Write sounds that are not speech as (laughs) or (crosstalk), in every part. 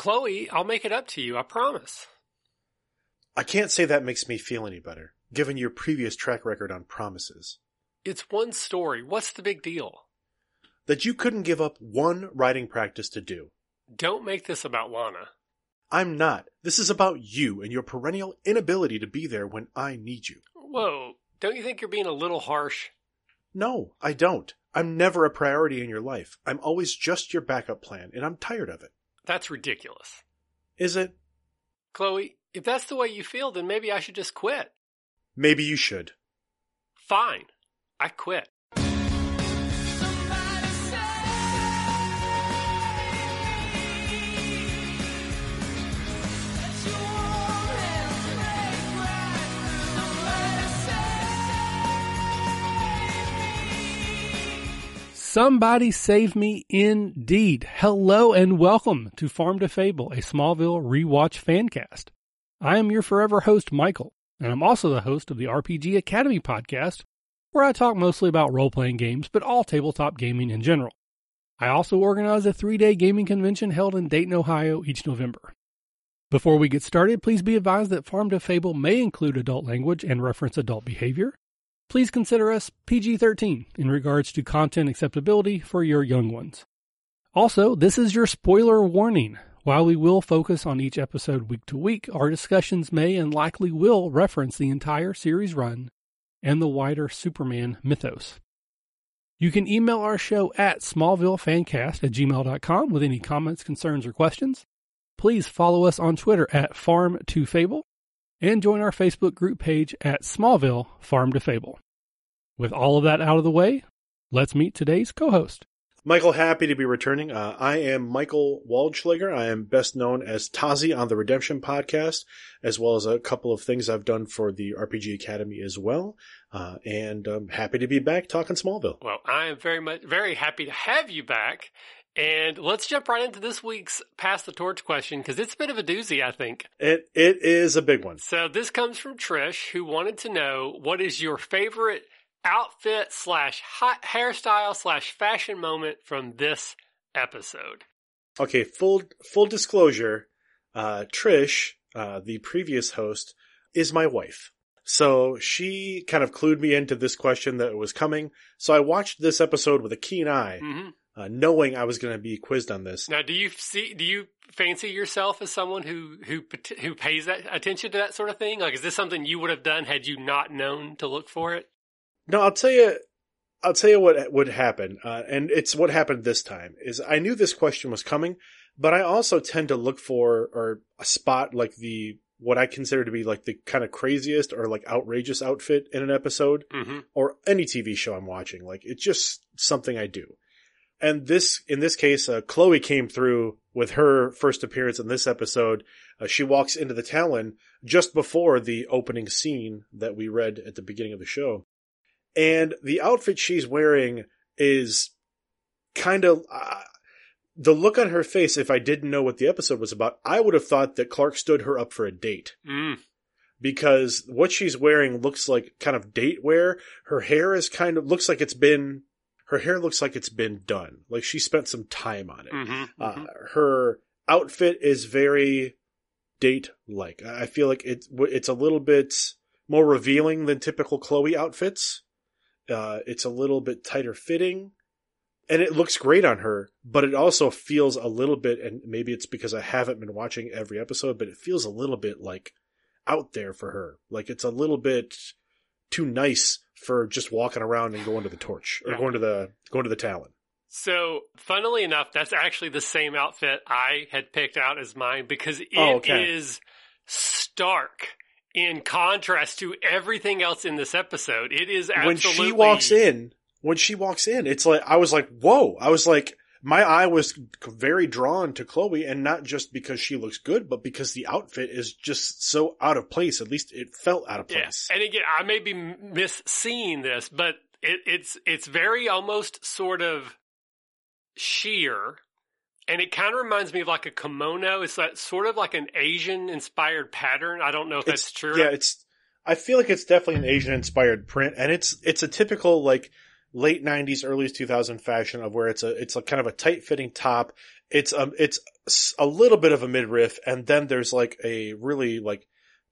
Chloe, I'll make it up to you. I promise. I can't say that makes me feel any better, given your previous track record on promises. It's one story. What's the big deal? That you couldn't give up one writing practice to do. Don't make this about Lana. I'm not. This is about you and your perennial inability to be there when I need you. Whoa, don't you think you're being a little harsh? No, I don't. I'm never a priority in your life. I'm always just your backup plan, and I'm tired of it. That's ridiculous. Is it? Chloe, if that's the way you feel, then maybe I should just quit. Maybe you should. Fine. I quit. Somebody save me indeed. Hello and welcome to Farm to Fable, a Smallville rewatch fancast. I am your forever host, Michael, and I'm also the host of the RPG Academy podcast, where I talk mostly about role playing games, but all tabletop gaming in general. I also organize a three day gaming convention held in Dayton, Ohio each November. Before we get started, please be advised that Farm to Fable may include adult language and reference adult behavior. Please consider us PG 13 in regards to content acceptability for your young ones. Also, this is your spoiler warning. While we will focus on each episode week to week, our discussions may and likely will reference the entire series run and the wider Superman mythos. You can email our show at smallvillefancast at gmail.com with any comments, concerns, or questions. Please follow us on Twitter at farm2fable and join our Facebook group page at Smallville Farm to Fable. With all of that out of the way, let's meet today's co-host. Michael, happy to be returning. Uh, I am Michael Waldschlager. I am best known as Tazi on the Redemption podcast, as well as a couple of things I've done for the RPG Academy as well. Uh, and I'm happy to be back talking Smallville. Well, I am very much, very happy to have you back. And let's jump right into this week's Pass the Torch question because it's a bit of a doozy, I think. It It is a big one. So this comes from Trish, who wanted to know what is your favorite outfit slash hot hairstyle slash fashion moment from this episode. Okay, full full disclosure, uh, Trish, uh, the previous host, is my wife. So she kind of clued me into this question that was coming. So I watched this episode with a keen eye, Mm-hmm. Uh, knowing I was going to be quizzed on this. Now, do you see? Do you fancy yourself as someone who who who pays that attention to that sort of thing? Like, is this something you would have done had you not known to look for it? No, I'll tell you. I'll tell you what would happen, uh, and it's what happened this time. Is I knew this question was coming, but I also tend to look for or a spot like the what I consider to be like the kind of craziest or like outrageous outfit in an episode Mm-hmm. or any TV show I'm watching. Like it's just something I do. And this, in this case, uh, Chloe came through with her first appearance in this episode. Uh, she walks into the Talon just before the opening scene that we read at the beginning of the show. And the outfit she's wearing is kind of, uh, the look on her face, if I didn't know what the episode was about, I would have thought that Clark stood her up for a date Mm. because what she's wearing looks like kind of date wear. Her hair is kind of looks like it's been her hair looks like it's been done. Like she spent some time on it. Mm-hmm. Uh, her outfit is very date like. I feel like it's it's a little bit more revealing than typical Chloe outfits. Uh, it's a little bit tighter fitting. And it looks great on her, but it also feels a little bit, and maybe it's because I haven't been watching every episode, but it feels a little bit like out there for her. Like it's a little bit too nice for just walking around and going to the torch or Yeah. going to the going to the Talon. So, funnily enough, that's actually the same outfit I had picked out as mine because it is Oh, okay. stark in contrast to everything else in this episode. It is absolutely When she walks in, when she walks in, it's like I was like, "Whoa!" I was like, my eye was very drawn to Chloe, and not just because she looks good, but because the outfit is just so out of place. At least it felt out of Yeah, place. and again, I may be misseeing this, but it, it's it's very almost sort of sheer, and it kind of reminds me of like a kimono. It's that sort of like an Asian inspired pattern. I don't know if that's true. Yeah, it's. I feel like it's definitely an Asian inspired print, and it's it's a typical like late '90s, early 2000 fashion of where it's a it's a kind of a tight fitting top, it's um it's a little bit of a midriff, and then there's like a really like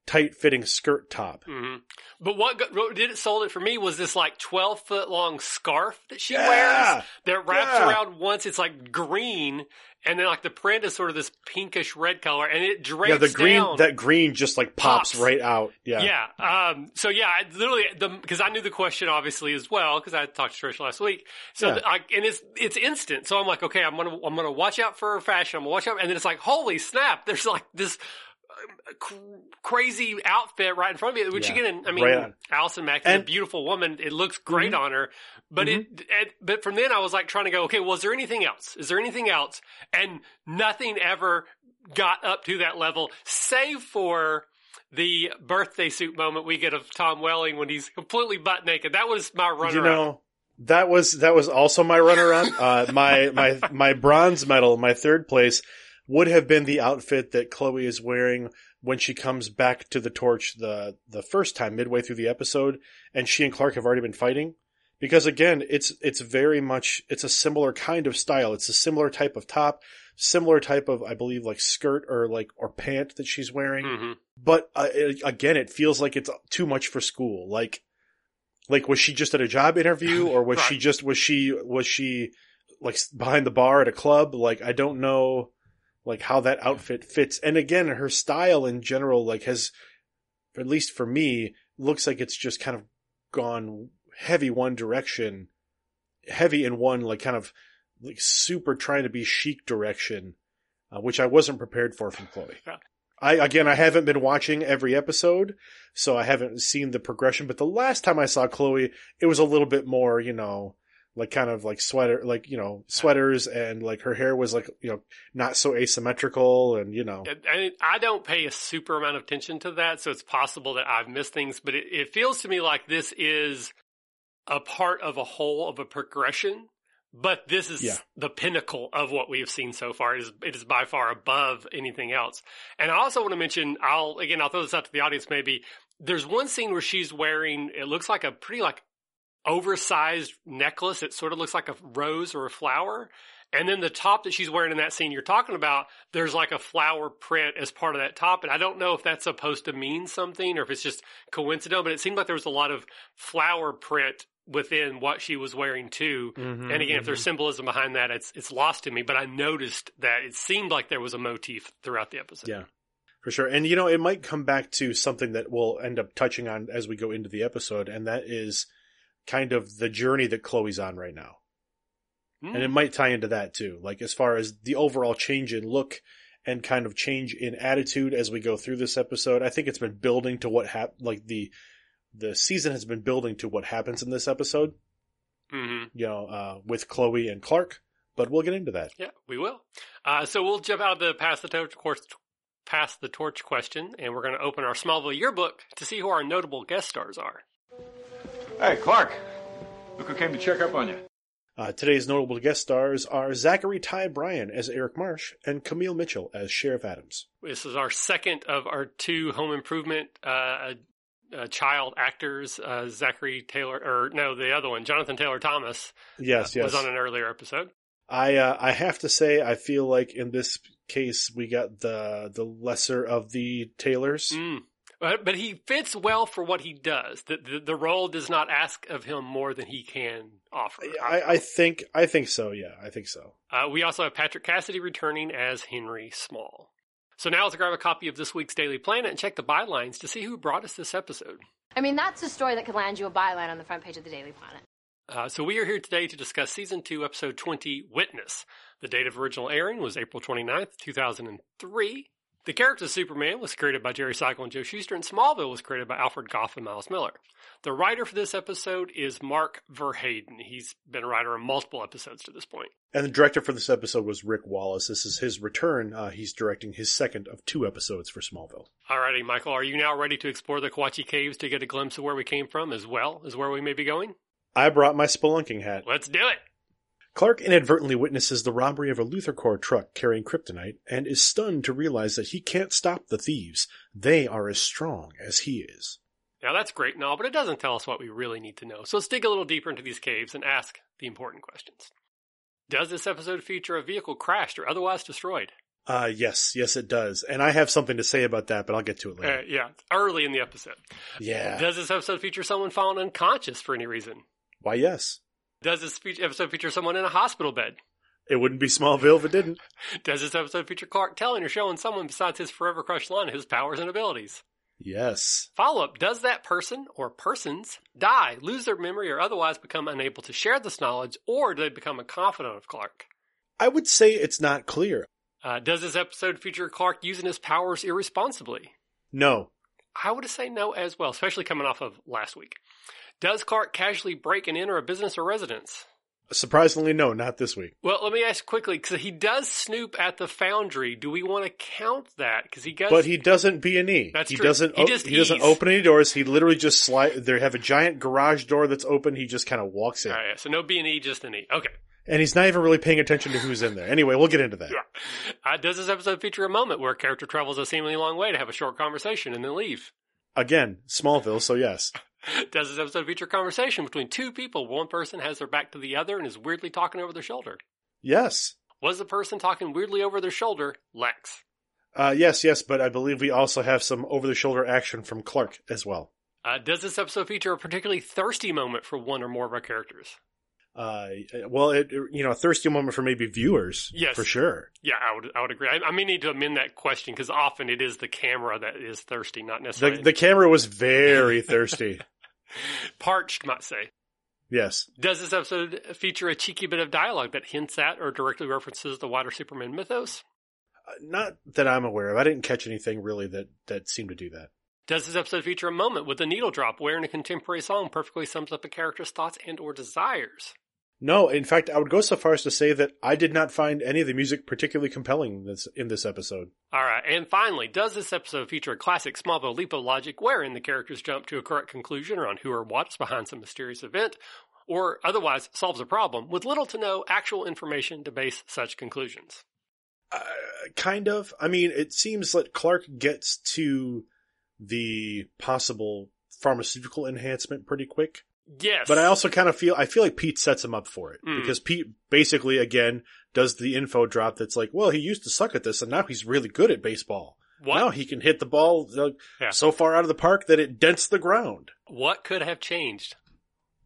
tight fitting skirt top. hmm But what, got, what did it sold it for me was this like 12 foot long scarf that she Yeah. wears that wraps Yeah. around once. It's like green. And then like the print is sort of this pinkish red color and it drapes Yeah, the green down. that green just like pops, Pops. right out. Yeah. Yeah. Um, so yeah, I literally, the, cause I knew the question obviously as well, cause I talked to Trish last week. So Yeah. I, and it's, it's instant. So I'm like, okay, I'm going to, I'm going to watch out for her fashion. I'm going to watch out. And then it's like, holy snap. There's like this crazy outfit right in front of me, which Yeah. again, I mean, Right. Allison Mack is a beautiful woman. It looks great Mhm. on her. But it, it, but from then I was like trying to go, okay, well, is there anything else? Is there anything else? And nothing ever got up to that level, save for the birthday suit moment we get of Tom Welling when he's completely butt naked. That was my runner you know that was that was also my runner up. (laughs) Uh, my my my bronze medal, my third place, would have been the outfit that Chloe is wearing when she comes back to the torch the the first time midway through the episode, and she and Clark have already been fighting. Because again, it's it's very much it's a similar kind of style. It's a similar type of top, similar type of I believe like skirt or like or pant that she's wearing hmm but uh, it- again, it feels like it's too much for school. Like, like was she just at a job interview, (laughs) or was she just was she was she like behind the bar at a club? Like, I don't know, like how that outfit fits. And again, her style in general, like, has at least for me, looks like it's just kind of gone heavy one direction, heavy in one like kind of like super trying to be chic direction, uh, which I wasn't prepared for from Chloe. (laughs) I again, I haven't been watching every episode, so I haven't seen the progression. But the last time I saw Chloe, it was a little bit more, you know, like kind of like sweater, like you know, sweaters, and like her hair was like you know not so asymmetrical, and you know, And- and I don't pay a super amount of attention to that, so it's possible that I've missed things, but it, it feels to me like this is a part of a whole of a progression. But this is Yeah. the pinnacle of what we have seen so far. It is, it is by far above anything else. And I also want to mention, I'll, again, I'll throw this out to the audience maybe. There's one scene where she's wearing, it looks like a pretty like oversized necklace. It sort of looks like a rose or a flower. And then the top that she's wearing in that scene you're talking about, there's like a flower print as part of that top. And I don't know if that's supposed to mean something or if it's just coincidental, but it seemed like there was a lot of flower print within what she was wearing too. Mm-hmm, And again, if there's symbolism behind that, it's it's lost to me. But I noticed that it seemed like there was a motif throughout the episode. Yeah. for sure, and you know, it might come back to something that we'll end up touching on as we go into the episode, and that is kind of the journey that Chloe's on right now. Hmm. and it might tie into that too like as far as the overall change in look and kind of change in attitude as we go through this episode i think it's been building to what hap- like the the season has been building to what happens in this episode hmm you know uh with chloe and clark but we'll get into that Yeah, we will. Uh, so we'll jump out of the pass the torch course, pass the torch question, and we're going to open our Smallville yearbook to see who our notable guest stars are. Hey, Clark. Look who came to check up on you. uh, today's notable guest stars are zachary ty bryan as eric marsh and camille mitchell as sheriff adams This is our second of our two home improvement uh, uh, child actors. Uh, Zachary Taylor, or no, the other one, Jonathan Taylor Thomas, yes uh, yes was on an earlier episode. I uh, I have to say I feel like in this case we got the the lesser of the Taylors. Mm. But, but he fits well for what he does. The, the the role does not ask of him more than he can offer. I, I think I think so. Yeah, I think so. Uh, we also have Patrick Cassidy returning as Henry Small. So now let's grab a copy of this week's Daily Planet and check the bylines to see who brought us this episode. I mean, that's a story that could land you a byline on the front page of the Daily Planet. Uh, so we are here today to discuss Season 2, Episode 20, Witness. The date of original airing was April 29th, 2003. The character of Superman was created by Jerry Siegel and Joe Shuster, and Smallville was created by Alfred Gough and Miles Millar. The writer for this episode is Mark Verheiden. He's been a writer on multiple episodes to this point. And the director for this episode was Rick Wallace. This is his return. Uh, he's directing his second of two episodes for Smallville. Alrighty, Michael, are you now ready to explore the Kawatche Caves to get a glimpse of where we came from as well as where we may be going? I brought my spelunking hat. Let's do it! Clark inadvertently witnesses the robbery of a LuthorCorp truck carrying kryptonite and is stunned to realize that he can't stop the thieves. They are as strong as he is. Now that's great and all, but it doesn't tell us what we really need to know. So let's dig a little deeper into these caves and ask the important questions. Does this episode feature a vehicle crashed or otherwise destroyed? Uh, yes, yes, it does. And I have something to say about that, but I'll get to it Uh, later. yeah, early in the episode. yeah. Does this episode feature someone falling unconscious for any reason? Why, yes. Does this episode feature someone in a hospital bed? It wouldn't be Smallville if it didn't. (laughs) Does this episode feature Clark telling or showing someone besides his forever crush Lana his powers and abilities? Yes. Follow up Does that person or persons die, lose their memory, or otherwise become unable to share this knowledge, or do they become a confidant of Clark? I would say it's not clear. Uh, does this episode feature Clark using his powers irresponsibly? No. I would say no as well, especially coming off of last week. Does Clark casually break and enter a business or residence? Surprisingly, no, not this week. Well, let me ask quickly because he does snoop at the foundry. Do we want to count that? Because he goes. But he doesn't B and E. That's he true. doesn't. He o- just he doesn't open any doors. He literally just slide. They have a giant garage door that's open. He just kind of walks in, All right, so no B and E, just an E. Okay. and he's not even really paying attention to who's in there. Anyway, we'll get into that. Yeah. Uh, does this episode feature a moment where a character travels a seemingly long way to have a short conversation and then leave? Again, Smallville. So yes, (laughs) Does this episode feature a conversation between two people? One person has their back to the other and is weirdly talking over their shoulder. yes, Was the person talking weirdly over their shoulder Lex? uh, yes, yes. But I believe we also have some over-the-shoulder action from Clark as well. Uh, does this episode feature a particularly thirsty moment for one or more of our characters? Uh, well, it you know a thirsty moment for maybe viewers. Yes. for sure. Yeah, I would. I would agree. I, I may need to amend that question because often it is the camera that is thirsty, not The necessarily the camera was very (laughs) thirsty. parched. Might say. Yes. Does this episode feature a cheeky bit of dialogue that hints at or directly references the wider Superman mythos? Uh, Not that I'm aware of. I didn't catch anything really that that seemed to do that. Does this episode feature a moment with a needle drop wherein a contemporary song perfectly sums up a character's thoughts and or desires? No, in fact, I would go so far as to say that I did not find any of the music particularly compelling in this, in this episode. All right, and finally, does this episode feature a classic Smallville leap of logic wherein the characters jump to a correct conclusion on who or what is behind some mysterious event, or otherwise solves a problem with little to no actual information to base such conclusions? Uh, kind of. I mean, it seems that Clark gets to the possible pharmaceutical enhancement pretty quick. Yes, But I also kind of feel I feel like Pete sets him up for it Mm. because Pete basically again does the info drop that's like, well, he used to suck at this and now he's really good at baseball. what Now he can hit the ball uh, Yeah. so far out of the park that it dents the ground. what could have changed?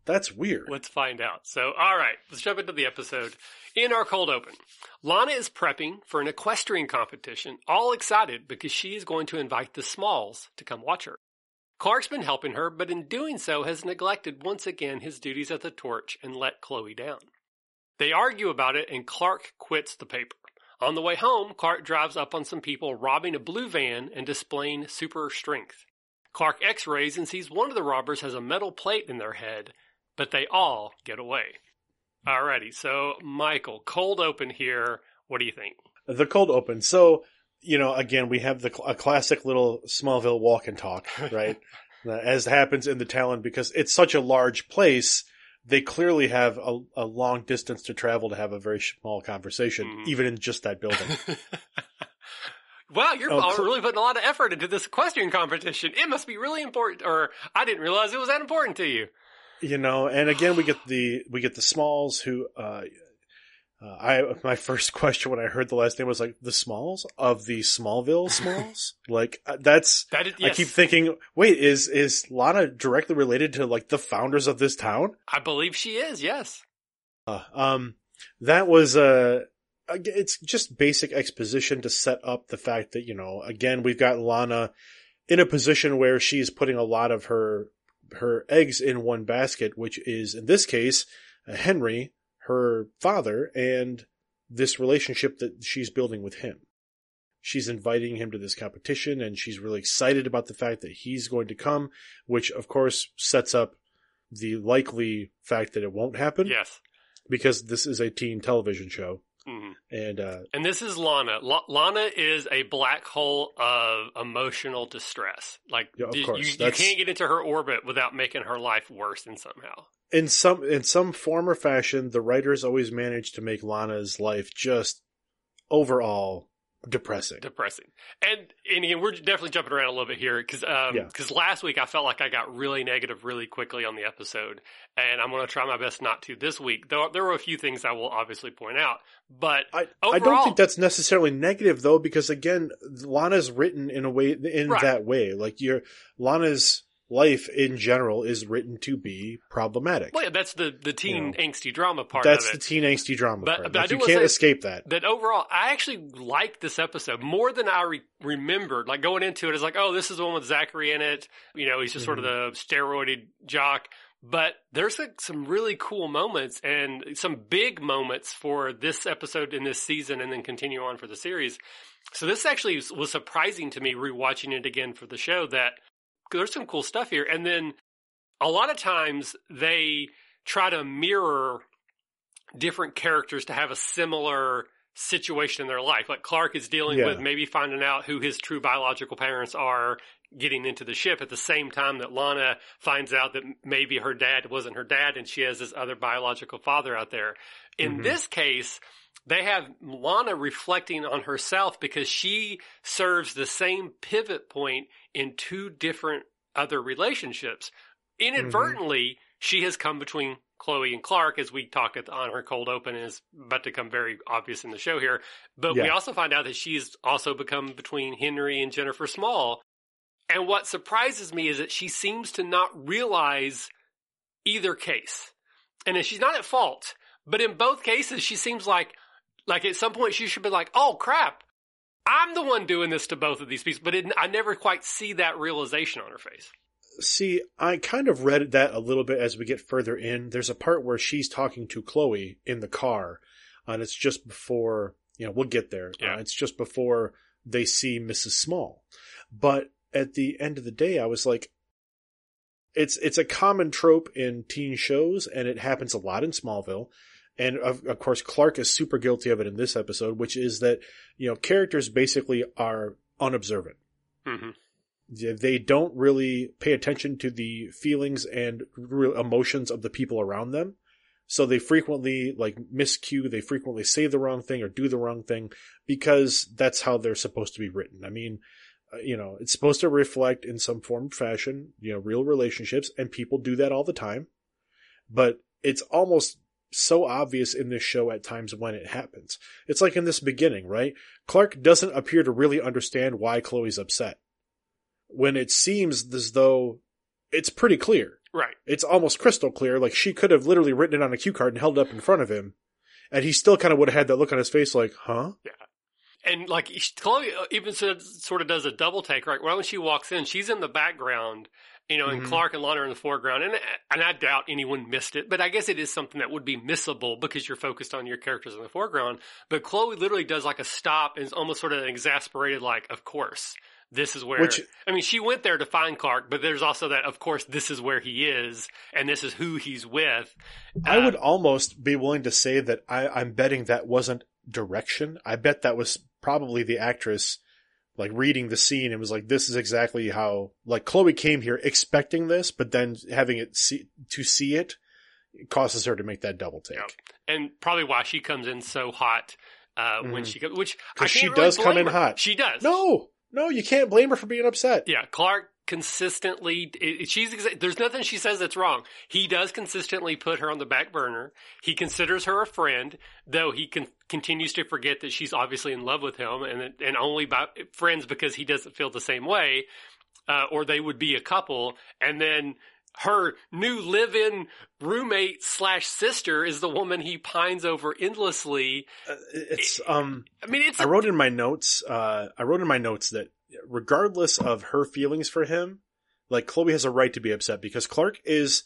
That's weird. Let's find out. So, all right, let's jump into the episode. In our cold open, Lana is prepping for an equestrian competition, all excited because she is going to invite the Smalls to come watch her. Clark's been helping her, but in doing so has neglected once again his duties at the torch and let Chloe down. They argue about it and Clark quits the paper. On the way home, Clark drives up on some people robbing a blue van and displaying super strength. Clark x-rays and sees one of the robbers has a metal plate in their head, but they all get away. Alrighty, so Michael, cold open here. What do you think? The cold open. So, you know, again, we have the a classic little Smallville walk and talk, (laughs) right? As happens in the Talon, because it's such a large place, they clearly have a, a long distance to travel to have a very small conversation, Mhm. even in just that building. (laughs) wow, you're Oh, cl- really putting a lot of effort into this equestrian competition. It must be really important, or I didn't realize it was that important to you. you know, and again, we get the we get the Smalls who. Uh, uh, I my first (laughs) question when I heard the last name was like the Smalls of the Smallville (laughs) Smalls. like uh, that's That is, I keep thinking, wait, is is Lana directly related to like the founders of this town? I believe she is. Yes. Uh, um, that was uh, it's just basic exposition to set up the fact that you know, again, we've got Lana in a position where she's putting a lot of her her eggs in one basket, which is in this case uh, Henry, her father, and this relationship that she's building with him. She's inviting him to this competition and she's really excited about the fact that he's going to come, which of course sets up the likely fact that it won't happen Yes. because this is a teen television show. Mhm. And, uh, And this is Lana. La- Lana is a black hole of emotional distress. Like Yeah, of you- course. you, you can't get into her orbit without making her life worse in somehow. in some, in some form or fashion, the writers always manage to make Lana's life just overall depressing. depressing. And and again, we're definitely jumping around a little bit here because um, Yeah. because last week I felt like I got really negative really quickly on the episode, and I'm going to try my best not to this week. Though there were a few things I will obviously point out, but I, I don't think that's necessarily negative though, because again, Lana's written in a way in Right. that way. Like your Lana's life in general is written to be problematic. well, yeah, that's the the teen angsty drama part That's the teen angsty drama But- part. but Like, you can't escape that. that overall, I actually liked this episode more than I re- remembered. Like going into it, it's like, oh, this is the one with Zachary in it. You know, he's just sort of Mm-hmm. the steroided jock. But there's like some really cool moments and some big moments for this episode in this season, and then continue on for the series. So this actually was surprising to me rewatching it again for the show. That there's some cool stuff here, and then a lot of times they try to mirror different characters to have a similar situation in their life. Like Clark is dealing Yeah. with maybe finding out who his true biological parents are getting into the ship at the same time that Lana finds out that maybe her dad wasn't her dad and she has this other biological father out there. In Mhm. this case, they have Lana reflecting on herself because she serves the same pivot point in two different other relationships. Inadvertently, mm-hmm. she has come between Chloe and Clark, as we talked at the, on her cold open, and is about to become very obvious in the show here. But we also find out that she's also become between Henry and Jennifer Small. And what surprises me is that she seems to not realize either case. And that she's not at fault. But in both cases, she seems like, like at some point she should be like, oh crap, I'm the one doing this to both of these people. But it, I never quite see that realization on her face. See, I kind of read that a little bit as we get further in. There's a part where she's talking to Chloe in the car, and it's just before, you know, we'll get there. Yeah. Uh, it's just before they see Mrs. Small. But at the end of the day, I was like, it's, it's a common trope in teen shows, and it happens a lot in Smallville. And of, of course, Clark is super guilty of it in this episode, which is that, you know, characters basically are unobservant hmm they don't really pay attention to the feelings and real emotions of the people around them. So they frequently like miscue, they frequently say the wrong thing or do the wrong thing because that's how they're supposed to be written. I mean, uh, you know, it's supposed to reflect in some form of fashion, you know, real relationships and people do that all the time. But it's almost so obvious in this show at times when it happens. It's like in this beginning, right? Clark doesn't appear to really understand why Chloe's upset when it seems as though it's pretty clear. Right. It's almost crystal clear. Like she could have literally written it on a cue card and held it up in front of him, and he still kind of would have had that look on his face, like, "Huh." Yeah And like Chloe uh, even sort of, sort of does a double take, right? Right when she walks in, she's in the background, you know, and Mhm. Clark and Lana are in the foreground. And and I doubt anyone missed it, but I guess it is something that would be missable because you're focused on your characters in the foreground. But Chloe literally does like a stop and is almost sort of an exasperated, like, of course. This is where, Which- I mean, she went there to find Clark, but there's also that, of course, this is where he is, and this is who he's with. I Uh, would almost be willing to say that I, I'm betting that wasn't direction. I bet that was probably the actress like reading the scene and was like, "This is exactly how." Like Chloe came here expecting this, but then having it see to see it causes her to make that double take. Yeah. and probably why she comes in so hot uh, when Mhm. she comes, which I she really does come in her. hot. She does. No, no, you can't blame her for being upset. Yeah, Clark consistently. It, she's there's nothing she says that's wrong. He does consistently put her on the back burner. He considers her a friend, though he con- continues to forget that she's obviously in love with him, and and only by friends because he doesn't feel the same way, uh, or they would be a couple. And then her new live-in roommate slash sister is the woman he pines over endlessly. Uh, It's um. I mean, it's I wrote in my notes. Uh, I wrote in my notes that regardless of her feelings for him, like Chloe has a right to be upset because Clark is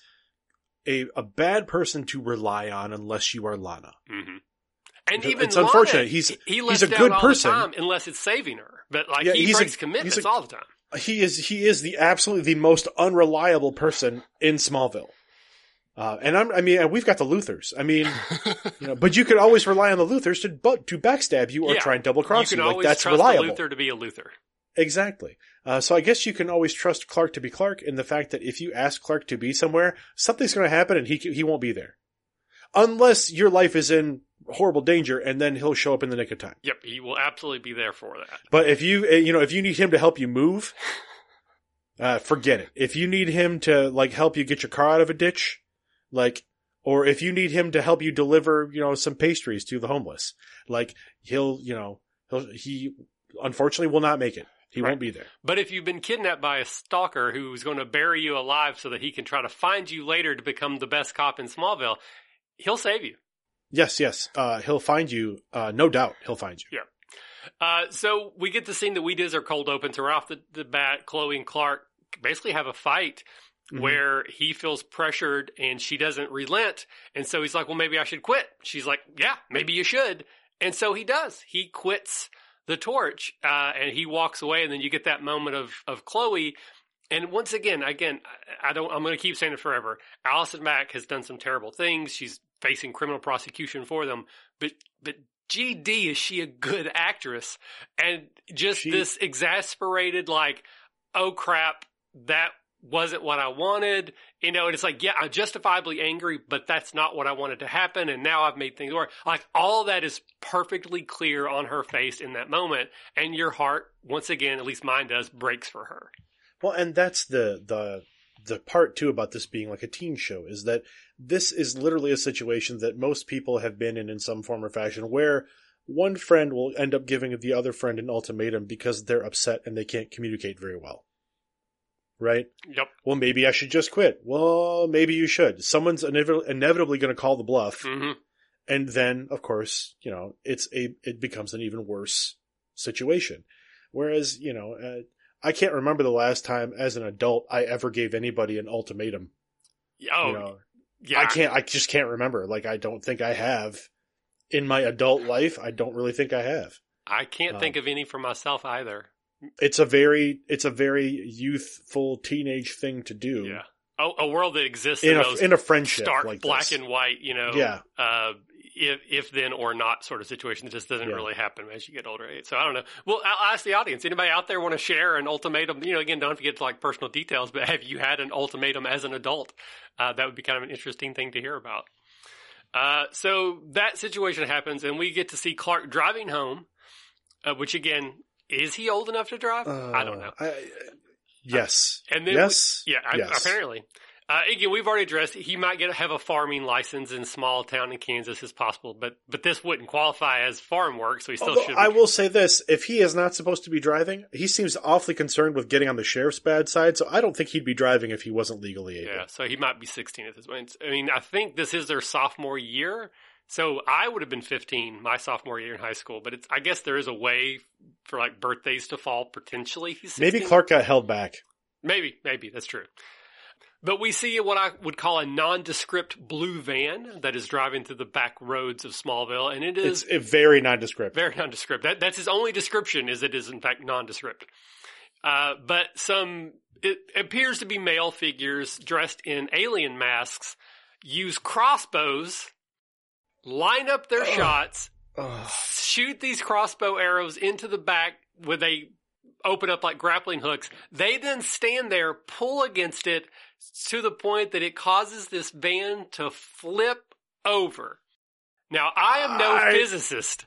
a a bad person to rely on unless you are Lana. Mhm. And It's- even it's Lana, unfortunate. He's- he, he he's a good person. time unless it's saving her. But like Yeah, he he's a- breaks commitments he's a- all the time. He is he is the absolutely the most unreliable person in Smallville. Uh, and I'm, I mean, we've got the Luthors. I mean, (laughs) you know, but you could always rely on the Luthors to, but to backstab you or Yeah. try and double You cross can you. Like that's reliable. Luthor to be a Luthor. Exactly. Uh, so I guess you can always trust Clark to be Clark in the fact that if you ask Clark to be somewhere, something's going to happen and he he won't be there. unless your life is in horrible danger, and then he'll show up in the nick of time. Yep, he will absolutely be there for that. But if you, uh, you know, if you need him to help you move, (laughs) uh, forget it. If you need him to like help you get your car out of a ditch, like, or if you need him to help you deliver, you know, some pastries to the homeless, like he'll, you know, he'll, he unfortunately will not make it. He Right. won't be there. But if you've been kidnapped by a stalker who's going to bury you alive so that he can try to find you later to become the best cop in Smallville, he'll save you. Yes, yes. Uh, he'll find you. Uh, no doubt he'll find you. Yeah. Uh, so we get the scene that we did our cold open. So right off the, the bat, Chloe and Clark basically have a fight Mhm. where he feels pressured and she doesn't relent. And so he's like, well, maybe I should quit. She's like, yeah, maybe you should. And so he does. He quits the torch, uh, and he walks away. And then you get that moment of, of Chloe. And once again, again, I don't, I'm going to keep saying it forever. Allison Mack has done some terrible things. She's facing criminal prosecution for them, but, but GD, is she a good actress? And just She- this exasperated, like, oh crap, that wasn't what I wanted. You know, and it's like, yeah, I'm justifiably angry, but that's not what I wanted to happen. And now I've made things worse. Like all that is perfectly clear on her face in that moment. And your heart, once again, at least mine does, breaks for her. Well, and that's the the the part too about this being like a teen show is that this is literally a situation that most people have been in in some form or fashion where one friend will end up giving the other friend an ultimatum because they're upset and they can't communicate very well. Right? Yep. Well, maybe I should just quit. Well, maybe you should. Someone's inev- inevitably going to call the bluff. hmm And then, of course, you know, it's a, it becomes an even worse situation. Whereas, you know, uh, I can't remember the last time as an adult I ever gave anybody an ultimatum. Oh, you know, yeah. I can't, I just can't remember. Like, I don't think I have in my adult life. I don't really think I have. I can't Um, think of any for myself either. It's a very, it's a very youthful teenage thing to do. Yeah. A, a world that exists in, In a, those in a friendship stark like black this. and white, you know, Yeah. uh, if, if then or not sort of situation that just doesn't Yeah. really happen as you get older. So I don't know. Well, I'll ask the audience. Anybody out there want to share an ultimatum? You know, again, don't forget to to like personal details, but (laughs) have you had an ultimatum as an adult? Uh, that would be kind of an interesting thing to hear about. Uh, so that situation happens, and we get to see Clark driving home, uh, which again, is he old enough to drive? I don't know. Uh, I, yes. And then yes. Yeah, I, Yes. apparently. Uh, again, we've already addressed he might get have a farming license in small town in Kansas as possible, but but this wouldn't qualify as farm work, so he still Although should. I will say this: if he is not supposed to be driving, he seems awfully concerned with getting on the sheriff's bad side. So I don't think he'd be driving if he wasn't legally able. Yeah, so he might be 16 at this point. I mean, I think this is their sophomore year, so I would have been 15 my sophomore year in high school. But it's I guess there is a way for like birthdays to fall potentially. (laughs) Maybe Clark got held back. Maybe, maybe that's true. But we see what I would call a nondescript blue van that is driving through the back roads of Smallville, and it is It's very nondescript. very nondescript. That, that's his only description is it is in fact nondescript. Uh, but some, it appears to be male figures dressed in alien masks use crossbows, line up their shots, shoot these crossbow arrows into the back where they open up like grappling hooks. They then stand there, pull against it to the point that it causes this van to flip over. Now, I am no I- physicist,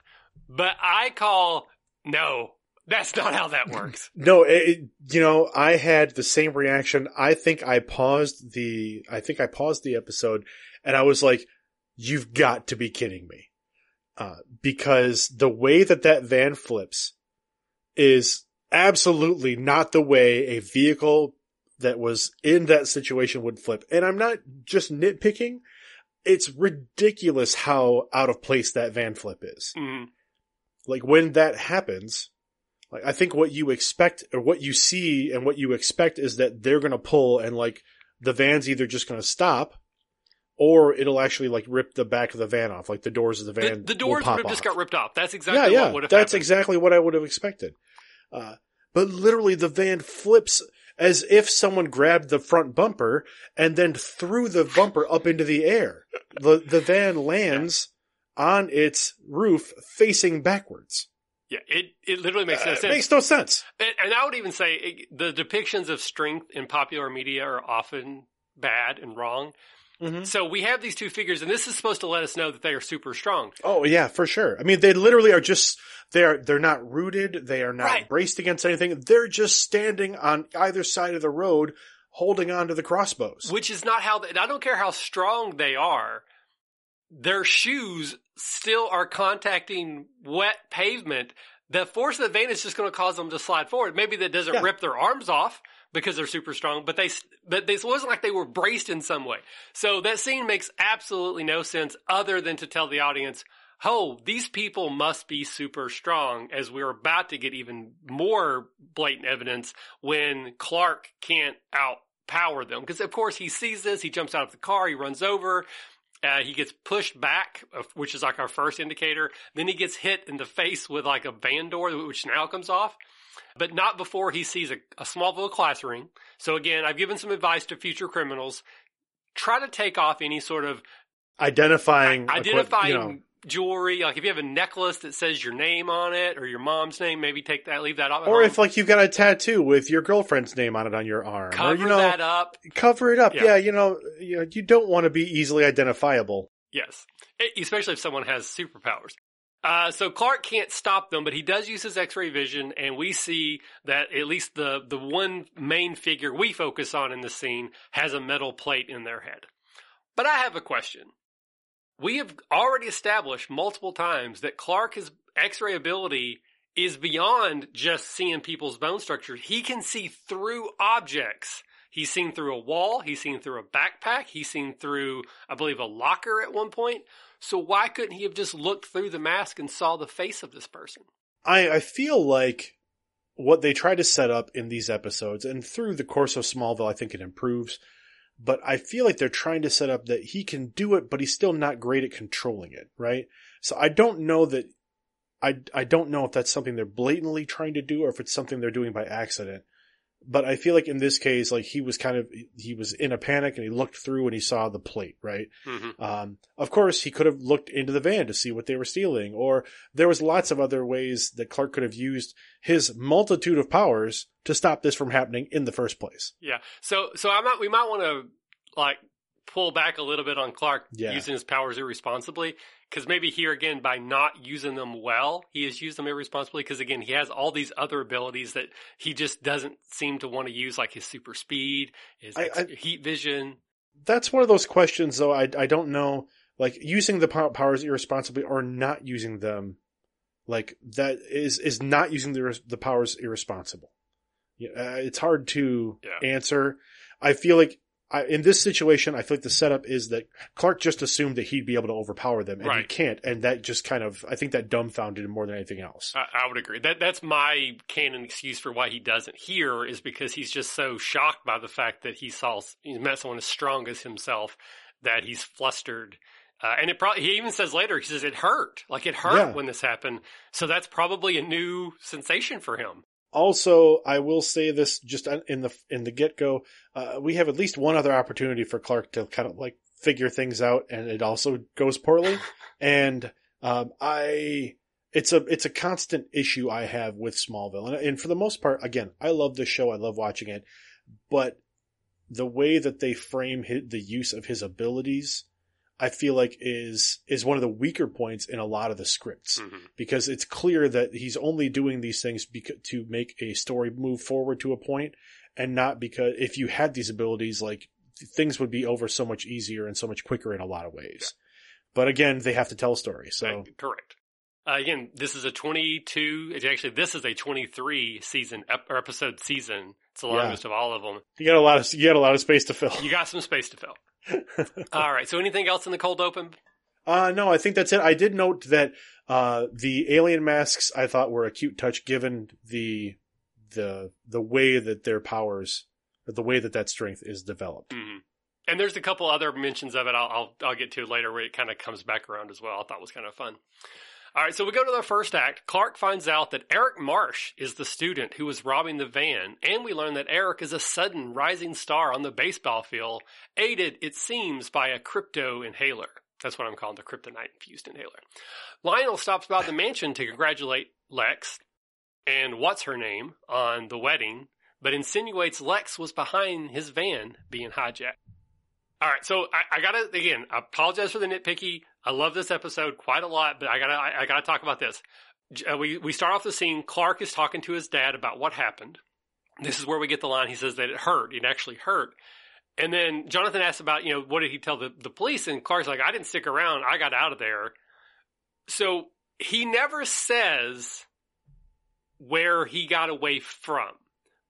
but I call no. That's not how that works. (laughs) No, it- you know, I had the same reaction. I think I paused the, I think I paused the episode and I was like, you've got to be kidding me. Uh, because the way that that van flips is absolutely not the way a vehicle that was in that situation would flip. And I'm not just nitpicking. It's ridiculous how out of place that van flip is Mm, like when that happens, like I think what you expect or what you see and what you expect is that they're going to pull and like the van's either just going to stop or it'll actually like rip the back of the van off, like the doors of the the, van. the will doors would have just got ripped off. That's exactly yeah, what would have that's happened. exactly what I would have expected. Uh, but literally the van flips as if someone grabbed the front bumper and then threw the bumper up into the air. The, the van (laughs) lands on its roof facing backwards. yeah, it, it literally makes no Uh, sense. it makes no sense. And, and I would even say it, the depictions of strength in popular media are often bad and wrong. Mhm. So we have these two figures, and this is supposed to let us know that they are super strong. Oh yeah, for sure. I mean, they literally are just they're they're not rooted. They are not Right. braced against anything. They're just standing on either side of the road, holding on to the crossbows. which is not how. They, I don't care how strong they are. Their shoes still are contacting wet pavement. The force of the vein is just going to cause them to slide forward. Maybe that doesn't Yeah. rip their arms off because they're super strong, but they but this wasn't like they were braced in some way. So that scene makes absolutely no sense other than to tell the audience, "Oh, these people must be super strong." As we're about to get even more blatant evidence when Clark can't outpower them, because of course he sees this, he jumps out of the car, he runs over. Uh, he gets pushed back, which is like our first indicator. Then he gets hit in the face with like a van door, which now comes off but not before he sees a, a Smallville class ring. So again, I've given some advice to future criminals. Try to take off any sort of identifying, identifying you know, jewelry. Like if you have a necklace that says your name on it or your mom's name, maybe take that, leave that off. or home. if like you've got a tattoo with your girlfriend's name on it on your arm, cover or you know, that up. cover it up. Yeah. Yeah. you know, you know, you don't want to be easily identifiable. Yes, especially if someone has superpowers. Uh, so Clark can't stop them, but he does use his X-ray vision, and we see that at least the the one main figure we focus on in the scene has a metal plate in their head. But I have a question. We have already established multiple times that Clark's X-ray ability is beyond just seeing people's bone structures. He can see through objects. He's seen through a wall. He's seen through a backpack. He's seen through, I believe, a locker at one point. So why couldn't he have just looked through the mask and saw the face of this person? I, I feel like what they try to set up in these episodes and through the course of Smallville, I think it improves. But I feel like they're trying to set up that he can do it, but he's still not great at controlling it, right? So I don't know that, I, I don't know if that's something they're blatantly trying to do or if it's something they're doing by accident. But I feel like in this case, like he was kind of, he was in a panic and he looked through and he saw the plate, right? Mm-hmm. Um, of course, he could have looked into the van to see what they were stealing, or there was lots of other ways that Clark could have used his multitude of powers to stop this from happening in the first place. Yeah. So so I might we might want to like pull back a little bit on Clark Yeah. using his powers irresponsibly because maybe here again by not using them well he has used them irresponsibly because again he has all these other abilities that he just doesn't seem to want to use like his super speed his I- ex- I- heat vision That's one of those questions, though. I I don't know, like using the powers irresponsibly or not using them, like that is is not using the the powers irresponsible. Yeah, uh, it's hard to Yeah. answer. I feel like. I, in this situation, I feel like the setup is that Clark just assumed that he'd be able to overpower them, and he can't, and that just kind of, I think that dumbfounded him more than anything else. I, I would agree that that's my canon excuse for why he doesn't here is because he's just so shocked by the fact that he saw he met someone as strong as himself that he's flustered. Uh, and it probably he even says later he says it hurt like it hurt Yeah. when this happened. So that's probably a new sensation for him. Also, I will say this just in the in the get go, uh, we have at least one other opportunity for Clark to kind of like figure things out, and it also goes poorly. (laughs) and um, I, it's a it's a constant issue I have with Smallville, and, and for the most part, again, I love this show, I love watching it, but the way that they frame his, the use of his abilities, I feel like is is one of the weaker points in a lot of the scripts Mhm. because it's clear that he's only doing these things beca- to make a story move forward to a point and not because if you had these abilities like things would be over so much easier and so much quicker in a lot of ways but again they have to tell a story so Uh, correct. Uh, again, this is a 22. It's actually, this is a 23 season ep- or episode season. It's the Yeah. longest of all of them. you got a lot of you got a lot of space to fill You got some space to fill. (laughs) all right. So, anything else in the cold open? Uh, no, I think that's it. I did note that, uh, the alien masks I thought were a cute touch given the, the, the way that their powers, the way that that strength is developed. hmm And there's a couple other mentions of it. I'll I'll, I'll get to later where it kind of comes back around as well. I thought was kind of fun. All right, so we go to the first act. Clark finds out that Eric Marsh is the student who was robbing the van, and we learn that Eric is a sudden rising star on the baseball field, aided, it seems, by a crypto inhaler. That's what I'm calling the kryptonite infused inhaler. Lionel stops by the mansion to congratulate Lex and what's her name on the wedding, but insinuates Lex was behind his van being hijacked. All right, so I, I, gotta again I apologize for the nitpicky. I love this episode quite a lot, but I gotta I, I gotta talk about this. Uh, we we start off the scene. Clark is talking to his dad about what happened. This is where we get the line. He says that it hurt. It actually hurt. And then Jonathan asks about, you know, what did he tell the, the police? And Clark's like, I didn't stick around. I got out of there. So he never says where he got away from.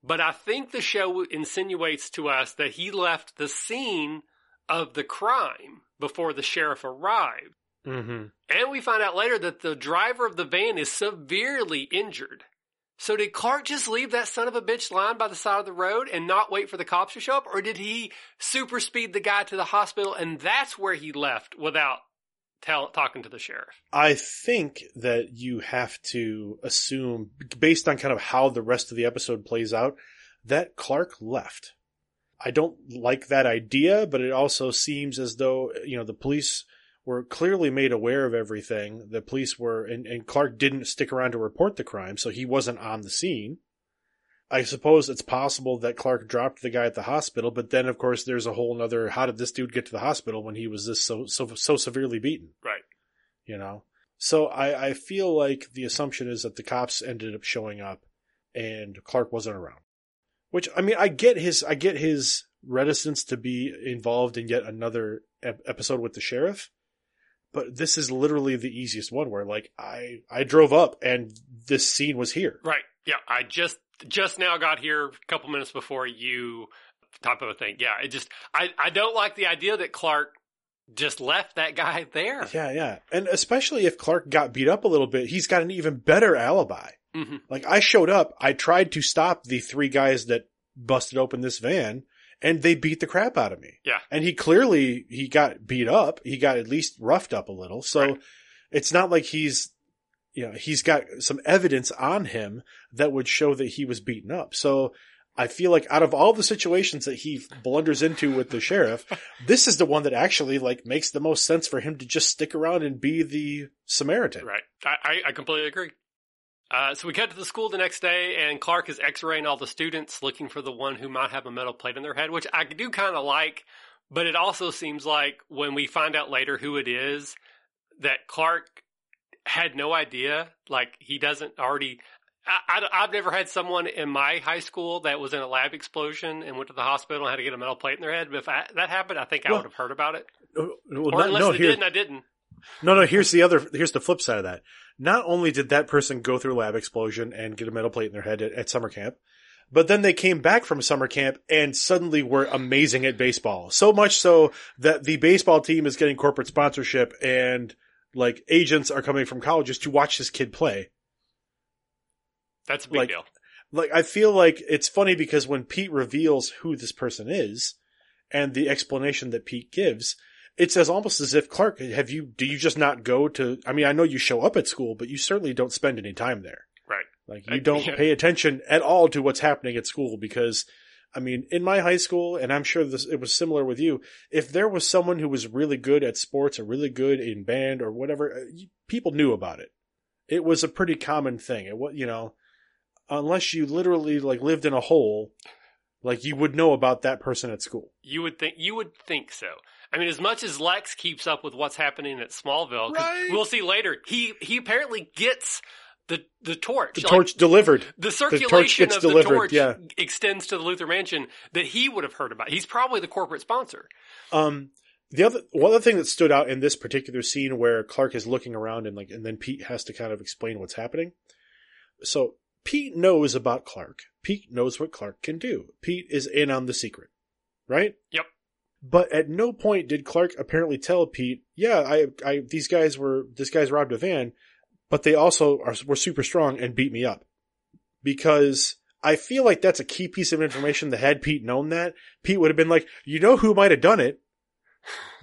But I think the show insinuates to us that he left the scene of the crime before the sheriff arrived. Mm-hmm. And we find out later that the driver of the van is severely injured. So did Clark just leave that son of a bitch lying by the side of the road and not wait for the cops to show up? Or did he super speed the guy to the hospital and that's where he left without tell, talking to the sheriff? I think that you have to assume, based on kind of how the rest of the episode plays out, that Clark left. I don't like that idea, but it also seems as though, you know, the police were clearly made aware of everything. The police were, and, and Clark didn't stick around to report the crime, so he wasn't on the scene. I suppose it's possible that Clark dropped the guy at the hospital, but then of course there's a whole other how did this dude get to the hospital when he was this so so so severely beaten? Right. You know? So I, I feel like the assumption is that the cops ended up showing up and Clark wasn't around. Which I mean I get his I get his reticence to be involved in yet another ep- episode with the sheriff but this is literally the easiest one where like I I drove up and this scene was here. Right. Yeah. I just just now got here a couple minutes before you type of a thing. Yeah. It just I I don't like the idea that Clark just left that guy there. Yeah, yeah. And especially if Clark got beat up a little bit, he's got an even better alibi. Mm-hmm. Like I showed up, I tried to stop the three guys that busted open this van and they beat the crap out of me. Yeah. And he clearly, he got beat up. He got at least roughed up a little. So Right. it's not like he's, you know, he's got some evidence on him that would show that he was beaten up. So I feel like out of all the situations that he blunders into with the sheriff, (laughs) this is the one that actually like makes the most sense for him to just stick around and be the Samaritan. Right. I, I, I completely agree. Uh, so we cut to the school the next day, and Clark is x-raying all the students, looking for the one who might have a metal plate in their head, which I do kind of like. But it also seems like when we find out later who it is, that Clark had no idea. Like he doesn't already. I, I, have never had someone in my high school that was in a lab explosion and went to the hospital and had to get a metal plate in their head. But if I, that happened, I think I Well, would have heard about it. Oh, well, Or not- unless no, they here- did and I didn't. No, no, here's the other, here's the flip side of that. Not only did that person go through lab explosion and get a metal plate in their head at, at summer camp, but then they came back from summer camp and suddenly were amazing at baseball. So much so that the baseball team is getting corporate sponsorship and like agents are coming from colleges to watch this kid play. That's a big Like- deal. Like, I feel like it's funny because when Pete reveals who this person is and the explanation that Pete gives, it's as almost as if Clark, have you, do you just not go to, I mean, I know you show up at school, but you certainly don't spend any time there. Right. Like I- you don't yeah. pay attention at all to what's happening at school because, I mean, in my high school, and I'm sure this, it was similar with you, if there was someone who was really good at sports or really good in band or whatever, uh, people knew about it. It was a pretty common thing. It was, you know, unless you literally like lived in a hole, like you would know about that person at school. You would think you would think so. I mean, as much as Lex keeps up with what's happening at Smallville, Right. we'll see later. He he apparently gets the the torch. The Like, torch delivered. the torch circulation gets of the delivered, torch yeah. extends to the Luthor Mansion that he would have heard about. He's probably the corporate sponsor. Um, the other one other thing that stood out in this particular scene where Clark is looking around and like, and then Pete has to kind of explain what's happening. So Pete knows about Clark. Pete knows what Clark can do. Pete is in on the secret, right? Yep. But at no point did Clark apparently tell Pete, "Yeah, I, I, these guys were, this guy's robbed a van, but they also are were super strong and beat me up." Because I feel like that's a key piece of information that had Pete known that, Pete would have been like, "You know who might have done it?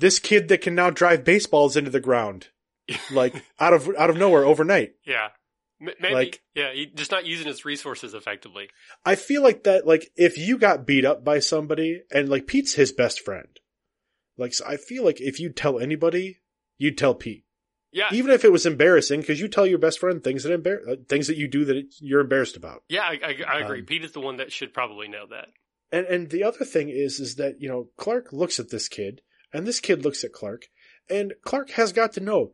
This kid that can now drive baseballs into the ground, like (laughs) out of out of nowhere overnight." Yeah. Maybe, Like- yeah, just not using his resources effectively. I feel like that, like, if you got beat up by somebody, and like Pete's his best friend, like, so I feel like if you tell anybody, you'd tell Pete, Yeah, even if it was embarrassing, because you tell your best friend things that embar- uh, things that you do that you're embarrassed about. yeah, I, I, I agree. Um, Pete is the one that should probably know that. And and the other thing is, is that you know Clark looks at this kid, And this kid looks at Clark, and Clark has got to know,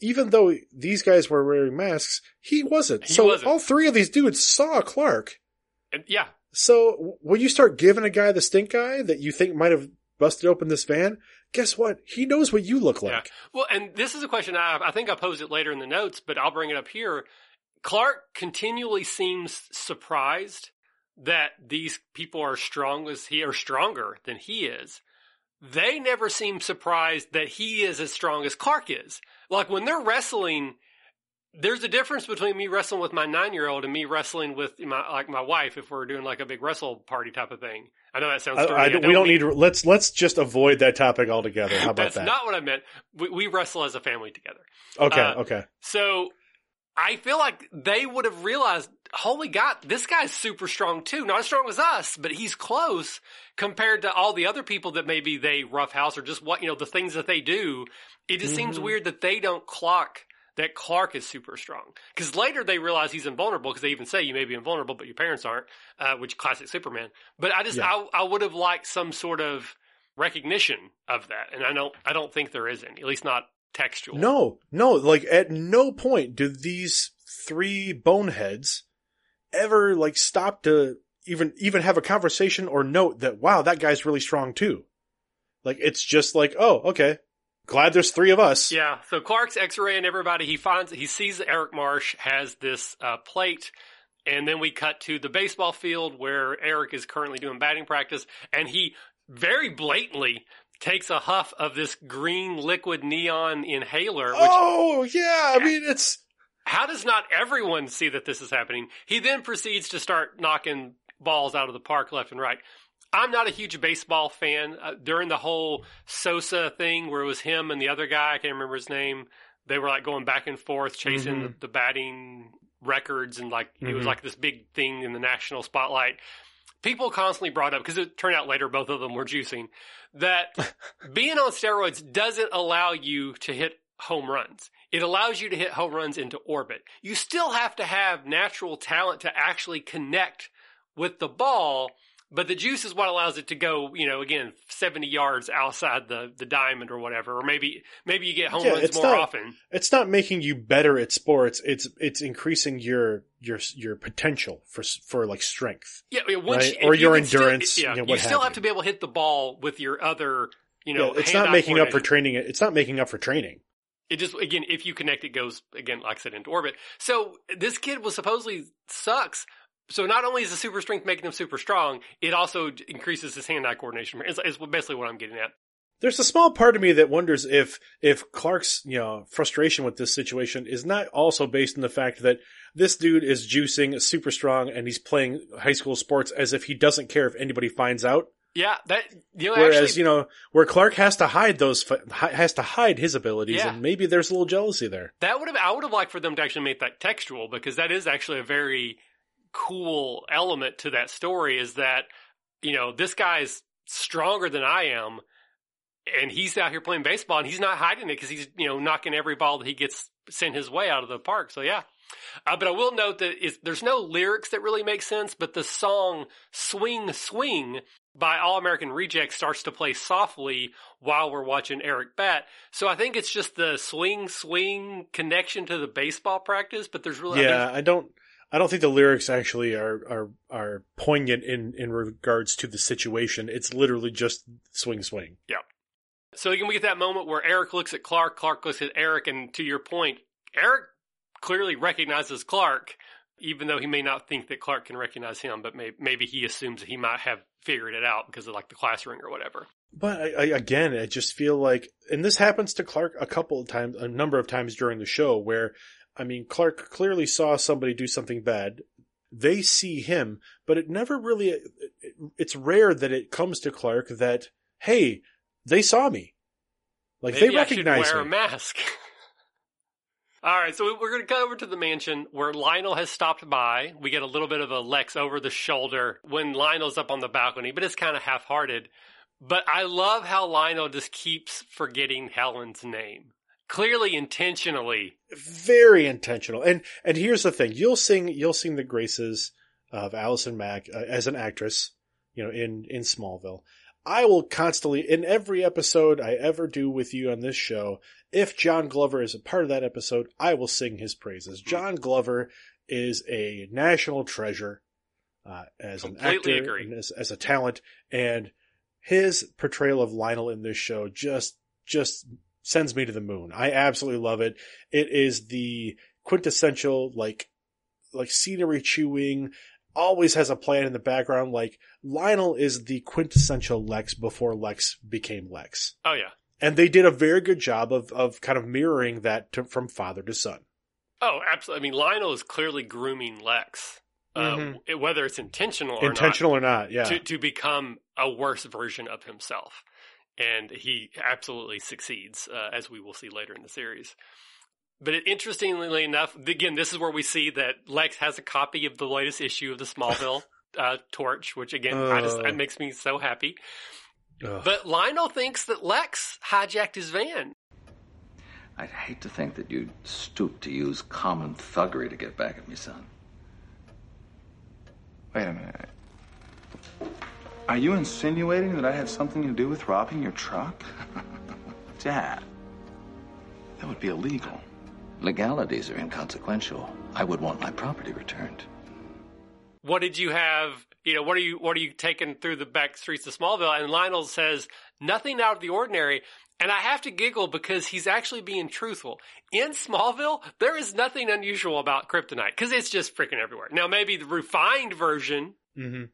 even though these guys were wearing masks, he wasn't. He so wasn't. all three of these dudes saw Clark. And yeah, So when you start giving a guy the stink eye that you think might have busted open this van, guess what? He knows what you look Yeah. like. Well, and this is a question I, I think I posed it later in the notes, but I'll bring it up here. Clark continually seems surprised that these people are strong as he are stronger than he is. They never seem surprised that he is as strong as Clark is. Like when they're wrestling, there's a difference between me wrestling with my nine year old and me wrestling with my like my wife if we're doing like a big wrestle party type of thing. I know that sounds. I, dirty. I I don't- we don't mean- need to, let's, let's just avoid that topic altogether. How about That's that? not what I meant. We, we wrestle as a family together. okay. uh, okay. So I feel like they would have realized, holy God, this guy's super strong too. Not as strong as us, but he's close compared to all the other people that maybe they roughhouse or just what, you know, the things that they do. It just seems Mhm. weird that they don't clock that Clark is super strong. Cause later they realize he's invulnerable because they even say you may be invulnerable, but your parents aren't, uh, which classic Superman. But I just, Yeah. I, I would have liked some sort of recognition of that. And I don't, I don't think there is any, at least not textual. No, no, like at no point do these three boneheads ever like stop to even even have a conversation or note that wow, that guy's really strong too. Like it's just like, oh, okay. Glad there's three of us. Yeah. So Clark's X-ray and everybody. He finds he sees Eric Marsh has this uh, plate, and then we cut to the baseball field where Eric is currently doing batting practice, and he very blatantly takes a huff of this green liquid neon inhaler. Which Oh, yeah. I mean, it's how does not everyone see that this is happening? He then proceeds to start knocking balls out of the park left and right. I'm not a huge baseball fan. Uh, during the whole Sosa thing where it was him and the other guy, I can't remember his name, they were like going back and forth chasing the, the batting records and like it was Mhm. like this big thing in the national spotlight. People constantly brought up because it turned out later both of them were juicing that (laughs) being on steroids doesn't allow you to hit home runs. It allows you to hit home runs into orbit. You still have to have natural talent to actually connect with the ball, but the juice is what allows it to go, you know, again, 70 yards outside the, the diamond or whatever. Or maybe, maybe you get home Yeah, runs more not- often. it's not making you better at sports. It's it's increasing your your your potential for for like strength. Yeah, Right? you- or if you your still- endurance, yeah, you know, you still have have to be able to hit the ball with your other, you know, it's not making up for training. It's not making up for training. It just again, if you connect, it goes again, like I said, into orbit. So this kid was supposedly sucks. So not only is the super strength making him super strong, it also increases his hand-eye coordination. Is, is basically what I'm getting at. There's a small part of me that wonders if if Clark's you know frustration with this situation is not also based on the fact that this dude is juicing super strong and he's playing high school sports as if he doesn't care if anybody finds out. Yeah, that you know, Whereas actually, you know where Clark has to hide those has to hide his abilities, Yeah. and maybe there's a little jealousy there. that would have I would have liked for them to actually make that textual because that is actually a very cool element to that story. Is that you know this guy's stronger than I am, and he's out here playing baseball, and he's not hiding it because he's you know knocking every ball that he gets sent his way out of the park. So yeah. Uh, but I will note that there's no lyrics that really make sense, but the song "Swing Swing" by All American Reject starts to play softly while we're watching Eric bat. So I think it's just the swing swing connection to the baseball practice, but there's really yeah, I don't. I don't think the lyrics actually are are are poignant in in regards to the situation. It's literally just swing swing. Yeah. So again, we get that moment where Eric looks at Clark, Clark looks at Eric, and to your point, Eric clearly recognizes Clark, even though he may not think that Clark can recognize him, but may, maybe he assumes that he might have figured it out because of like the class ring or whatever. But I, I, again, I just feel like, and this happens to Clark a couple of times, a number of times during the show, where I mean, Clark clearly saw somebody do something bad. They see him, but it never really, it's rare that it comes to Clark that, hey, they saw me, like Maybe they I should recognize wear me. a mask. (laughs) All right, so we're going to cut over to the mansion where Lionel has stopped by. We get a little bit of a Lex over the shoulder when Lionel's up on the balcony, but it's kind of half-hearted. But I love how Lionel just keeps forgetting Helen's name. Clearly intentionally. very intentional. And and here's the thing: you'll sing you'll sing the graces of Allison Mack uh, as an actress, you know, in in Smallville. I will constantly, in every episode I ever do with you on this show, if John Glover is a part of that episode, I will sing his praises. John Glover is a national treasure uh, as Completely an actor agree. and as, as a talent, and his portrayal of Lionel in this show just just sends me to the moon. I absolutely love it. It is the quintessential like like scenery chewing, always has a plan in the background. Like Lionel is the quintessential Lex before Lex became Lex. Oh yeah. And they did a very good job of, of kind of mirroring that to, from father to son. Oh, absolutely. I mean, Lionel is clearly grooming Lex, uh, Mhm. w- whether it's intentional or Intentional or not, yeah. to, to become a worse version of himself. And he absolutely succeeds, uh, as we will see later in the series. But it, interestingly enough, again, this is where we see that Lex has a copy of the latest issue of the Smallville (laughs) uh, Torch, which again, I just, Uh. that makes me so happy. Ugh. But Lionel thinks that Lex hijacked his van. I'd hate to think that you'd stoop to use common thuggery to get back at me, son. Wait a minute. Are you insinuating that I had something to do with robbing your truck? (laughs) Dad, that would be illegal. Legalities are inconsequential. I would want my property returned. what did you have? You know, what are you what are you taking through the back streets of Smallville? And Lionel says nothing out of the ordinary. And I have to giggle because he's actually being truthful. In Smallville, there is nothing unusual about kryptonite because it's just freaking everywhere. Now, maybe the refined version, hmm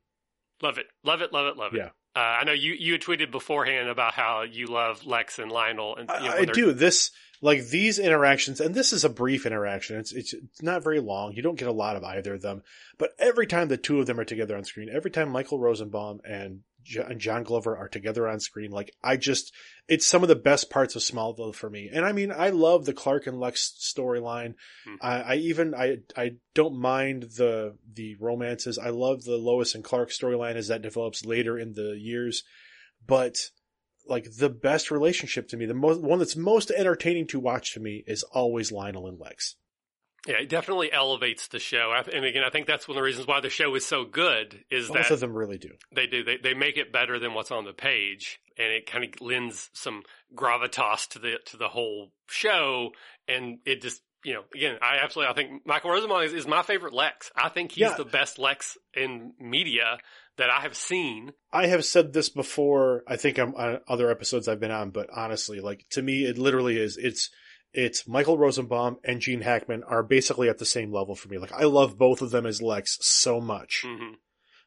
love it, love it, love it, love it. Yeah. Uh, I know you you had tweeted beforehand about how you love Lex and Lionel, and you know, I, do this like these interactions, and this is a brief interaction. It's, it's it's not very long. You don't get a lot of either of them, but every time the two of them are together on screen, every time Michael Rosenbaum and and John Glover are together on screen, like I just, it's some of the best parts of Smallville for me. And I mean, I love the Clark and Lex storyline. Hmm. I, I even I I don't mind the the romances. I love the Lois and Clark storyline as that develops later in the years, but like the best relationship to me, the most one that's most entertaining to watch to me is always Lionel and Lex. Yeah, it definitely elevates the show. And again, I think that's one of the reasons why the show is so good. Is Both that of them really do. They do. They they make it better than what's on the page, and it kind of lends some gravitas to the to the whole show. And it just you know, again, I absolutely I think Michael Rosenbaum is, is my favorite Lex. I think he's Yeah. the best Lex in media that I have seen. I have said this before. I think I'm on other episodes I've been on, but honestly, like to me, it literally is. It's it's Michael Rosenbaum and Gene Hackman are basically at the same level for me. Like I love both of them as Lex so much hmm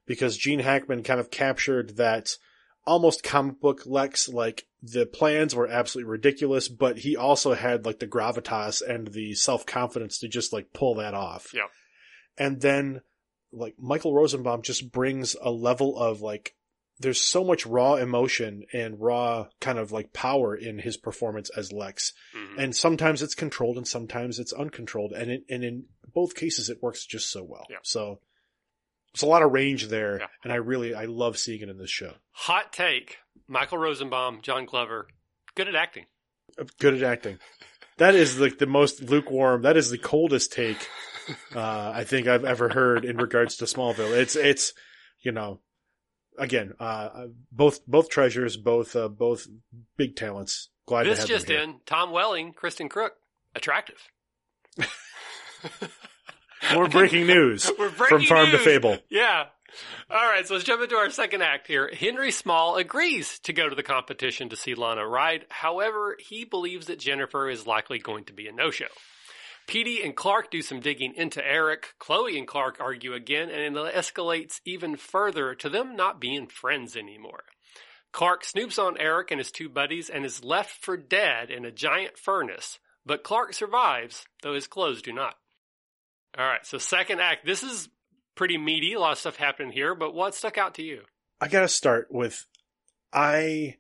because Gene Hackman kind of captured that almost comic book Lex. Like the plans were absolutely ridiculous, but he also had like the gravitas and the self confidence to just like pull that off. Yeah. And then like Michael Rosenbaum just brings a level of like there's so much raw emotion and raw kind of like power in his performance as Lex. hmm And sometimes it's controlled and sometimes it's uncontrolled. And it, and in both cases it works just so well. Yeah. So there's a lot of range there Yeah. and I really I love seeing it in this show. Hot take: Michael Rosenbaum, John Glover, good at acting. Good at acting. That is like the most lukewarm. That is the coldest take uh, I think I've ever heard in regards to Smallville. It's it's you know again uh, both both treasures, both uh, both big talents. Glad to this have just in: Tom Welling, Kristin Kreuk, attractive. (laughs) More breaking news (laughs) We're from breaking Farm to. Fable. Yeah. All right, so let's jump into our second act here. Henry Small agrees to go to the competition to see Lana ride. However, he believes that Jennifer is likely going to be a no-show. Petey and Clark do some digging into Eric. Chloe and Clark argue again, and it escalates even further to them not being friends anymore. Clark snoops on Eric and his two buddies and is left for dead in a giant furnace, but Clark survives, though his clothes do not. All right, so second act. This is pretty meaty. A lot of stuff happening here, but what stuck out to you? I gotta start with I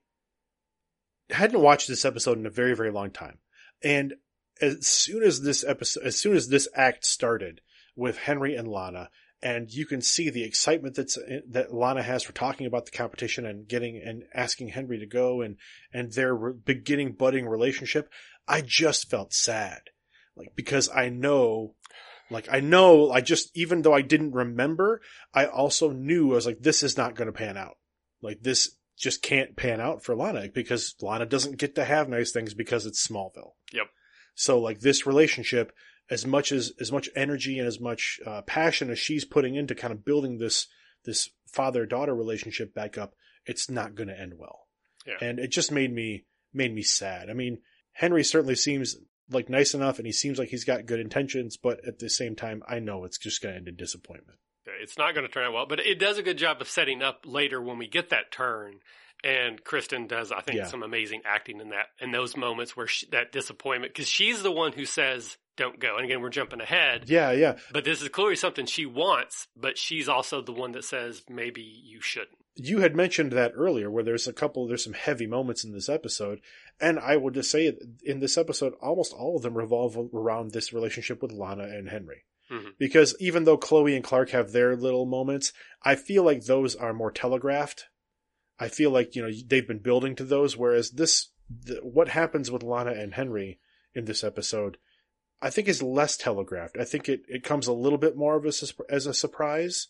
hadn't watched this episode in a very, very long time. And as soon as this episode as soon as this act started with Henry and Lana, and you can see the excitement that's that Lana has for talking about the competition and getting and asking Henry to go and and their re- beginning budding relationship, I just felt sad. Like because I know like I know I just even though I didn't remember, I also knew I was like this is not going to pan out. Like this just can't pan out for Lana because Lana doesn't get to have nice things because it's Smallville. Yep. So like this relationship, as much as as much energy and as much uh, passion as she's putting into kind of building this this father daughter relationship back up, it's not going to end well. Yeah. And it just made me made me sad. I mean, Henry certainly seems like nice enough, and he seems like he's got good intentions, but at the same time, I know it's just going to end in disappointment. It's not going to turn out well, but it does a good job of setting up later when we get that turn. And Kristin does, I think, Yeah. some amazing acting in that, in those moments where she, that disappointment, because she's the one who says, "Don't go." And again, we're jumping ahead, Yeah, yeah. but this is clearly something she wants. But she's also the one that says, "Maybe you shouldn't." you had mentioned that earlier where there's a couple there's some heavy moments in this episode and i would just say in this episode almost all of them revolve around this relationship with lana and henry Mhm. because even though chloe and clark have their little moments i feel like those are more telegraphed i feel like you know they've been building to those whereas this the, what happens with lana and henry in this episode i think is less telegraphed i think it, it comes a little bit more of a, as a surprise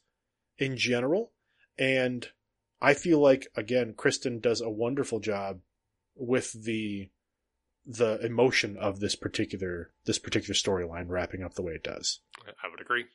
in general and I feel like again Kristin does a wonderful job with the the emotion of this particular this particular storyline wrapping up the way it does. I would agree.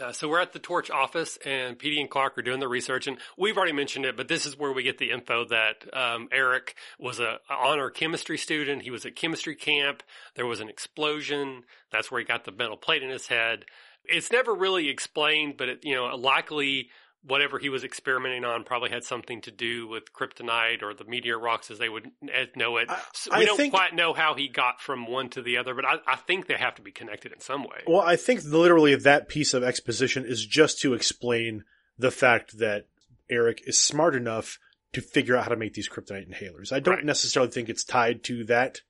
Uh, so we're at the Torch office, and Petey and Clark are doing the research, and we've already mentioned it, but this is where we get the info that um, Eric was a, a honor chemistry student. He was at chemistry camp. There was an explosion. That's where he got the metal plate in his head. It's never really explained, but it, you know, likely whatever he was experimenting on probably had something to do with kryptonite or the meteor rocks as they would know it. I- So I we don't think- quite know how he got from one to the other, but I, I think they have to be connected in some way. Well, I think literally that piece of exposition is just to explain the fact that Eric is smart enough to figure out how to make these kryptonite inhalers. I don't Right. necessarily think it's tied to that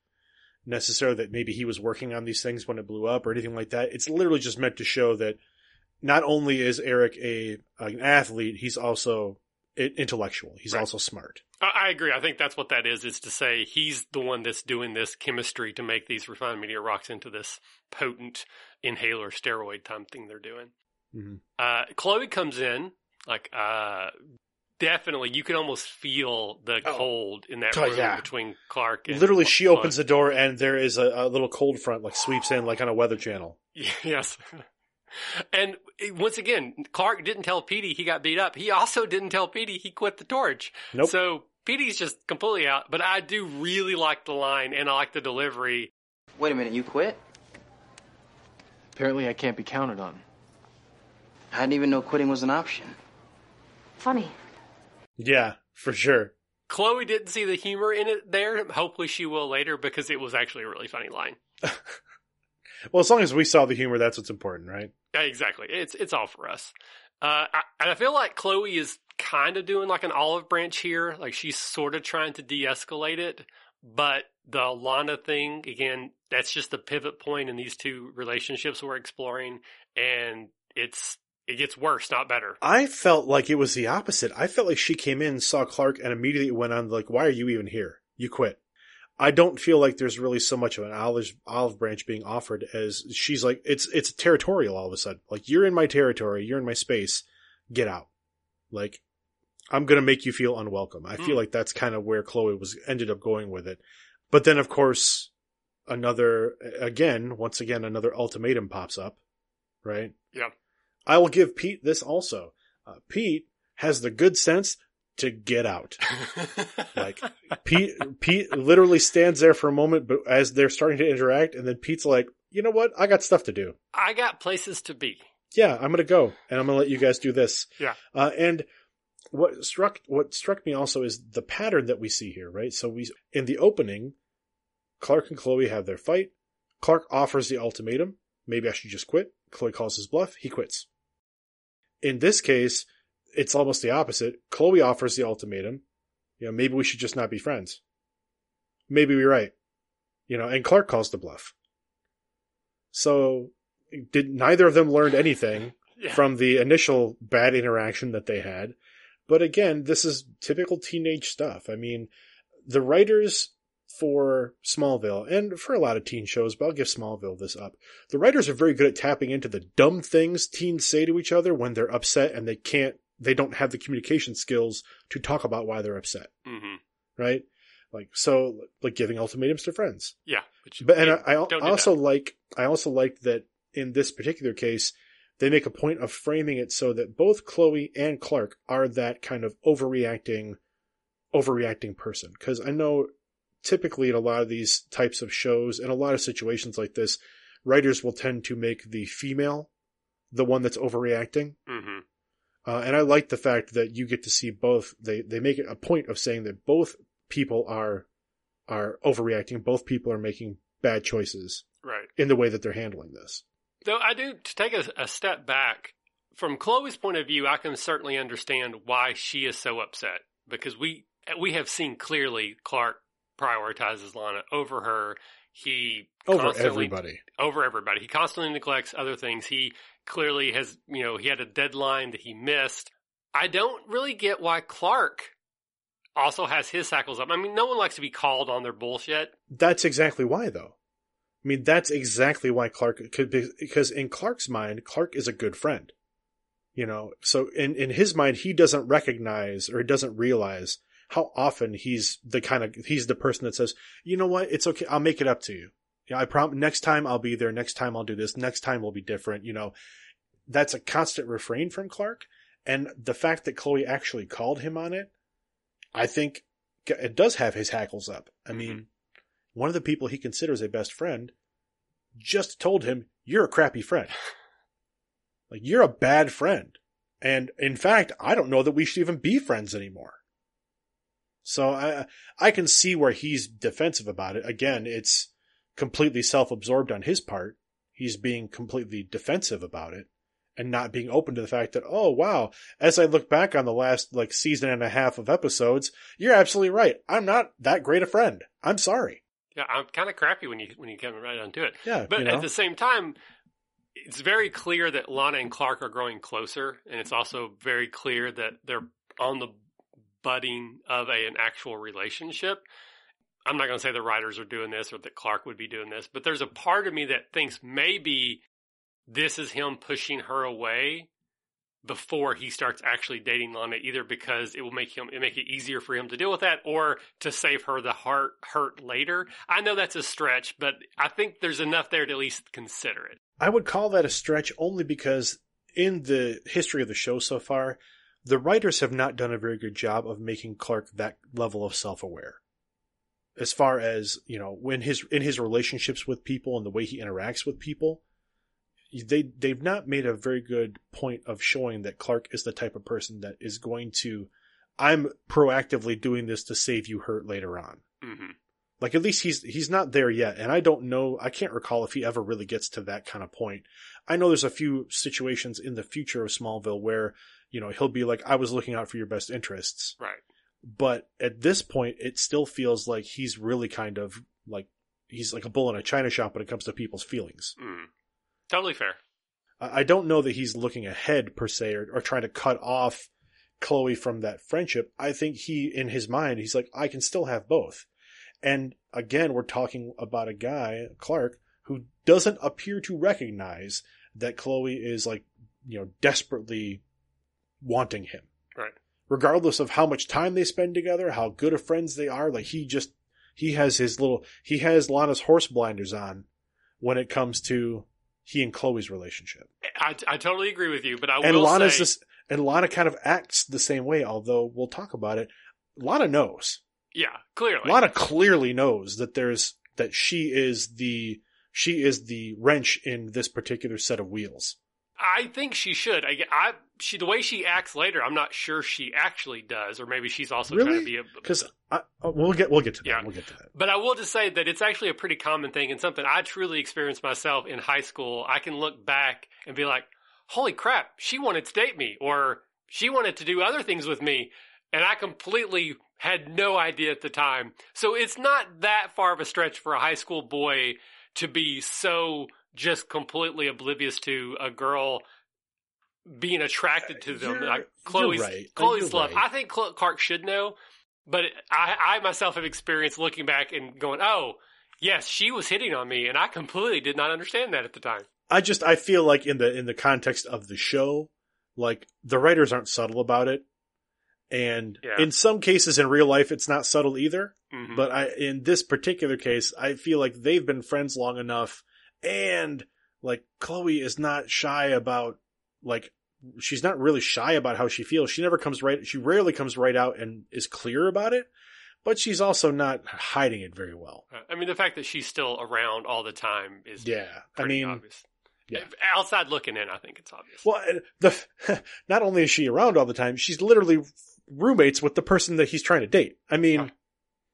necessarily that maybe he was working on these things when it blew up or anything like that. It's literally just meant to show that not only is Eric a an athlete, he's also intellectual. He's Right. also smart. I agree. I think that's what that is, is to say he's the one that's doing this chemistry to make these refined meteor rocks into this potent inhaler steroid type thing they're doing. Mhm. Uh, Chloe comes in, like, uh, definitely, you can almost feel the Oh. cold in that Oh, room yeah. between Clark and. Literally, she Clark. opens the door and there is a, a little cold front like sweeps in like on a weather channel. (laughs) Yes. And once again, Clark didn't tell Petey he got beat up. He also didn't tell Petey he quit the torch. Nope. So Petey's just completely out. But I do really like the line and I like the delivery. Wait a minute, you quit? Apparently, I can't be counted on. I didn't even know quitting was an option. Funny. Yeah, for sure. Chloe didn't see the humor in it there. Hopefully she will later because it was actually a really funny line. (laughs) Well, as long as we saw the humor, that's what's important, right? Exactly. It's it's all for us. Uh, I, and I feel like Chloe is kind of doing like an olive branch here. Like she's sort of trying to de-escalate it, but the Lana thing again, that's just the pivot point in these two relationships we're exploring, and it's it gets worse, not better. I felt like it was the opposite. I felt like she came in, saw Clark, and immediately went on like, "Why are you even here? You quit." I don't feel like there's really so much of an olive olive branch being offered as she's like, it's it's territorial all of a sudden. Like you're in my territory, you're in my space, get out. Like I'm gonna make you feel unwelcome. I feel Hmm. like that's kind of where Chloe was ended up going with it. But then of course another again, once again another ultimatum pops up, right? Yeah. I will give Pete this also. Uh, Pete has the good sense to get out. Like Pete, Pete literally stands there for a moment, but as they're starting to interact, and then Pete's like, "You know what? I got stuff to do. I got places to be. Yeah, I'm gonna go, and I'm gonna let you guys do this." Yeah. Uh, and what struck what struck me also is the pattern that we see here, right? So we in the opening, Clark and Chloe have their fight. Clark offers the ultimatum. Maybe I should just quit. Chloe calls his bluff. He quits. In this case, it's almost the opposite. Chloe offers the ultimatum. You know, maybe we should just not be friends. Maybe we're right. You know, and Clark calls the bluff. So, did neither of them learned anything (laughs) Yeah. from the initial bad interaction that they had? But again, this is typical teenage stuff. I mean, the writers for Smallville and for a lot of teen shows, but I'll give Smallville this up. The writers are very good at tapping into the dumb things teens say to each other when they're upset and they can't they don't have the communication skills to talk about why they're upset, hmm right? Like so, like giving ultimatums to friends. Yeah. Which, But and yeah, I, I also that. like I also like that in this particular case, they make a point of framing it so that both Chloe and Clark are that kind of overreacting, overreacting person. Because I know typically in a lot of these types of shows and a lot of situations like this, writers will tend to make the female the one that's overreacting. Mhm. Uh, and I like the fact that you get to see both. They they make it a point of saying that both people are are overreacting. Both people are making bad choices Right. in the way that they're handling this. Though I do to take a, a step back from Chloe's point of view, I can certainly understand why she is so upset because we we have seen clearly Clark prioritizes Lana over her. He Over everybody. over everybody. He constantly neglects other things. He clearly has, you know, he had a deadline that he missed. I don't really get why Clark also has his shackles up. I mean, no one likes to be called on their bullshit. That's exactly why, though. I mean, that's exactly why Clark could be because in Clark's mind, Clark is a good friend. You know, so in in his mind, he doesn't recognize or he doesn't realize how often he's the kind of he's the person that says, you know what, it's okay, I'll make it up to you. Yeah, I prom next time I'll be there. Next time I'll do this. Next time will be different. You know, that's a constant refrain from Clark, and the fact that Chloe actually called him on it, I think it does have his hackles up. I mean, mm-hmm. one of the people he considers a best friend just told him, You're a crappy friend. like, you're a bad friend. And in fact, I don't know that we should even be friends anymore. So I, I can see where he's defensive about it. Again, it's completely self-absorbed on his part. He's being completely defensive about it and not being open to the fact that, oh wow, as I look back on the last like season and a half of episodes, you're absolutely right. I'm not that great a friend. I'm sorry. Yeah, I'm kind of crappy when you when you come right onto it. Yeah, But you know? at the same time, it's very clear that Lana and Clark are growing closer, and it's also very clear that they're on the budding of a, an actual relationship. I'm not going to say the writers are doing this or that Clark would be doing this, but there's a part of me that thinks maybe this is him pushing her away before he starts actually dating Lana, either because it will make him it make it easier for him to deal with that, or to save her the heart hurt later. I know that's a stretch, but I think there's enough there to at least consider it. I would call that a stretch only because in the history of the show so far, the writers have not done a very good job of making Clark that level of self-aware. As far as, you know, when his in his relationships with people and the way he interacts with people, they they've not made a very good point of showing that Clark is the type of person that is going to I'm proactively doing this to save you hurt later on. hmm Like at least he's he's not there yet, and I don't know. I can't recall if he ever really gets to that kind of point. I know there's a few situations in the future of Smallville where you know he'll be like, "I was looking out for your best interests," Right. but at this point, it still feels like he's really kind of like he's like a bull in a china shop when it comes to people's feelings. Mm. Totally fair. I don't know that he's looking ahead per se or, or trying to cut off Chloe from that friendship. I think he, in his mind, he's like, I can still have both. And again, we're talking about a guy, Clark, who doesn't appear to recognize that Chloe is like, you know, desperately wanting him. Right. Regardless of how much time they spend together, how good of friends they are, like he just, he has his little, he has Lana's horse blinders on when it comes to he and Chloe's relationship. I, I totally agree with you, but I and will Lana's say, this, and Lana kind of acts the same way, although we'll talk about it. Lana knows. yeah, clearly, Lana clearly knows that there's, that she is the, she is the wrench in this particular set of wheels. I think she should. I, I, she, the way she acts later, I'm not sure she actually does, or maybe she's also trying to be a. Cause oh, we'll get, we'll get to that. Yeah. We'll get to that. But I will just say that it's actually a pretty common thing and something I truly experienced myself in high school. I can look back and be like, holy crap, she wanted to date me or she wanted to do other things with me. And I completely had no idea at the time. So it's not that far of a stretch for a high school boy to be so just completely oblivious to a girl being attracted to them. You're- like Chloe's, right. Chloe's love. right. I think Cl- Clark should know, but I, I myself have experienced looking back and going, oh, yes, she was hitting on me, and I completely did not understand that at the time. I just, I feel like in the, in the context of the show, like the writers aren't subtle about it. And Yeah. in some cases in real life, it's not subtle either. Mhm. But I, in this particular case, I feel like they've been friends long enough and like Chloe is not shy about like, she's not really shy about how she feels. She never comes right, she rarely comes right out and is clear about it, but she's also not hiding it very well. Uh, I mean, the fact that she's still around all the time is Yeah. I mean, obvious. yeah. Outside looking in, I think it's obvious. Well, the (laughs) not only is she around all the time, she's literally roommates with the person that he's trying to date. I mean,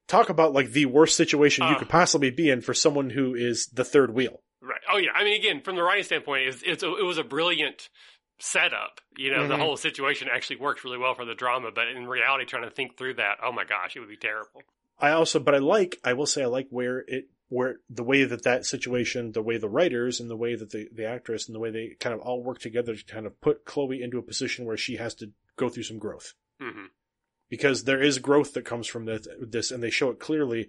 talk about like the worst situation you Uh. could possibly be in for someone who is the third wheel. Right. Oh yeah. I mean, again, from the writing standpoint, it's, it's a, it was a brilliant setup. You know, the Mhm. whole situation actually worked really well for the drama, but in reality, trying to think through that, oh my gosh, it would be terrible. I also, but I like, I will say, I like where it, where the way that that situation, the way the writers and the way that the the actress and the way they kind of all work together to kind of put Chloe into a position where she has to go through some growth. hmm because there is growth that comes from this, this and they show it clearly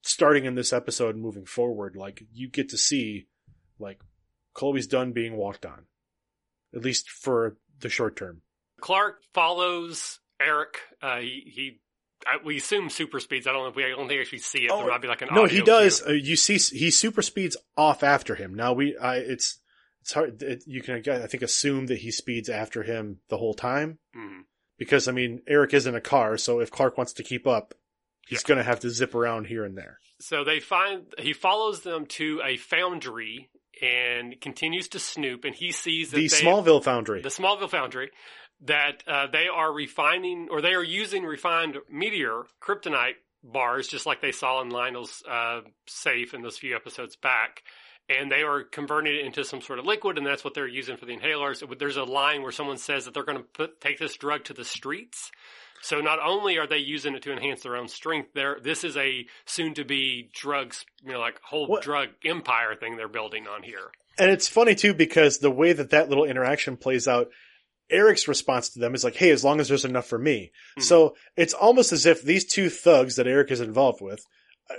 starting in this episode and moving forward like you get to see like chloe's done being walked on at least for the short term Clark follows Eric. Uh, he, he I, we assume super speeds. I don't know if we I don't think actually see it. Oh, there might be like an no he does uh, you see he super speeds off after him now we i it's it's hard it, you can i think assume that he speeds after him the whole time Mhm. because i mean eric is in a car so if clark wants to keep up he's Yeah. going to have to zip around here and there So they find he follows them to a foundry and continues to snoop, and he sees that the they, smallville foundry the Smallville foundry, that uh, they are refining or they are using refined meteor kryptonite bars, just like they saw in Lionel's uh, safe in those few episodes back. And they are converting it into some sort of liquid, and that's what they're using for the inhalers. There's a line where someone says that they're going to put take this drug to the streets. So not only are they using it to enhance their own strength, there this is a soon-to-be drugs, you know, like whole What- drug empire thing they're building on here. And it's funny too because the way that that little interaction plays out, Eric's response to them is like, "Hey, as long as there's enough for me." Mhm. So it's almost as if these two thugs that Eric is involved with,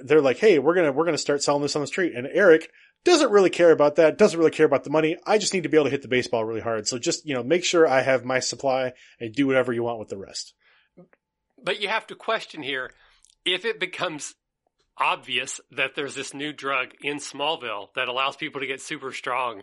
they're like, "Hey, we're gonna we're gonna start selling this on the street," and Eric doesn't really care about that. Doesn't really care about the money. I just need to be able to hit the baseball really hard. So just you know, make sure I have my supply and do whatever you want with the rest. But you have to question here if it becomes obvious that there's this new drug in Smallville that allows people to get super strong.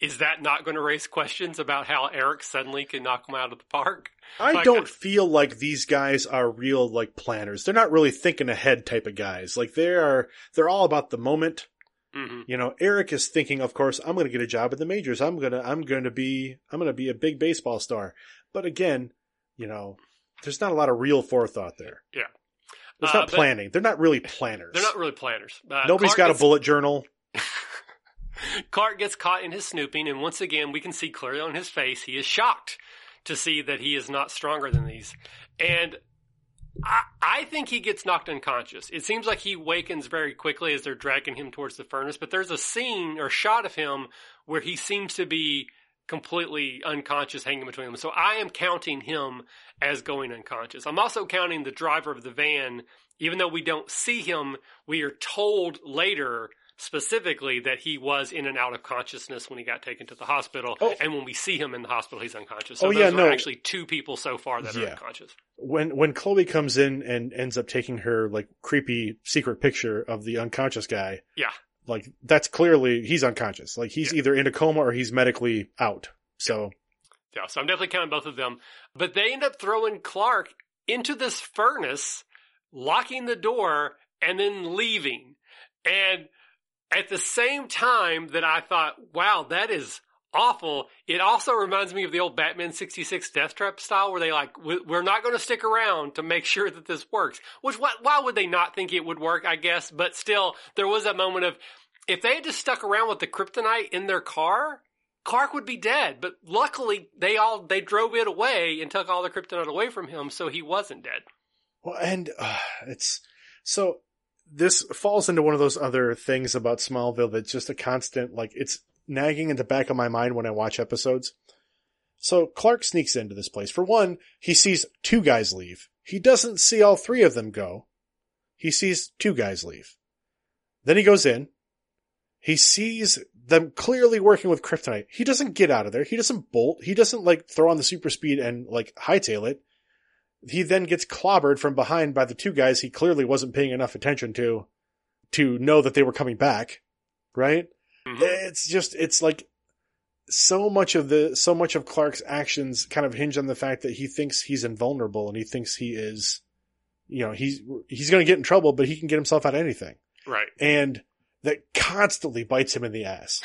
Is that not going to raise questions about how Eric suddenly can knock them out of the park? I Like, don't feel like these guys are real like planners. They're not really thinking ahead type of guys. Like they are, they're all about the moment. hmm You know, Eric is thinking, of course, I'm going to get a job at the majors. I'm going to, I'm going to be, I'm going to be a big baseball star. But again, you know, there's not a lot of real forethought there. Yeah. It's Uh, not but- planning. They're not really planners. They're not really planners. Uh, Nobody's Clark got a gets- bullet journal. (laughs) Clark gets caught in his snooping, and once again, we can see clearly on his face he is shocked to see that he is not stronger than these. And I, I think he gets knocked unconscious. It seems like he wakens very quickly as they're dragging him towards the furnace, but there's a scene or shot of him where he seems to be completely unconscious hanging between them. So I am counting him as going unconscious. I'm also counting the driver of the van, even though we don't see him, we are told later specifically that he was in and out of consciousness when he got taken to the hospital. Oh. And when we see him in the hospital, he's unconscious. So Oh, those yeah, are no. actually two people so far that are unconscious. When, when Chloe comes in and ends up taking her like creepy secret picture of the unconscious guy. Yeah. Like that's clearly, he's unconscious. Like he's either in a coma or he's medically out. So Yeah, so I'm definitely counting both of them. But they end up throwing Clark into this furnace, locking the door, and then leaving. And at the same time that I thought, wow, that is awful, it also reminds me of the old Batman 66 Death Trap style where they like, "We- we're not going to stick around to make sure that this works. Which, why, why would they not think it would work, I guess? But still, there was that moment of, if they had just stuck around with the kryptonite in their car, Clark would be dead, but luckily they all they drove it away and took all the kryptonite away from him, so he wasn't dead. Well, and uh, it's so this falls into one of those other things about Smallville that's just a constant, like it's nagging in the back of my mind when I watch episodes. So Clark sneaks into this place. For one, he sees two guys leave. He doesn't see all three of them go. He sees two guys leave. Then he goes in. He sees them clearly working with kryptonite. He doesn't get out of there. He doesn't bolt. He doesn't like throw on the super speed and like hightail it. He then gets clobbered from behind by the two guys he clearly wasn't paying enough attention to to know that they were coming back. Right? Mhm. It's just it's like so much of the so much of Clark's actions kind of hinge on the fact that he thinks he's invulnerable and he thinks he is you know, he's he's going to get in trouble but he can get himself out of anything Right. and that constantly bites him in the ass.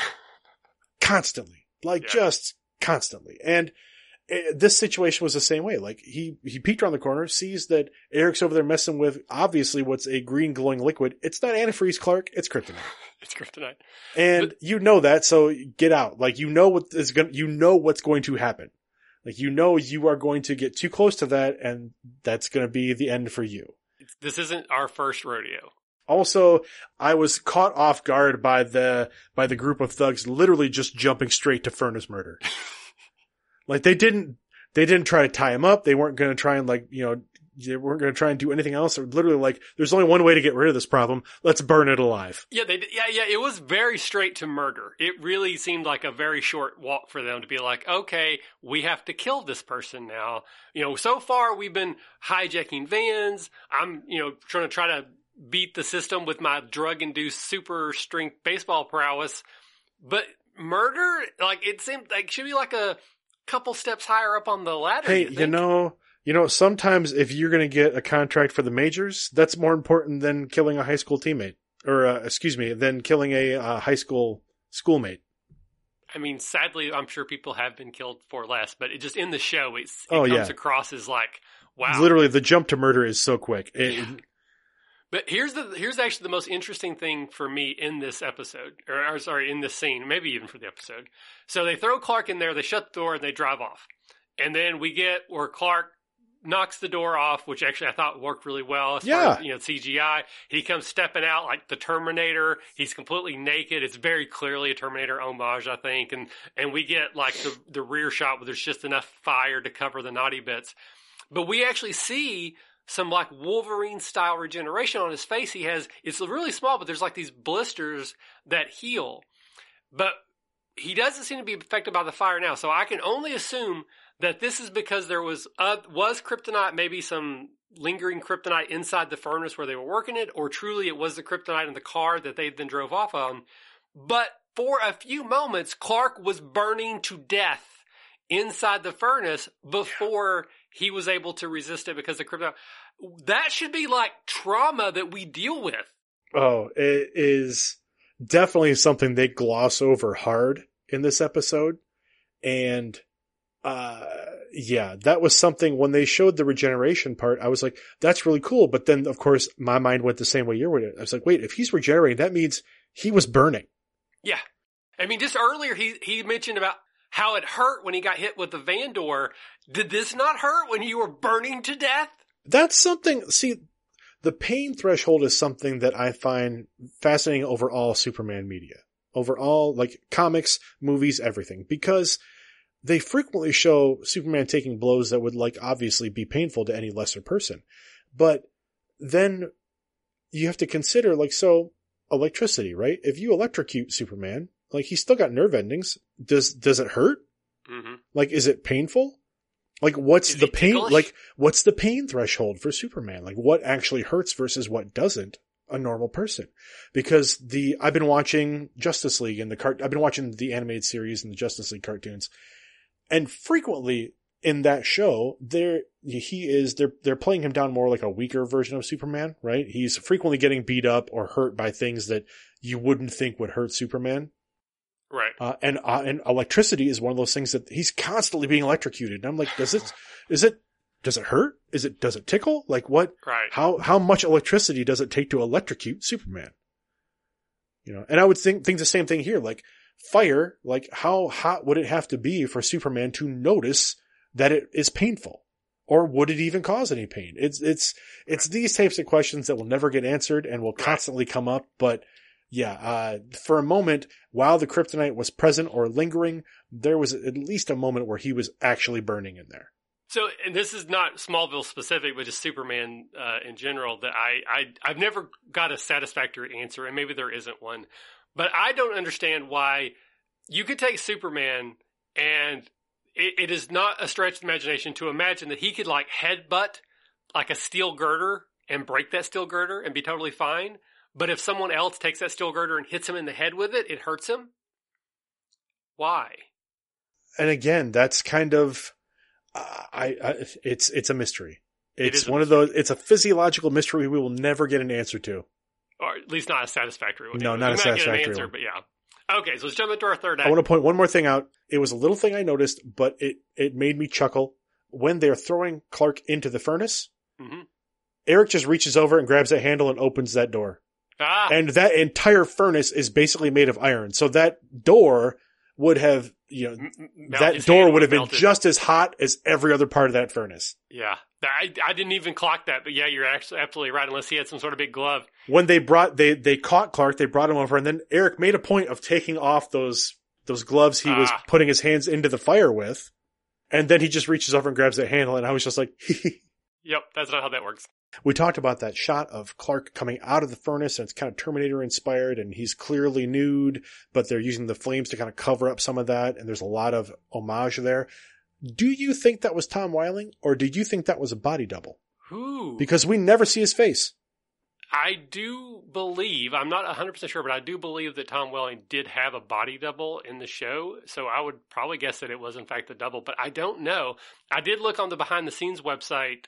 (laughs) constantly. Like Yeah. just constantly. And uh, this situation was the same way. Like he, he peeked around the corner, sees that Eric's over there messing with obviously what's a green glowing liquid. It's not antifreeze, Clark. It's kryptonite. (laughs) It's kryptonite. And But- you know that, so get out. Like you know what is going, you know what's going to happen. Like you know you are going to get too close to that and that's going to be the end for you. This isn't our first rodeo. Also, I was caught off guard by the by the group of thugs literally just jumping straight to Furnace murder. (laughs) like they didn't they didn't try to tie him up. They weren't going to try and like, you know, they weren't going to try and do anything else. They're literally like there's only one way to get rid of this problem. Let's burn it alive. Yeah, they yeah yeah. It was very straight to murder. It really seemed like a very short walk for them to be like, okay, we have to kill this person now. You know, so far we've been hijacking vans. I'm you know trying to try to beat the system with my drug induced super strength baseball prowess, but murder like it seemed like should be like a couple steps higher up on the ladder. Hey, you, you know, you know, sometimes if you're going to get a contract for the majors, that's more important than killing a high school teammate or uh, excuse me, than killing a uh, high school schoolmate. I mean, sadly, I'm sure people have been killed for less, but it just in the show, it's, it Oh, comes yeah. across as like, wow. Literally, the jump to murder is so quick. It, But here's the here's actually the most interesting thing for me in this episode, or, or sorry, in this scene, maybe even for the episode. So they throw Clark in there, they shut the door, and they drive off. And then we get where Clark knocks the door off, which actually I thought worked really well as far Yeah. as you know CGI. He comes stepping out like the Terminator. He's completely naked. It's very clearly a Terminator homage, I think. And and we get like the the rear shot where there's just enough fire to cover the naughty bits. But we actually see some like Wolverine style regeneration on his face. He has it's really small, but there's like these blisters that heal. But he doesn't seem to be affected by the fire now. So I can only assume that this is because there was uh, was kryptonite, maybe some lingering kryptonite inside the furnace where they were working it, or truly it was the kryptonite in the car that they then drove off on. But for a few moments, Clark was burning to death inside the furnace before he was able to resist it because the kryptonite. That should be like trauma that we deal with. oh, it is definitely something they gloss over hard in this episode. And, uh, yeah, that was something when they showed the regeneration part, I was like, that's really cool. But then, of course, my mind went the same way you were. I was like, wait, if he's regenerating, that means he was burning. Yeah. I mean, just earlier he, he mentioned about how it hurt when he got hit with the van door. Did this not hurt when you were burning to death? That's something, see, the pain threshold is something that I find fascinating over all Superman media, over all like comics, movies, everything, because they frequently show Superman taking blows that would like obviously be painful to any lesser person. But then you have to consider like, so electricity, right? If you electrocute Superman, like he's still got nerve endings. Does, does it hurt? Mm-hmm. Like, is it painful? Like, what's Is the pain? ticklish? Like, what's the pain threshold for Superman? Like, what actually hurts versus what doesn't a normal person? Because the, I've been watching Justice League and the cart, I've been watching the animated series and the Justice League cartoons. And frequently in that show, there, he is, they're, they're playing him down more like a weaker version of Superman, right? He's frequently getting beat up or hurt by things that you wouldn't think would hurt Superman. Right. Uh, and uh, and electricity is one of those things that he's constantly being electrocuted. And I'm like, does it, is it, does it hurt? Is it, does it tickle? Like what, Right. how, how much electricity does it take to electrocute Superman? You know, and I would think, think the same thing here. Like fire, like how hot would it have to be for Superman to notice that it is painful? Or would it even cause any pain? It's, it's, it's these types of questions that will never get answered and will Right. constantly come up. But yeah, uh, for a moment, while the kryptonite was present or lingering, there was at least a moment where he was actually burning in there. So, and this is not Smallville specific, but just Superman uh, in general. That I, I I've never got a satisfactory answer, and maybe there isn't one. But I don't understand why you could take Superman and it, it is not a stretched imagination to imagine that he could like headbutt like a steel girder and break that steel girder and be totally fine. But if someone else takes that steel girder and hits him in the head with it, it hurts him. Why? And again, that's kind of, uh, I, I, it's, it's a mystery. It's a one of those, it's a physiological mystery we will never get an answer to. Or at least not a satisfactory one. No, We not a might get an satisfactory answer, one. But yeah. Okay, so let's jump into our third act. I want to point one more thing out. It was a little thing I noticed, but it, it made me chuckle. When they're throwing Clark into the furnace, Mhm. Eric just reaches over and grabs that handle and opens that door. Ah, And that entire furnace is basically made of iron. So that door would have, you know, m- m- melt- that door would have been melted. just as hot as every other part of that furnace. Yeah, I, I didn't even clock that, but yeah, you're actually absolutely right. Unless he had some sort of big glove. When they brought, they, they caught Clark, they brought him over, and then Eric made a point of taking off those, those gloves he was Ah. putting his hands into the fire with. And then he just reaches over and grabs that handle, and I was just like, (laughs) Yep, that's not how that works. We talked about that shot of Clark coming out of the furnace and it's kind of Terminator inspired and he's clearly nude, but they're using the flames to kind of cover up some of that. And there's a lot of homage there. Do you think that was Tom Welling or did you think that was a body double? Who? Because we never see his face. I do believe, I'm not 100% sure, but I do believe that Tom Welling did have a body double in the show. So I would probably guess that it was, in fact, the double, but I don't know. I did look on the behind the scenes website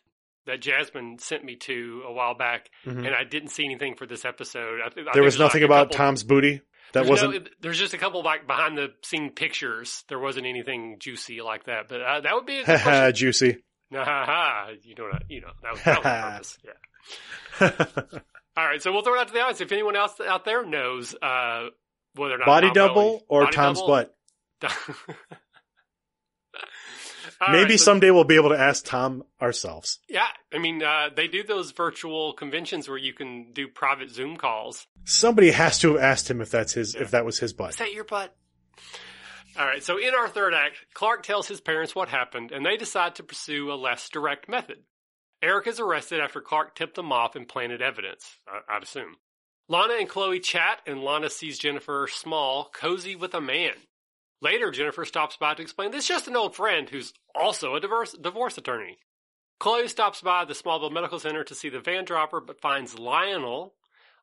that Jasmine sent me to a while back, Mhm. and I didn't see anything for this episode. I, I There was nothing like about couple- Tom's booty. That there's wasn't. No, there's just a couple like behind the scene pictures. There wasn't anything juicy like that, but uh, that would be a good Haha, (laughs) question. juicy. Ha ha ha! You know You know that was, that was the purpose. (laughs) Yeah. All right, so we'll throw it out to the audience. If anyone else out there knows uh, whether or not Body double or body Tom's double- butt. (laughs) All Maybe right, so- someday we'll be able to ask Tom ourselves. Yeah, I mean, uh, they do those virtual conventions where you can do private Zoom calls. Somebody has to have asked him if that's his, if that was his butt. Is that your butt? All right, so in our third act, Clark tells his parents what happened, and they decide to pursue a less direct method. Eric is arrested after Clark tipped them off and planted evidence, I- I'd assume. Lana and Chloe chat, and Lana sees Jennifer Small cozy with a man. Later, Jennifer stops by to explain this is just an old friend who's also a divorce, divorce attorney. Chloe stops by the Smallville Medical Center to see the van dropper, but finds Lionel.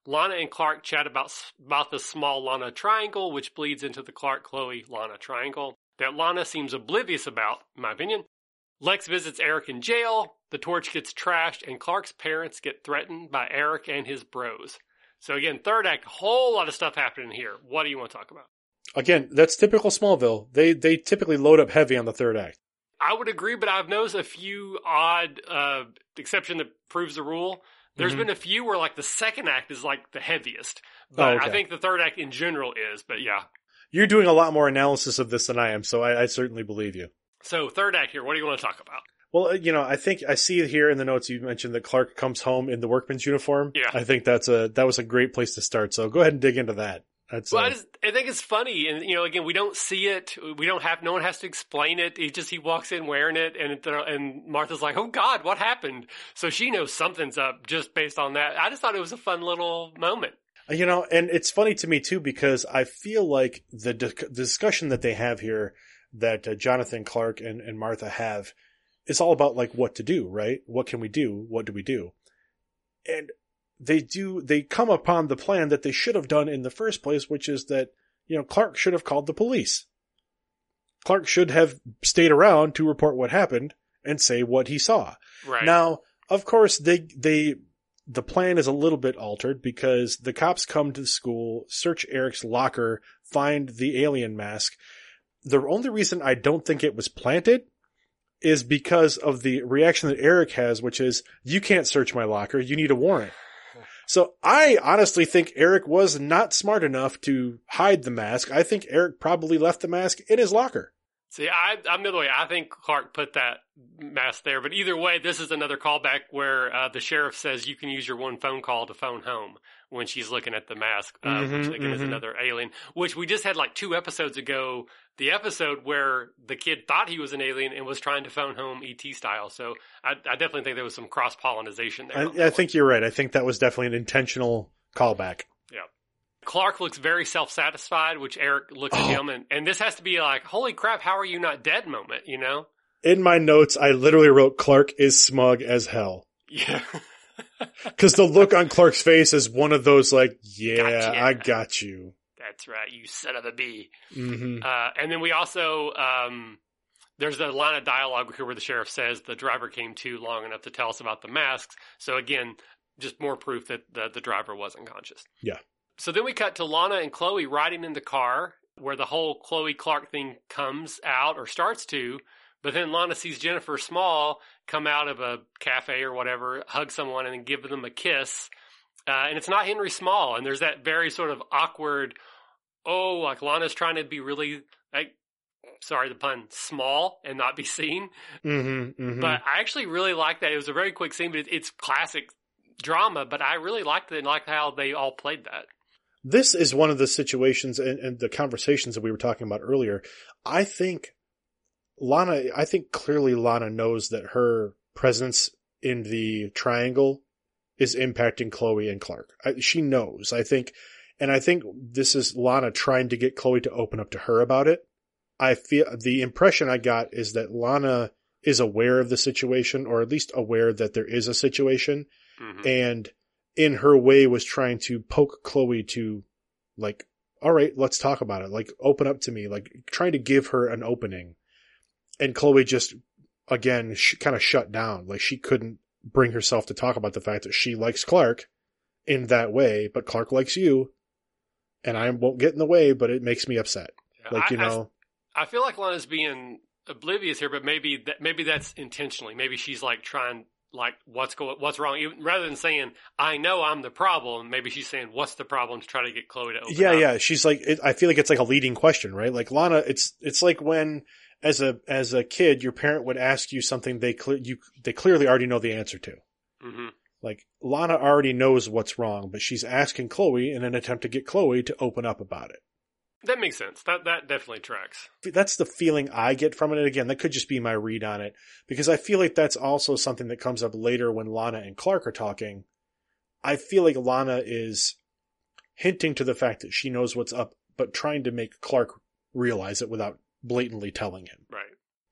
Lana and Clark chat about about the small Lana triangle, which bleeds into the Clark Chloe Lana triangle that Lana seems oblivious about, in my opinion. Lex visits Eric in jail. The torch gets trashed, and Clark's parents get threatened by Eric and his bros. So again, third act, a whole lot of stuff happening here. What do you want to talk about? Again, that's typical Smallville. They, they typically load up heavy on the third act. I would agree, but I've noticed a few odd uh, exception that proves the rule. There's Mhm. been a few where like the second act is like the heaviest, but Oh, okay. I think the third act in general is. But yeah, You're doing a lot more analysis of this than I am, so I, I certainly believe you. so third act here. What do you want to talk about? Well, uh, you know, I think I see here in the notes you mentioned that Clark comes home in the workman's uniform. Yeah. I think that's a that was a great place to start. So go ahead and dig into that. That's Well, uh, I, just, I think it's funny, and you know, again, we don't see it. We don't have. No one has to explain it. He just he walks in wearing it, and and Martha's like, "Oh God, what happened?" So she knows something's up just based on that. I just thought it was a fun little moment. you know, and it's funny to me too because I feel like the, di- the discussion that they have here that uh, Jonathan Clark and, and Martha have is all about like what to do, right? What can we do? What do we do? And they do they come upon the plan that they should have done in the first place, which is that you know Clark should have called the police. Clark should have stayed around to report what happened and say what he saw. Right Now, of course, they they the plan is a little bit altered because the cops come to the school, search Eric's locker, find the alien mask. The only reason I don't think it was planted is because of the reaction that Eric has, which is, you can't search my locker, you need a warrant. So I honestly think Eric was not smart enough to hide the mask. I think Eric probably left the mask in his locker. See, I, I'm the other way. I think Clark put that mask there, but either way, this is another callback where uh, the sheriff says you can use your one phone call to phone home when she's looking at the mask, uh, which Mhm, again is mhm. another alien. Which we just had like two episodes ago. The episode where the kid thought he was an alien and was trying to phone home ET style. So I, I definitely think there was some cross pollination there. I, I think you're right. I think that was definitely an intentional callback. one. Clark looks very self satisfied, which Eric looks Oh. at him, and, and this has to be like, holy crap, how are you not dead moment, you know? In my notes, I literally wrote Clark is smug as hell. (laughs) Yeah. (laughs) Cause the look on Clark's face is one of those like, yeah, Gotcha. I got you. That's right, you son of a bee. hmm Uh, and then we also, um, there's a line of dialogue here where the sheriff says the driver came to long enough to tell us about the masks. So again, just more proof that the, the driver wasn't conscious. Yeah. So then we cut to Lana and Chloe riding in the car where the whole Chloe Clark thing comes out or starts to. But then Lana sees Jennifer Small come out of a cafe or whatever, hug someone, and then give them a kiss. Uh, and it's not Henry Small. And there's that very sort of awkward, oh, like Lana's trying to be really, like, sorry, the pun, small and not be seen. hmm hmm But I actually really like that. It was a very quick scene, but it, it's classic drama. But I really liked it and liked how they all played that. this is one of the situations and, and the conversations that we were talking about earlier. I think Lana, I think clearly Lana knows that her presence in the triangle is impacting Chloe and Clark. I, she knows, I think, and I think this is Lana trying to get Chloe to open up to her about it. I feel the impression I got is that Lana is aware of the situation or at least aware that there is a situation Mhm. and in her way was trying to poke Chloe to like, all right, let's talk about it. Like, open up to me, like trying to give her an opening. And Chloe just, again, sh- kind of shut down. Like she couldn't bring herself to talk about the fact that she likes Clark in that way, but Clark likes you. And I won't get in the way, but it makes me upset. Like, you I- I- know, I feel like Lana's being oblivious here, but maybe that maybe that's intentionally. Maybe she's like trying like what's going what's wrong Even, rather than saying I know I'm the problem. Maybe she's saying what's the problem to try to get Chloe to open yeah, up. yeah. She's like, it, I feel like it's like a leading question, right? Like Lana, it's it's like when as a as a kid, your parent would ask you something they cle you they clearly already know the answer to. hmm Like Lana already knows what's wrong, but she's asking Chloe in an attempt to get Chloe to open up about it. That makes sense. That that definitely tracks. That's the feeling I get from it. And again, that could just be my read on it because I feel like that's also something that comes up later when Lana and Clark are talking. I feel like Lana is hinting to the fact that she knows what's up, but trying to make Clark realize it without blatantly telling him. Right.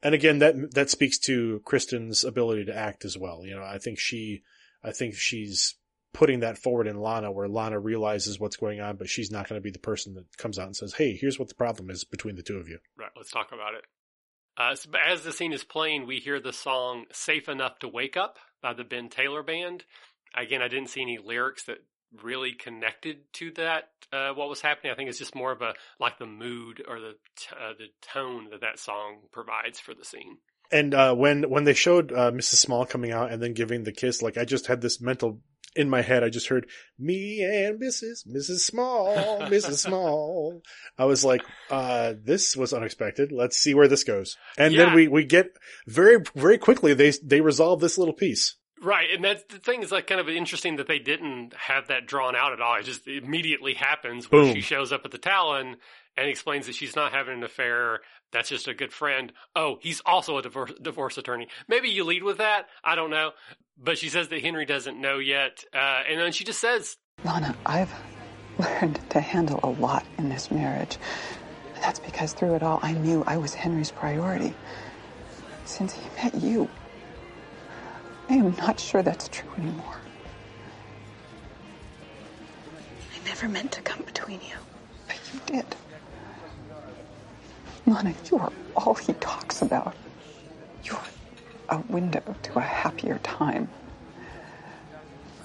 And again, that that speaks to Kristin's ability to act as well. You know, I think she, I think she's putting that forward in Lana, where Lana realizes what's going on, but she's not going to be the person that comes out and says, "Hey, here's what the problem is between the two of you." Right. Let's talk about it. Uh, so as the scene is playing, we hear the song "Safe Enough to Wake Up" by the Ben Taylor Band. Again, I didn't see any lyrics that really connected to that. Uh, what was happening? I think it's just more of a like the mood or the t- uh, the tone that that song provides for the scene. And uh, when when they showed uh, Mrs. Small coming out and then giving the kiss, like I just had this mental in my head. I just heard me and Mrs. Mrs. Small, Mrs. (laughs) Small. I was like, uh, this was unexpected. Let's see where this goes. And Yeah. then we we get very very quickly they they resolve this little piece. Right, and that's the thing is like kind of interesting that they didn't have that drawn out at all. It just immediately happens where Boom. she shows up at the Talon and explains that she's not having an affair. That's just a good friend. Oh, he's also a divorce, divorce attorney. Maybe you lead with that. I don't know. But she says that Henry doesn't know yet. Uh, and then she just says, Lana, I've learned to handle a lot in this marriage. And that's because through it all, I knew I was Henry's priority. Since he met you, I am not sure that's true anymore. I never meant to come between you. But you did. Lana, you are all he talks about. You're a window to a happier time.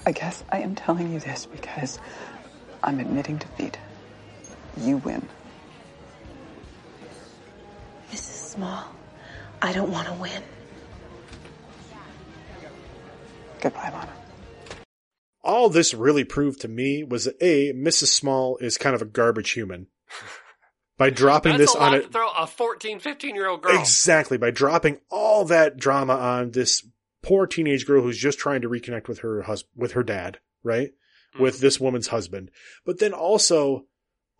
I guess I am telling you this because I'm admitting defeat. You win. Mrs. Small, I don't want to win. Goodbye, Lana. All this really proved to me was that a Mrs. Small is kind of a garbage human. (laughs) By dropping that's this a on lot it, throw a 14, 15 year old girl. Exactly. By dropping all that drama on this poor teenage girl who's just trying to reconnect with her husband, with her dad, right? Mm-hmm. With this woman's husband. But then also,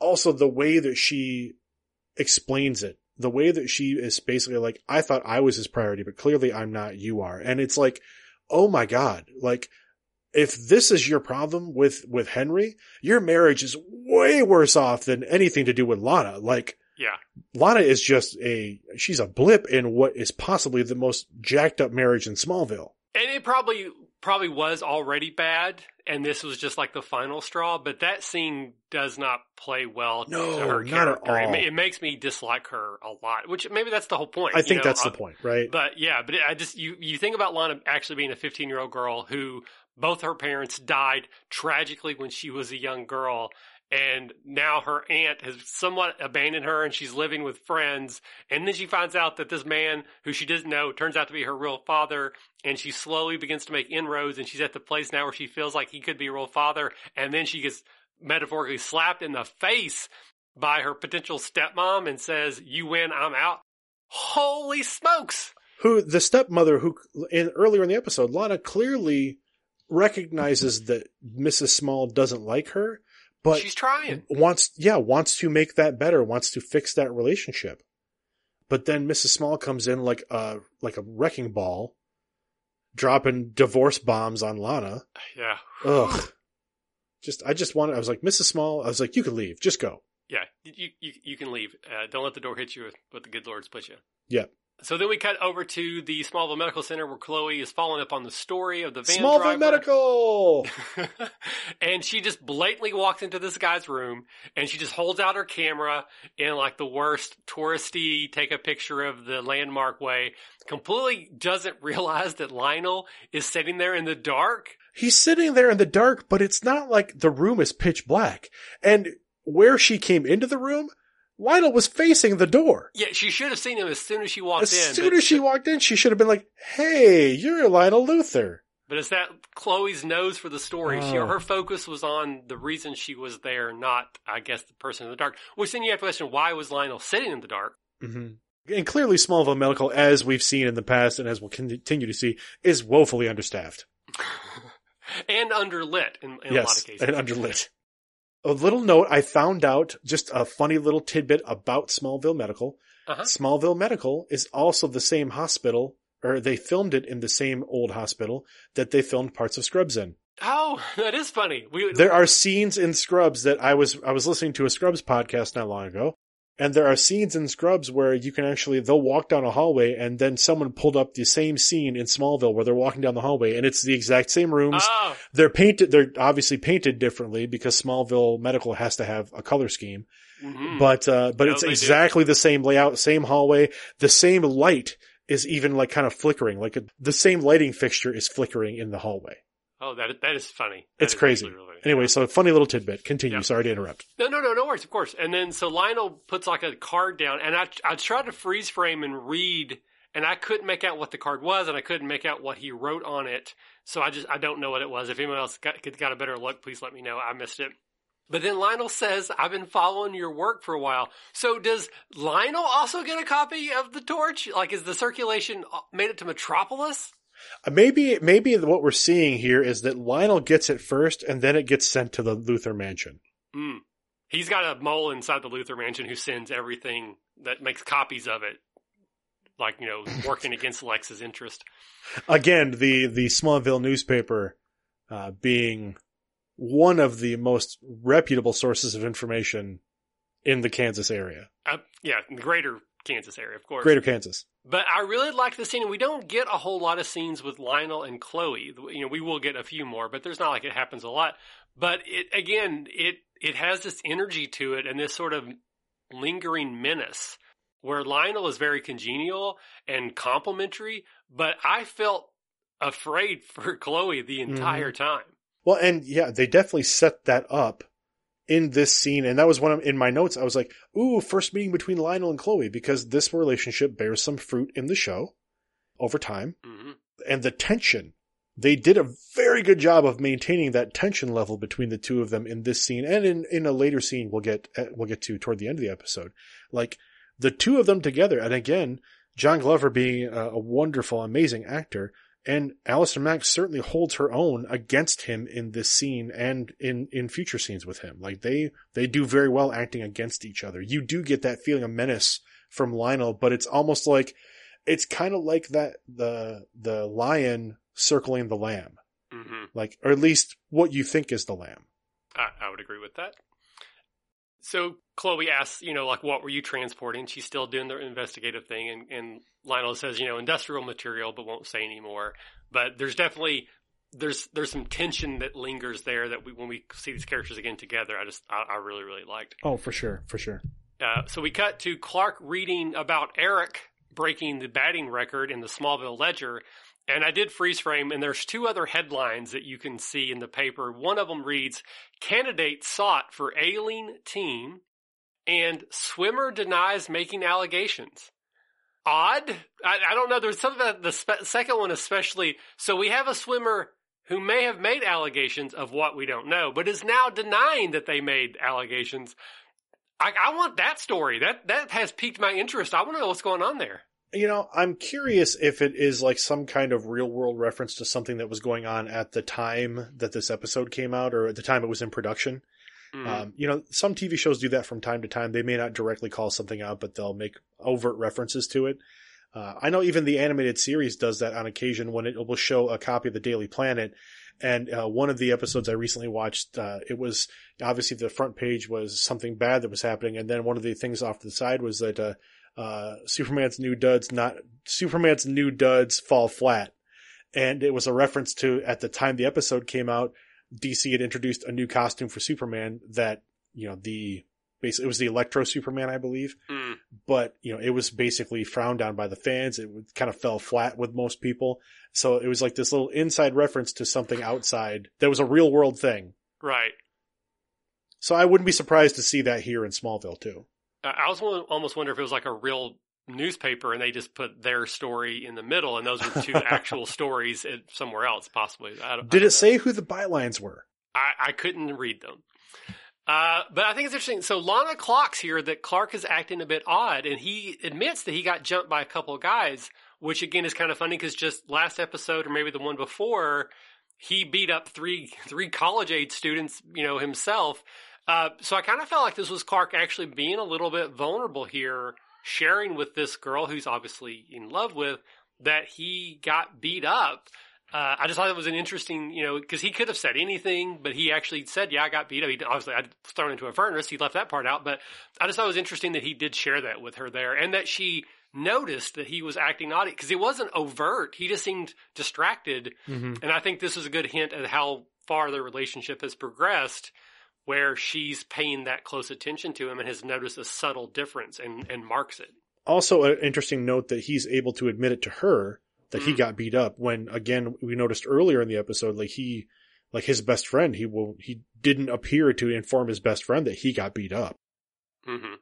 also the way that she explains it, the way that she is basically like, I thought I was his priority, but clearly I'm not, you are. And it's like, oh my God, like, if this is your problem with, with Henry, your marriage is way worse off than anything to do with Lana. Like, Yeah. Lana is just a, she's a blip in what is possibly the most jacked up marriage in Smallville. And it probably probably was already bad, and this was just like the final straw. But that scene does not play well No, to her not at character. It, all. ma- it makes me dislike her a lot, which maybe that's the whole point. I think know? that's the Uh, point, right? But yeah, but I just you you think about Lana actually being a 15 year old girl who both her parents died tragically when she was a young girl. And now her aunt has somewhat abandoned her and she's living with friends. And then she finds out that this man who she doesn't know turns out to be her real father. And she slowly begins to make inroads and she's at the place now where she feels like he could be a real father. And then she gets metaphorically slapped in the face by her potential stepmom and says, you win, I'm out. Holy smokes. who the stepmother who in earlier in the episode lana clearly recognizes that mrs small doesn't like her but She's trying. wants yeah wants to make that better wants to fix that relationship but then mrs small comes in like a like a wrecking ball dropping divorce bombs on lana Yeah. ugh just i just wanted i was like mrs small i was like you can leave just go Yeah, you you you can leave. Uh, don't let the door hit you with, with the good Lord split you. yeah So then we cut over to the Smallville Medical Center where Chloe is following up on the story of the van smallville driver. medical (laughs) and she just blatantly walks into this guy's room and she just holds out her camera in like the worst touristy take a picture of the landmark way. Completely doesn't (laughs) realize that Lionel is sitting there in the dark. He's sitting there in the dark, but it's not like the room is pitch black. And where she came into the room, Lionel was facing the door. Yeah, she should have seen him as soon as she walked As in. As soon as she walked in, she should have been like, Hey, you're Lionel Luthor. But it's that Chloe's nose for the story. She, Oh. her focus was on the reason she was there, not, I guess, the person in the dark. Which then you have to question, why was Lionel sitting in the dark? Mm-hmm. And clearly Smallville Medical, as we've seen in the past and as we'll continue to see, is woefully understaffed. (laughs) and underlit in, in a lot yes, of cases. and underlit. A little note, I found out just a funny little tidbit about Smallville Medical. Uh-huh. Smallville Medical is also the same hospital, or they filmed it in the same old hospital that they filmed parts of Scrubs in. Oh, that is funny. We, There are scenes in Scrubs that I was I was listening to a Scrubs podcast not long ago, and there are scenes in Scrubs where you can actually they'll walk down a hallway and then someone pulled up the same scene in Smallville where they're walking down the hallway and it's the exact same rooms. Oh, They're painted they're obviously painted differently because Smallville Medical has to have a color scheme. mhm. But uh but No, it's they do. exactly the same layout, same hallway, the same light is even like kind of flickering, like the same lighting fixture is flickering in the hallway. oh, that that is funny. That It's is crazy. really. Anyway, so funny little tidbit. Continue. Sorry to interrupt. No, no, no, no worries, of course. And then so Lionel puts like a card down, and I I tried to freeze frame and read, and I couldn't make out what the card was, and I couldn't make out what he wrote on it. So I just I don't know what it was. If anyone else got got a better look, please let me know. I missed it. But then Lionel says, "I've been following your work for a while." So does Lionel also get a copy of the torch? Like, is the circulation uh, made it to Metropolis? Uh, Maybe, maybe what we're seeing here is that Lionel gets it first and then it gets sent to the Luthor mansion. Hmm. He's got a mole inside the Luthor mansion who sends everything that makes copies of it, like you know, (laughs) working against Lex's interest. Again, the, the Smallville newspaper, uh, being one of the most reputable sources of information in the Kansas area. Uh, yeah, in the greater Kansas area, of course. Greater Kansas. But I really like the scene, and we don't get a whole lot of scenes with Lionel and Chloe. You know, we will get a few more, but there's not like it happens a lot. But it again, it it has this energy to it and this sort of lingering menace where Lionel is very congenial and complimentary, but I felt afraid (laughs) for Chloe the mm-hmm. entire time. Well, and yeah, they definitely set that up in this scene. And that was one of, in my notes. I was like, ooh, first meeting between Lionel and Chloe because this relationship bears some fruit in the show over time. hmm And the tension, they did a very good job of maintaining that tension level between the two of them in this scene and in, in a later scene we'll get, uh, we'll get to toward the end of the episode. Like the two of them together. And again, John Glover being a, a wonderful, amazing actor, and Allison Mack certainly holds her own against him in this scene and in, in future scenes with him. Like they, they do very well acting against each other. You do get that feeling of menace from Lionel, but it's almost like, it's kind of like that, the, the lion circling the lamb. hmm hmm like, or at least what you think is the lamb. I, I would agree with that. So Chloe asks, you know, like, what were you transporting? She's still doing the investigative thing, and, and Lionel says, you know, industrial material, but won't say anymore. But there's definitely there's there's some tension that lingers there that we when we see these characters again together, I just I, I really really liked. Oh, for sure, for sure. Uh, so we cut to Clark reading about Eric breaking the batting record in the Smallville Ledger. And I did freeze frame, and there's two other headlines that you can see in the paper. One of them reads, Candidate sought for ailing team, and swimmer denies making allegations. Odd. I, I don't know. There's something about the spe- second one, especially. So we have a swimmer who may have made allegations of what we don't know, but is now denying that they made allegations. I, I want that story. That that has piqued my interest. I want to know what's going on there. You know, I'm curious if it is like some kind of real world reference to something that was going on at the time that this episode came out or at the time it was in production. Mm. Um, you know, some TV shows do that from time to time. They may not directly call something out, but they'll make overt references to it. Uh, I know even the animated series does that on occasion when it will show a copy of the Daily Planet. And uh, one of the episodes I recently watched, uh, it was obviously the front page was something bad that was happening, and then one of the things off to the side was that uh, Superman's new duds not Superman's new duds fall flat, and it was a reference to at the time the episode came out, DC had introduced a new costume for Superman that you know the basically it was the Electro Superman I believe, Mm. but you know it was basically frowned on by the fans. It kind of fell flat with most people, so it was like this little inside reference to something outside that was a real world thing. Right. So I wouldn't be surprised to see that here in Smallville too. I was almost wonder if it was like a real newspaper and they just put their story in the middle and those were two (laughs) actual stories somewhere else, possibly. I don't, I Did it say who the bylines were? I, I couldn't read them. Uh, but I think it's interesting. So Lana clocks here that Clark is acting a bit odd, and he admits that he got jumped by a couple of guys, which again is kind of funny because just last episode or maybe the one before, he beat up three three college age students, you know, himself. Uh, so I kind of felt like this was Clark actually being a little bit vulnerable here, sharing with this girl who's obviously in love with that he got beat up. Uh, I just thought it was an interesting, you know, because he could have said anything, but he actually said, "Yeah, I got beat up." He, obviously, I was thrown into a furnace. He left that part out, but I just thought it was interesting that he did share that with her there, and that she noticed that he was acting naughty because it wasn't overt. He just seemed distracted, Mm-hmm. and I think this is a good hint at how far their relationship has progressed, where she's paying that close attention to him and has noticed a subtle difference and and marks it. Also, an interesting note that he's able to admit it to her that he Mhm. got beat up. When again, we noticed earlier in the episode, like he, like his best friend, he will he didn't appear to inform his best friend that he got beat up. hmm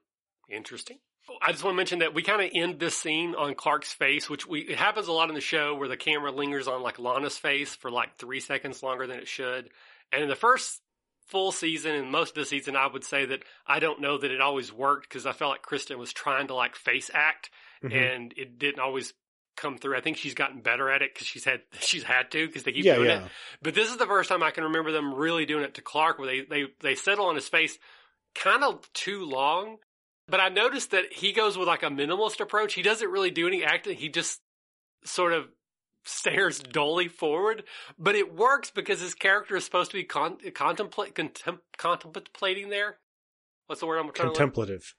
Interesting. I just want to mention that we kind of end this scene on Clark's face, which we it happens a lot in the show where the camera lingers on like Lana's face for like three seconds longer than it should. And in the first full season and most of the season, I would say that I don't know that it always worked because I felt like Kristin was trying to like face act Mhm. and it didn't always come through. I think she's gotten better at it because she's had (laughs) she's had to because they keep yeah, doing yeah. it. But this is the first time I can remember them really doing it to Clark, where they they they settle on his face kind of too long. But I noticed that he goes with like a minimalist approach. He doesn't really do any acting. He just sort of stares dully forward. But it works because his character is supposed to be con- contemplate contem- contemplating there. What's the word I'm trying Contemplative.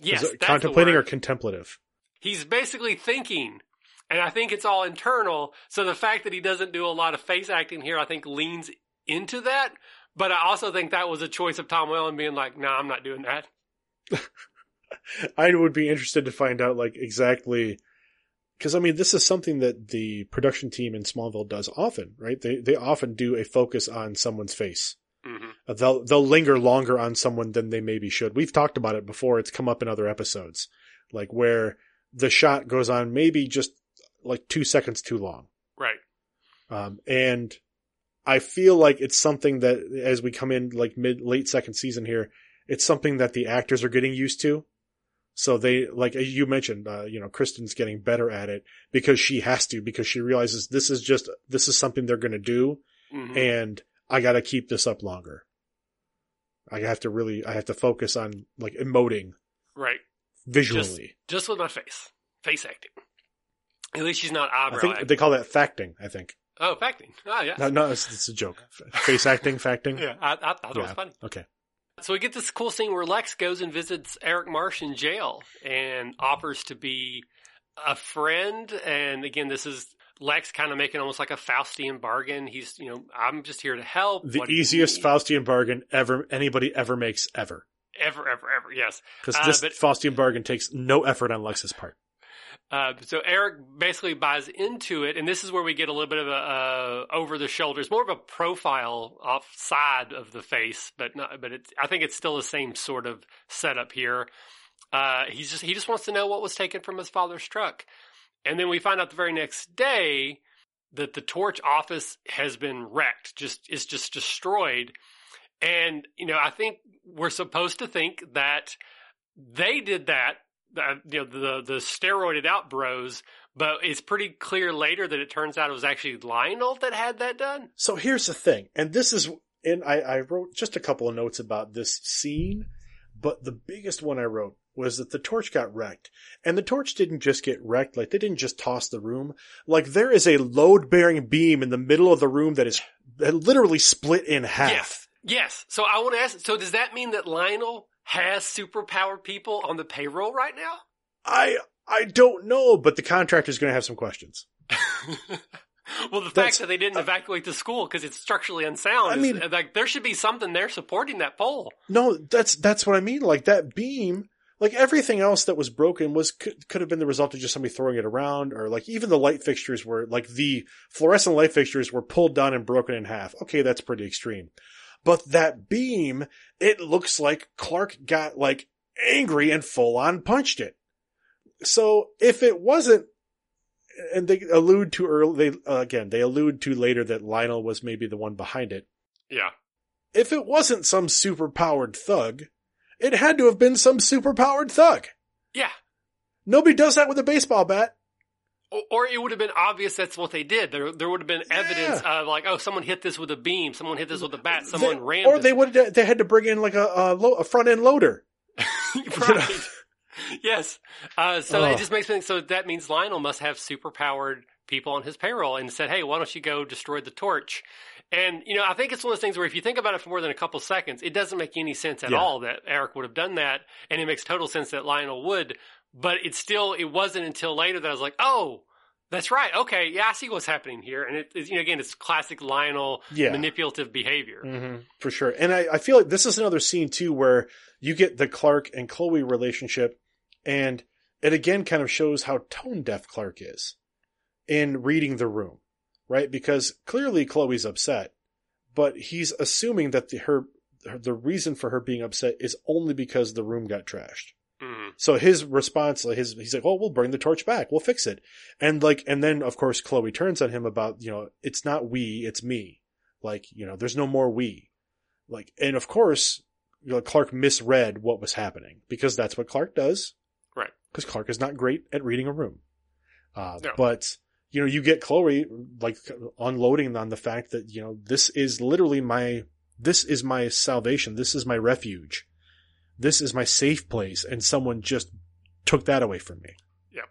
to? Yes, that's contemplating or contemplative? he's basically thinking. And I think it's all internal. So the fact that he doesn't do a lot of face acting here, I think leans into that. But I also think that was a choice of Tom Welling being like, nah, I'm not doing that. (laughs) I would be interested to find out like exactly because I mean this is something that the production team in Smallville does often, right? They they often do a focus on someone's face. hmm Uh, They'll they'll linger longer on someone than they maybe should. We've talked about it before. It's come up in other episodes, like where the shot goes on maybe just like two seconds too long. Right. Um, and I feel like it's something that as we come in like mid late second season here, it's something that the actors are getting used to. So they like you mentioned, uh, you know, Kristin's getting better at it because she has to because she realizes this is just this is something they're going to do, Mhm. and I got to keep this up longer. I have to really I have to focus on like emoting right. visually. Just with my face. Face acting. At least she's not I think acting. they call that facting. I think. Oh, facting. Oh, yeah. No, no, it's, it's a joke. Face acting, facting. (laughs) Yeah, I, I thought it was funny. Okay. So we get this cool scene where Lex goes and visits Eric Marsh in jail and offers to be a friend. And again, this is Lex kind of making almost like a Faustian bargain. He's, you know, I'm just here to help. The easiest? Faustian bargain ever anybody ever makes ever. ever, ever, ever. Yes. Because Uh, this but- Faustian bargain takes no effort on Lex's part. Uh, so Eric basically buys into it, and this is where we get a little bit of a uh, over the shoulders, more of a profile off side of the face, but not, but it's, I think it's still the same sort of setup here. Uh, he's just he just wants to know what was taken from his father's truck, and then we find out the very next day that the torch office has been wrecked, just is just destroyed, and you know I think we're supposed to think that they did that uh, you know the the steroided out bros, but it's pretty clear later that it turns out it was actually Lionel that had that done. So here's the thing, and this is, and I, I wrote just a couple of notes about this scene, but the biggest one I wrote was that the torch got wrecked. And the torch didn't just get wrecked, like they didn't just toss the room. Like there is a load bearing beam in the middle of the room that is that literally split in half. Yes, yes. So I want to ask. So does that mean that Lionel has superpowered people on the payroll right now? I I don't know, but the contractor's going to have some questions. (laughs) well, the That's- fact that they didn't evacuate the school because it's structurally unsound, I is, mean- uh, like there should be something there supporting that pole. No, that's that's what I mean. Like that beam, like everything else that was broken was could, could have been the result of just somebody throwing it around, or like even the light fixtures were like the fluorescent light fixtures were pulled down and broken in half. Okay, that's pretty extreme. But that beam, it looks like Clark got like angry and full on punched it. So if it wasn't, and they allude to early, they uh, again they allude to later that Lionel was maybe the one behind it Yeah. if it wasn't some super powered thug, it had to have been some super powered thug. Yeah. Nobody does that with a baseball bat. Or, it would have been obvious that's what they did. There, there would have been evidence of like, oh, someone hit this with a beam, someone hit this with a bat, someone They- ran. or this. they would have, they had to bring in like a, a, lo- a front end loader. (laughs) right. (laughs) yes. Uh, so Oh. it just makes me think. So that means Lionel must have superpowered people on his payroll and said, "Hey, why don't you go destroy the torch?" And you know, I think it's one of those things where if you think about it for more than a couple seconds, it doesn't make any sense at Yeah. all that Eric would have done that, and it makes total sense that Lionel would. But it's still, it wasn't until later that I was like, "Oh." That's right. Okay. Yeah, I see what's happening here. And it's, you know, again, it's classic Lionel Yeah. manipulative behavior. Mm-hmm. For sure. And I, I feel like this is another scene too where you get the Clark and Chloe relationship and it again kind of shows how tone deaf Clark is in reading the room, right? Because clearly Chloe's upset, but he's assuming that the, her, the reason for her being upset is only because the room got trashed. So his response, like his, he's like, "Oh, we'll bring the torch back. We'll fix it." And like, and then of course Chloe turns on him about, you know, it's not we, it's me. Like, you know, there's no more we. Like, and of course, you know, Clark misread what was happening because that's what Clark does. Right. Because Clark is not great at reading a room. Uh, No. but you know, you get Chloe like unloading on the fact that you know this is literally my this is my salvation. This is my refuge. This is my safe place, and someone just took that away from me. Yep.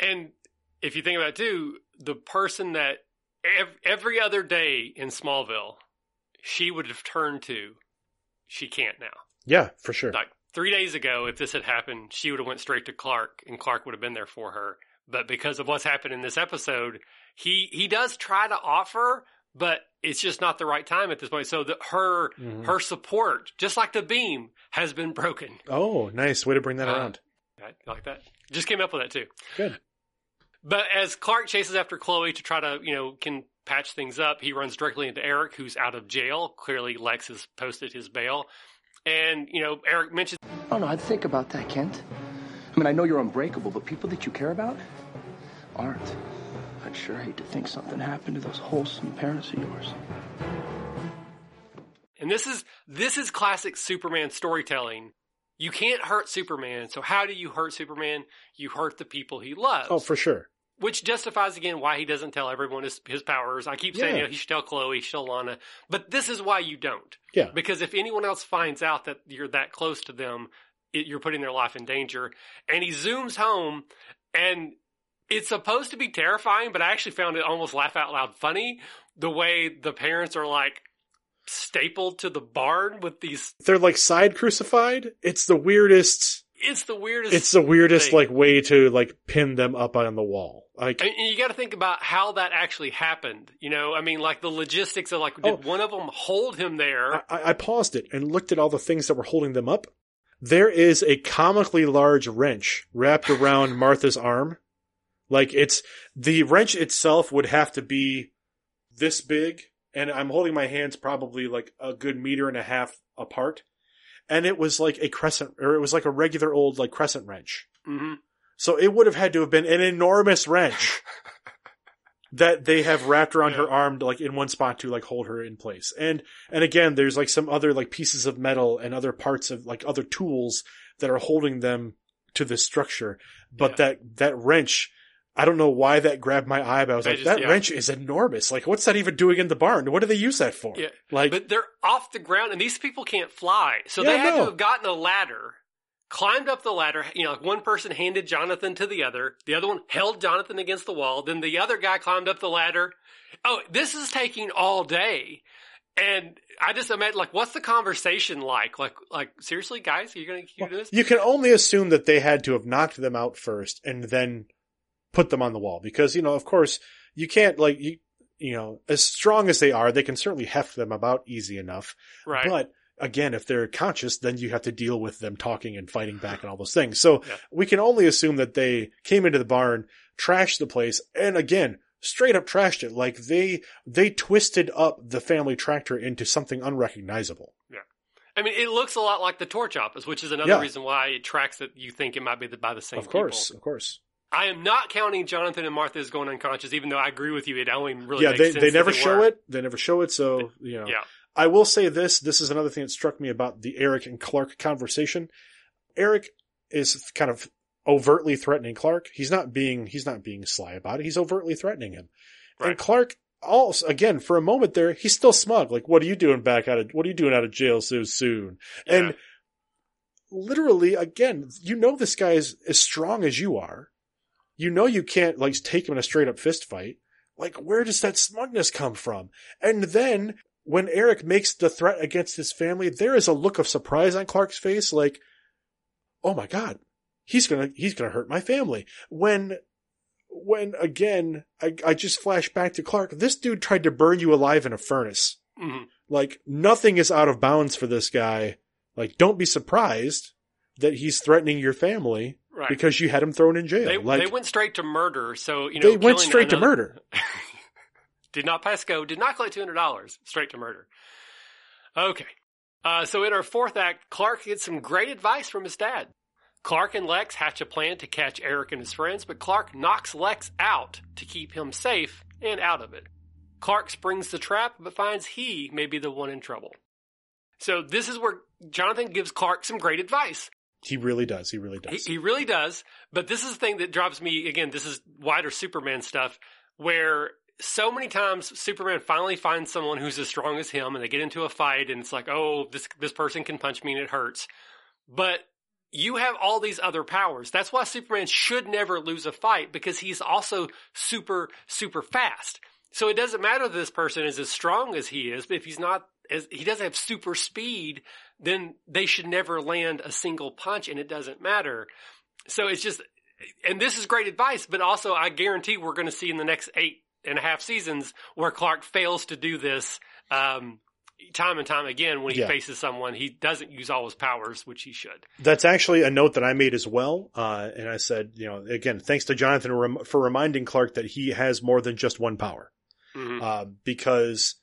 And if you think about it too, the person that ev- every other day in Smallville, she would have turned to, she can't now. Yeah, for sure. Like three days ago, if this had happened, she would have went straight to Clark, and Clark would have been there for her. But because of what's happened in this episode, he he does try to offer, but it's just not the right time at this point. So that her Mhm. her support, just like the beam, has been broken. Oh, nice way to bring that Uh, around. Right? Like that. Just came up with that too. Good. But as Clark chases after Chloe to try to, you know, can patch things up, he runs directly into Eric, who's out of jail. Clearly, Lex has posted his bail. And, you know, Eric mentions, Oh, no, I'd think about that, Kent. I mean, I know you're unbreakable, but people that you care about aren't. I'd sure hate to think something happened to those wholesome parents of yours. and this is this is classic Superman storytelling. You can't hurt Superman, so how do you hurt Superman? You hurt the people he loves. Oh, for sure. Which justifies again why he doesn't tell everyone his, his powers. I keep saying, Yeah. you know, he should tell Chloe, he should tell Lana, but this is why you don't. Yeah. Because if anyone else finds out that you're that close to them, it, you're putting their life in danger. And he zooms home and it's supposed to be terrifying, but I actually found it almost laugh out loud funny the way the parents are like stapled to the barn with these. They're like side crucified. It's the weirdest. It's the weirdest. It's the weirdest thing. like way to like pin them up on the wall. Like I mean, you got to think about how that actually happened. You know, I mean, like the logistics of like, did Oh. one of them hold him there? I, I paused it and looked at all the things that were holding them up. There is a comically large wrench wrapped around Martha's arm. Like it's the wrench itself would have to be this big, and I'm holding my hands probably like a good meter and a half apart. And it was like a crescent, or it was like a regular old like crescent wrench. hmm So it would have had to have been an enormous wrench (laughs) that they have wrapped around her arm like in one spot to like hold her in place. And and again, there's like some other like pieces of metal and other parts of like other tools that are holding them to this structure. But Yeah. that that wrench, I don't know why that grabbed my eye, but I was I like, just- that yeah. wrench is enormous. Like, what's that even doing in the barn? What do they use that for? Yeah. Like, but they're off the ground, and these people can't fly, so Yeah, they had no. to have gotten a ladder, climbed up the ladder. You know, like one person handed Jonathan to the other, the other one held Jonathan against the wall. Then the other guy climbed up the ladder. Oh, this is taking all day. And I just imagine, like, what's the conversation like? Like, like seriously, guys, are you going to keep doing this? You can only assume that they had to have knocked them out first and then put them on the wall because, you know, of course, you can't like, you, you know, as strong as they are, they can certainly heft them about easy enough. Right. But again, if they're conscious, then you have to deal with them talking and fighting back and all those things. So Yeah. we can only assume that they came into the barn, trashed the place, and again, straight up trashed it. Like they, they twisted up the family tractor into something unrecognizable. Yeah. I mean, it looks a lot like the torch office, which is another Yeah. reason why it tracks that you think it might be the, by the same Of course, people. of course. I am not counting Jonathan and Martha as going unconscious, even though I agree with you. It only really yeah, makes they, they never show were. it. They never show it. So, you know, Yeah. I will say this. This is another thing that struck me about the Eric and Clark conversation. Eric is kind of overtly threatening Clark. He's not being, he's not being sly about it. He's overtly threatening him. And Clark also, again, for a moment there, he's still smug. Like, what are you doing back out of, what are you doing out of jail so soon? And literally, again, you know, this guy is as strong as you are. You know, you can't like take him in a straight up fist fight. Like, where does that smugness come from? And then when Eric makes the threat against his family, there is a look of surprise on Clark's face, like, oh my god, he's gonna, he's gonna hurt my family. When, when again, I, I just flash back to Clark, this dude tried to burn you alive in a furnace. Mhm. Like, nothing is out of bounds for this guy. Like, don't be surprised that he's threatening your family Right. because you had him thrown in jail. They, like, they went straight to murder, so you know they went straight to murder. (laughs) did not pass go, did not collect two hundred dollars, straight to murder. Okay, uh, so in our fourth act, Clark gets some great advice from his dad. Clark and Lex hatch a plan to catch Eric and his friends, but Clark knocks Lex out to keep him safe and out of it. Clark springs the trap, but finds he may be the one in trouble. So this is where Jonathan gives Clark some great advice. He really does. He really He, does. he really does. But this is the thing that drives me again. This is wider Superman stuff where so many times Superman finally finds someone who's as strong as him, and they get into a fight, and it's like, oh, this this person can punch me and it hurts. But you have all these other powers. That's why Superman should never lose a fight because he's also super super fast. So it doesn't matter that this person is as strong as he is, but if he's not as he doesn't have super speed, then they should never land a single punch and it doesn't matter. So it's just, and this is great advice, but also I guarantee we're going to see in the next eight and a half seasons where Clark fails to do this, um, time and time again when he Yeah. faces someone. He doesn't use all his powers, which he should. That's actually a note that I made as well. Uh, and I said, you know, again, thanks to Jonathan rem- for reminding Clark that he has more than just one power. Mhm. Uh, because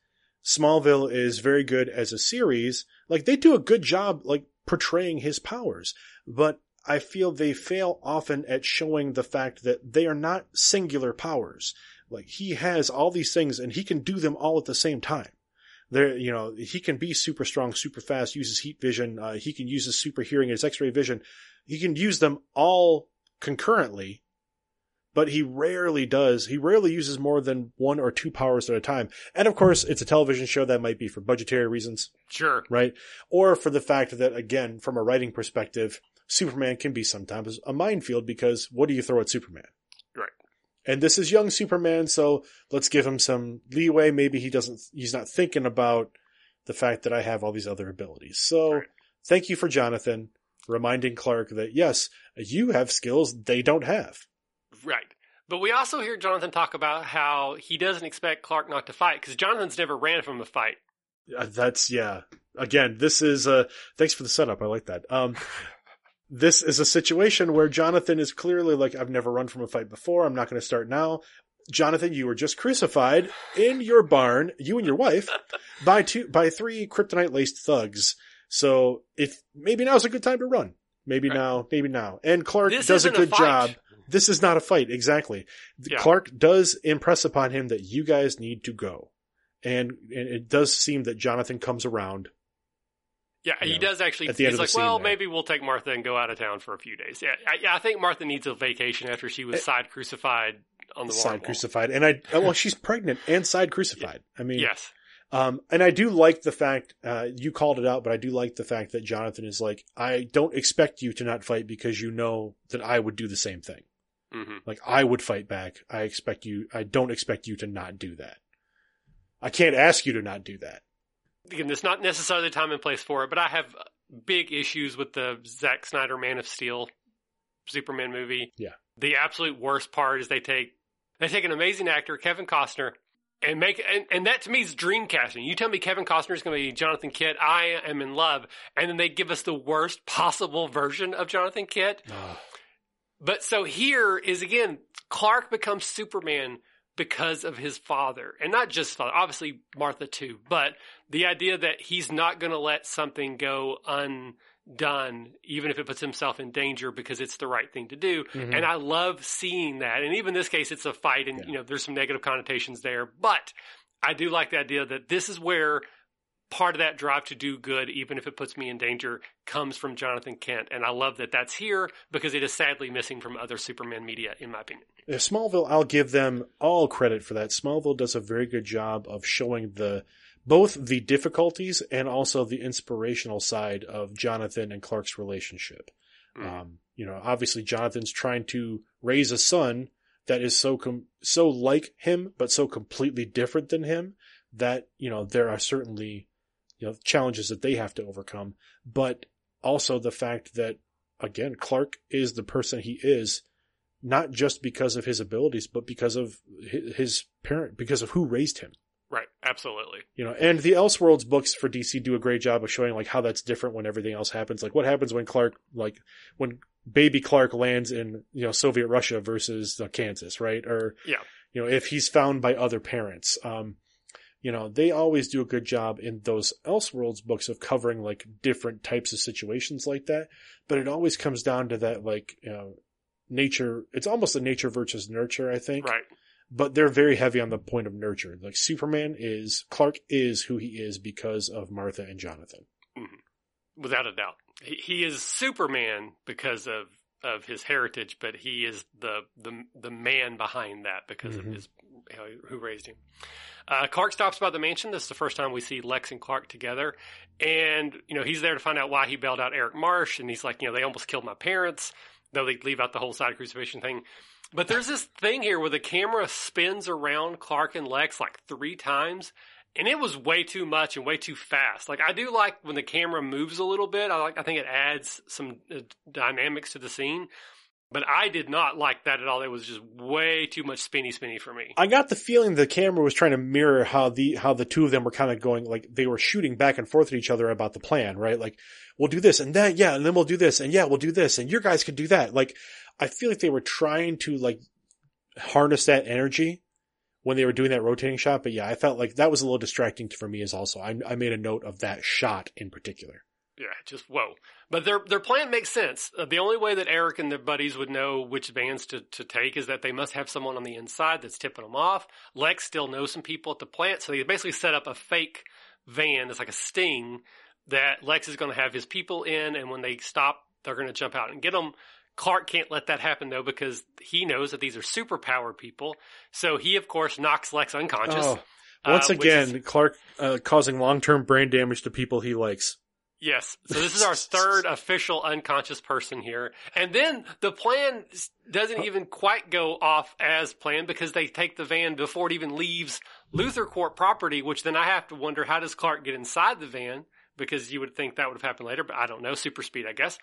Smallville is very good as a series. Like they do a good job, like portraying his powers, but I feel they fail often at showing the fact that they are not singular powers. Like he has all these things and he can do them all at the same time. There, you know, he can be super strong, super fast, uses heat vision. Uh, he can use his super hearing, his x-ray vision. He can use them all concurrently, but he rarely does. He rarely uses more than one or two powers at a time. And of course, it's a television show that might be for budgetary reasons, Sure. right? Or for the fact that, again, from a writing perspective, Superman can be sometimes a minefield because what do you throw at Superman? Right. And this is young Superman, so let's give him some leeway. Maybe he doesn't, he's not thinking about the fact that I have all these other abilities. So Right. thank you for Jonathan reminding Clark that yes, you have skills they don't have. Right. But we also hear Jonathan talk about how he doesn't expect Clark not to fight because Jonathan's never ran from a fight. Uh, That's yeah. Again, this is uh thanks for the setup. I like that. Um (laughs) this is a situation where Jonathan is clearly like I've never run from a fight before. I'm not going to start now. Jonathan, you were just crucified in your barn, you and your wife, (laughs) by two by three kryptonite laced thugs. So if maybe now's a good time to run. Maybe Right. now, maybe now. And Clark This does a a good job. This is not a fight, exactly. Yeah. Clark does impress upon him that you guys need to go. And, and it does seem that Jonathan comes around. Yeah, he know, does actually. at the end he's of the like, scene well, there. maybe we'll take Martha and go out of town for a few days. Yeah, I, I think Martha needs a vacation after she was Eh, side crucified on the wall. side wall. crucified. And I, oh, well, she's pregnant and side crucified. I mean, Yes, Um, and I do like the fact, uh, you called it out, but I do like the fact that Jonathan is like, I don't expect you to not fight because you know that I would do the same thing. Hmm Like I would fight back. I expect you, I don't expect you to not do that. I can't ask you to not do that. again, it's not necessarily the time and place for it, but I have big issues with the Zack Snyder Man of Steel Superman movie. Yeah. The absolute worst part is they take they take an amazing actor, Kevin Costner, and make and, and that to me is dream casting. You tell me Kevin Costner is going to be Jonathan Kent, I am in love, and then they give us the worst possible version of Jonathan Kent. But so here is again, Clark becomes Superman because of his father, and not just father, obviously Martha too, but the idea that he's not going to let something go undone, even if it puts himself in danger because it's the right thing to do. Mhm. And I love seeing that. And even in this case, it's a fight and, Yeah. you know, there's some negative connotations there, but I do like the idea that this is where part of that drive to do good, even if it puts me in danger, comes from Jonathan Kent. And I love that that's here because it is sadly missing from other Superman media, in my opinion. Yeah, Smallville, I'll give them all credit for that. Smallville does a very good job of showing the both the difficulties and also the inspirational side of Jonathan and Clark's relationship. Mm. Um, you know, obviously Jonathan's trying to raise a son that is so com- so like him, but so completely different than him that you know there are certainly you know challenges that they have to overcome, but also the fact that again Clark is the person he is not just because of his abilities, but because of his parent, because of who raised him. Right. Absolutely. You know, and the Elseworlds books for DC do a great job of showing like how that's different when everything else happens. Like what happens when Clark, like when baby Clark lands in you know Soviet Russia versus uh, Kansas, right? Or Yeah. you know if he's found by other parents. Um, you know they always do a good job in those Elseworlds books of covering like different types of situations like that. But it always comes down to that like you know nature. It's almost a nature versus nurture, I think Right. but they're very heavy on the point of nurture. Like Superman is Clark is who he is because of Martha and Jonathan. Mm-hmm. Without a doubt. He, he is Superman because of, of his heritage, but he is the, the, the man behind that because Mhm. of his, who raised him. Uh, Clark stops by the mansion. This is the first time we see Lex and Clark together. And, you know, he's there to find out why he bailed out Eric Marsh. And he's like, you know, they almost killed my parents, though they leave out the whole side crucifixion thing. But there's this thing here where the camera spins around Clark and Lex like three times. And it was way too much and way too fast. Like I do like when the camera moves a little bit. I like. I think it adds some uh, dynamics to the scene. But I did not like that at all. It was just way too much spinny, spinny for me. I got the feeling the camera was trying to mirror how the how the two of them were kind of going like they were shooting back and forth at each other about the plan, right? Like we'll do this and that, yeah, and then we'll do this and yeah, we'll do this and your guys could do that. Like I feel like they were trying to like harness that energy when they were doing that rotating shot, but yeah, I felt like that was a little distracting for me as also. I, I made a note of that shot in particular. Yeah, just whoa. But their their plan makes sense. Uh, the only way that Eric and their buddies would know which vans to, to take is that they must have someone on the inside that's tipping them off. Lex still knows some people at the plant, so they basically set up a fake van that's like a sting that Lex is going to have his people in, and when they stop, they're going to jump out and get them. Clark can't let that happen though because he knows that these are superpowered people. So he, of course, knocks Lex unconscious. Oh, once uh, again, is- Clark uh, causing long term brain damage to people he likes. Yes. So this is our (laughs) third official unconscious person here. And then the plan doesn't even quite go off as planned because they take the van before it even leaves LuthorCorp property, which then I have to wonder how does Clark get inside the van? Because you would think that would have happened later, but I don't know. Super speed, I guess.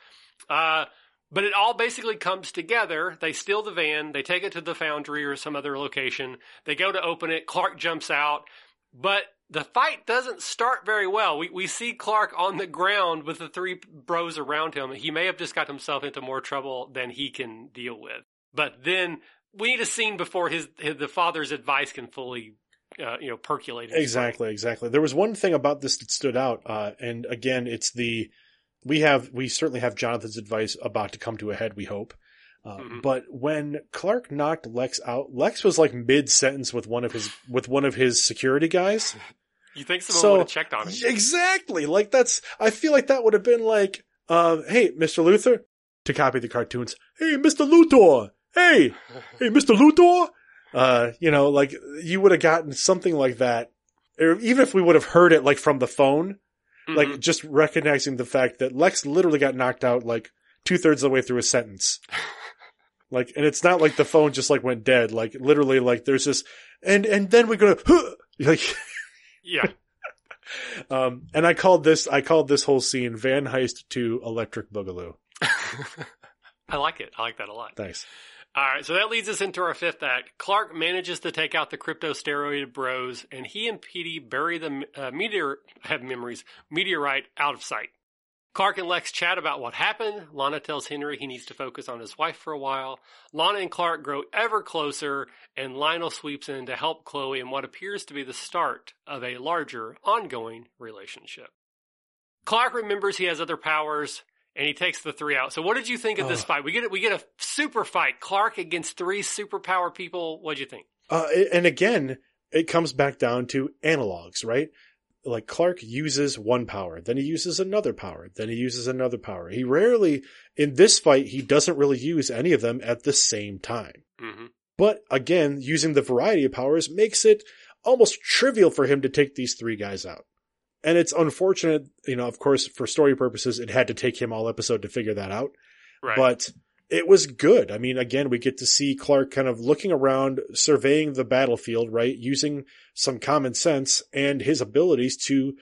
Uh, but it all basically comes together. They steal the van, they take it to the foundry or some other location. They go to open it. Clark jumps out, but the fight doesn't start very well. We we see Clark on the ground with the three bros around him. He may have just got himself into more trouble than he can deal with. But then we need a scene before his, his the father's advice can fully, uh, you know, percolate. Exactly, exactly. There was one thing about this that stood out, uh, and again, it's the we have we certainly have Jonathan's advice about to come to a head. We hope, uh, Mhm. but when Clark knocked Lex out, Lex was like mid sentence with one of his with one of his security guys. (laughs) You think someone So- would have checked on him? Exactly, like that's. I feel like that would have been like, uh, "Hey, Mister Luthor," to copy the cartoons. Hey, Mister Luthor. Hey, (laughs) hey, Mister Luthor. Uh, you know, like you would have gotten something like that, or even if we would have heard it like from the phone, Mhm. like just recognizing the fact that Lex literally got knocked out like two thirds of the way through a sentence. (laughs) Like, and it's not like the phone just like went dead. Like literally, like there's this, and and then we go gonna huh, (laughs) like, yeah. (laughs) um, and I called this I called this whole scene Van Heist to Electric Boogaloo. I like it. I like that a lot. Thanks. All right, so that leads us into our fifth act. Clark manages to take out the crypto steroid bros, and he and Petey bury the uh, meteor have memories meteorite out of sight. Clark and Lex chat about what happened. Lana tells Henry he needs to focus on his wife for a while. Lana and Clark grow ever closer, and Lionel sweeps in to help Chloe in what appears to be the start of a larger, ongoing relationship. Clark remembers he has other powers, and he takes the three out. So, what did you think of this fight? We get a, we get a super fight. Clark against three superpower people. What'd you think? Uh, and again, it comes back down to analogs, right? Like Clark uses one power, then he uses another power, then he uses another power. He rarely, in this fight, he doesn't really use any of them at the same time. Mm-hmm. But again, using the variety of powers makes it almost trivial for him to take these three guys out. And it's unfortunate, you know, of course, for story purposes, it had to take him all episode to figure that out. Right. But it was good. I mean, again, we get to see Clark kind of looking around, surveying the battlefield, right? Using some common sense and his abilities to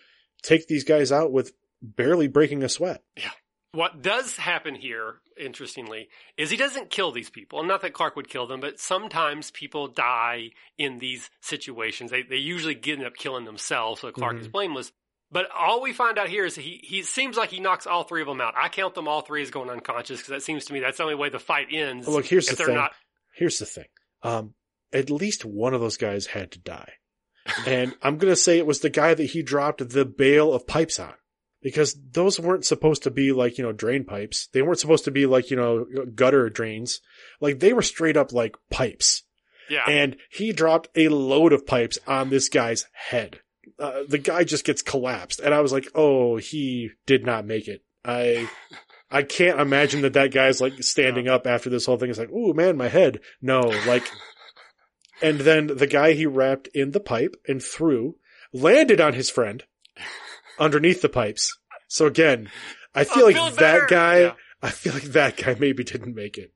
take these guys out with barely breaking a sweat. Yeah. What does happen here, interestingly, is he doesn't kill these people. Not that Clark would kill them, but sometimes people die in these situations. They they usually end up killing themselves, so Clark is Mhm. blameless. But all we find out here is he he seems like he knocks all three of them out. I count them all three as going unconscious because that seems to me that's the only way the fight ends. Look, here's if the thing. not. Here's the thing. Um, at least one of those guys had to die. And I'm going to say it was the guy that he dropped the bale of pipes on. Because those weren't supposed to be like, you know, drain pipes. They weren't supposed to be like, you know, gutter drains. Like they were straight up like pipes. Yeah. And he dropped a load of pipes on this guy's head. Uh, the guy just gets collapsed. And I was like, oh, he did not make it. I, I can't imagine that that guy's like standing up after this whole thing. It's like, ooh, man, my head. No, like, and then the guy he wrapped in the pipe and threw landed on his friend underneath the pipes. So again, I feel I'm like that better. guy, Yeah. I feel like that guy maybe didn't make it.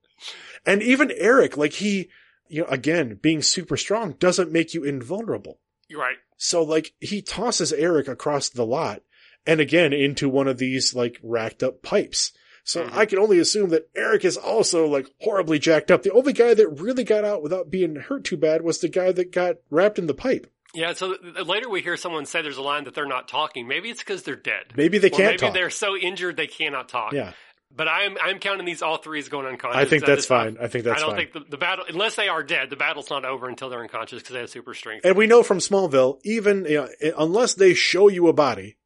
And even Eric, like he, you know, again, being super strong doesn't make you invulnerable. You're right. So like he tosses Eric across the lot and again into one of these like racked up pipes. So Mhm. I can only assume that Eric is also like horribly jacked up. The only guy that really got out without being hurt too bad was the guy that got wrapped in the pipe. Yeah. So th- later we hear someone say there's a line that they're not talking. Maybe it's because they're dead. Maybe they Or can't maybe talk. they're so injured they cannot talk. Yeah. But I'm I'm counting these all three as going unconscious. I think that's just- fine. I think that's fine. I don't fine. think the, the battle, unless they are dead, the battle's not over until they're unconscious because they have super strength. And we know from Smallville, even you know, unless they show you a body,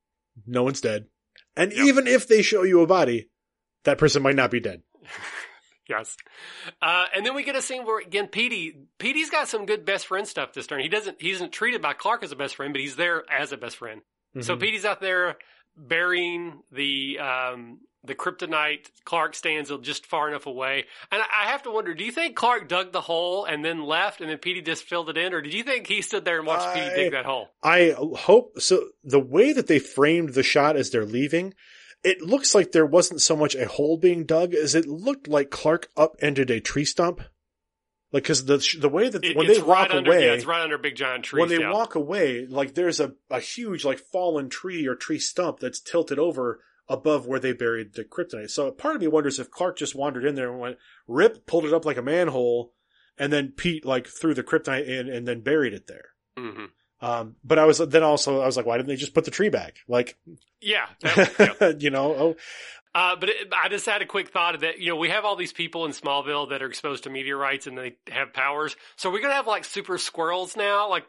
no one's dead. And Yep. even if they show you a body, that person might not be dead. (laughs) Yes. Uh, and then we get a scene where again, Petey, Petey's got some good best friend stuff this turn. He doesn't, he isn't treated by Clark as a best friend, but he's there as a best friend. So Mhm. Petey's out there burying the, um, the kryptonite. Clark stands just far enough away. And I, I have to wonder, do you think Clark dug the hole and then left and then Petey just filled it in? Or did you think he stood there and watched Petey dig that hole? I hope so. The way that they framed the shot as they're leaving, It looks like there wasn't so much a hole being dug as it looked like Clark upended a tree stump. Like, cause the, the way that, It- when they walk right under, away, yeah, it's right under big giant trees. when they yeah. walk away, like there's a, a huge like fallen tree or tree stump that's tilted over above where they buried the kryptonite. So part of me wonders if Clark just wandered in there and went, rip, pulled it up like a manhole, and then Pete like threw the kryptonite in and then buried it there. hmm Um, but I was then also I was like, why didn't they just put the tree back? Like, Yeah, (laughs) that- yeah. you know, oh, Uh, but it, I just had a quick thought that. You know, we have all these people in Smallville that are exposed to meteorites and they have powers. So we're gonna have like super squirrels now. Like,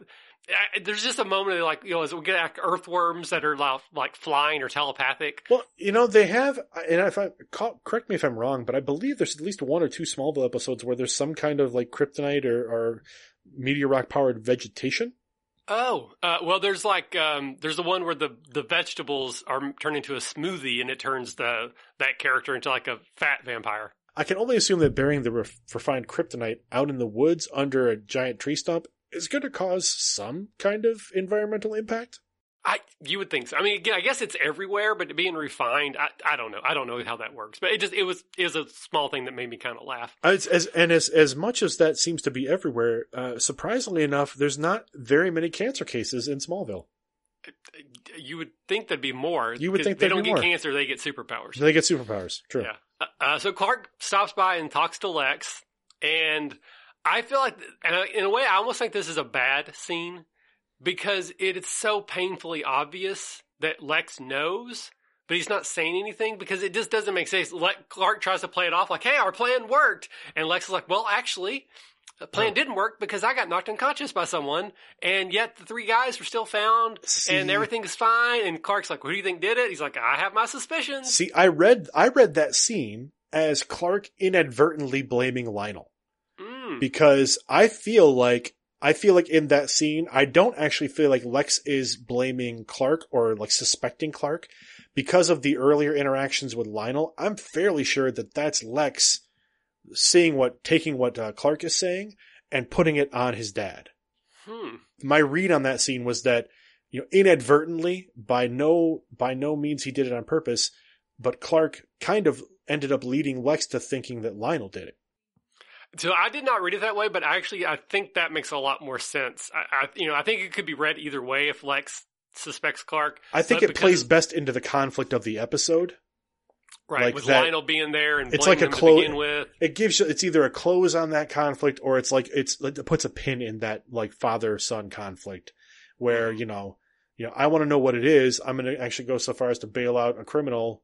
I, there's just a moment of like, you know, as we get like earthworms that are like, like flying or telepathic. Well, you know, they have, and if I call, correct me if I'm wrong, but I believe there's at least one or two Smallville episodes where there's some kind of like kryptonite or, or meteor rock powered vegetation. Oh, uh, well, there's like, um, there's the one where the, the vegetables are turned into a smoothie and it turns the, that character into like a fat vampire. I can only assume that burying the ref- refined kryptonite out in the woods under a giant tree stump is going to cause some kind of environmental impact. I you would think so. I mean, again, I guess it's everywhere, but being refined, I, I don't know. I don't know how that works. But it just it was was a small thing that made me kind of laugh. As, as and as as much as that seems to be everywhere, uh, surprisingly enough, there's not very many cancer cases in Smallville. You would think there'd be more. You would think they don't be get more. cancer; they get superpowers. They get superpowers. True. Yeah. Uh, Uh, so Clark stops by and talks to Lex, and I feel like, and I- in a way, I almost think this is a bad scene because it is so painfully obvious that Lex knows, but he's not saying anything because it just doesn't make sense. Le- Clark tries to play it off like, "Hey, our plan worked," and Lex is like, "Well, actually." The plan didn't work because I got knocked unconscious by someone, and yet the three guys were still found, See- and everything is fine. And Clark's like, "Who do you think did it?" He's like, "I have my suspicions." See, I read I read that scene as Clark inadvertently blaming Lionel Mm. because I feel like I feel like in that scene I don't actually feel like Lex is blaming Clark or like suspecting Clark because of the earlier interactions with Lionel. I'm fairly sure that that's Lex seeing what taking what uh, Clark is saying and putting it on his dad. Hmm. my read on that scene was that you know inadvertently by no by no means he did it on purpose but clark kind of ended up leading lex to thinking that lionel did it So I did not read it that way, but actually, I think that makes a lot more sense. I, I you know, I think it could be read either way if Lex suspects Clark. i think it plays best into the conflict of the episode right like with that- Lionel being there and it's like a close with. it gives you it's either a close on that conflict or it's like it's it puts a pin in that like father son conflict where mm-hmm. you know you know i want to know what it is i'm going to actually go so far as to bail out a criminal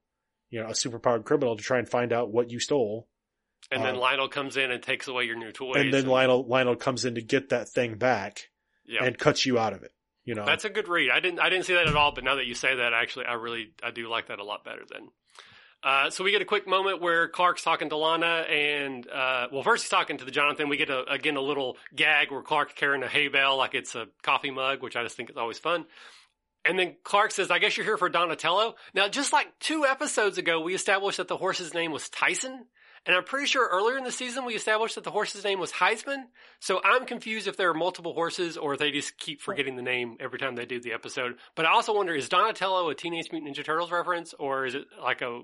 you know a superpowered criminal to try and find out what you stole And then uh, Lionel comes in and takes away your new toys. and then Lionel Lionel comes in to get that thing back yeah, and cuts you out of it. You know, that's a good read. I didn't I didn't see that at all, but now that you say that, actually, I really I do like that a lot better. Then. Uh, so we get a quick moment where Clark's talking to Lana, and uh, well, first he's talking to the Jonathan. We get a, again a little gag where Clark's carrying a hay bale like it's a coffee mug, which I just think is always fun. And then Clark says, "I guess you're here for Donatello." Now, just like two episodes ago, we established that the horse's name was Tyson, and I'm pretty sure earlier in the season we established that the horse's name was Heisman. So I'm confused if there are multiple horses or if they just keep forgetting the name every time they do the episode. But I also wonder, is Donatello a Teenage Mutant Ninja Turtles reference, or is it like a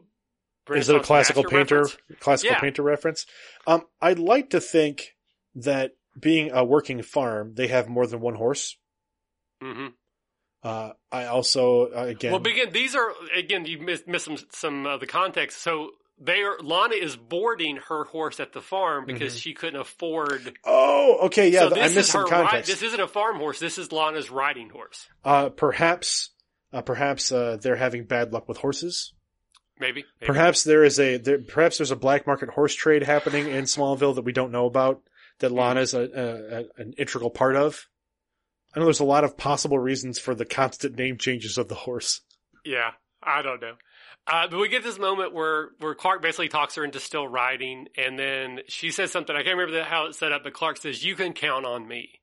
is it a classical painter reference? classical Yeah. painter reference? Um, I'd like to think that being a working farm, they have more than one horse. hmm Uh, I also uh, again, Well, begin. These are again. You missed, missed some some of the context. So they are. Lana is boarding her horse at the farm because she couldn't afford. oh, okay, yeah, so I this missed is some her context. Ride, this isn't a farm horse. This is Lana's riding horse. uh, perhaps, uh, perhaps uh, they're having bad luck with horses. Maybe. maybe. Perhaps there is a there, perhaps there's a black market horse trade happening in Smallville that we don't know about that Hmm. Lana's a, a, a, an integral part of. I know there's a lot of possible reasons for the constant name changes of the horse. Yeah, I don't know. Uh, but we get this moment where, where Clark basically talks her into still riding, and then she says something. I can't remember the, how it's set up, but Clark says, "You can count on me."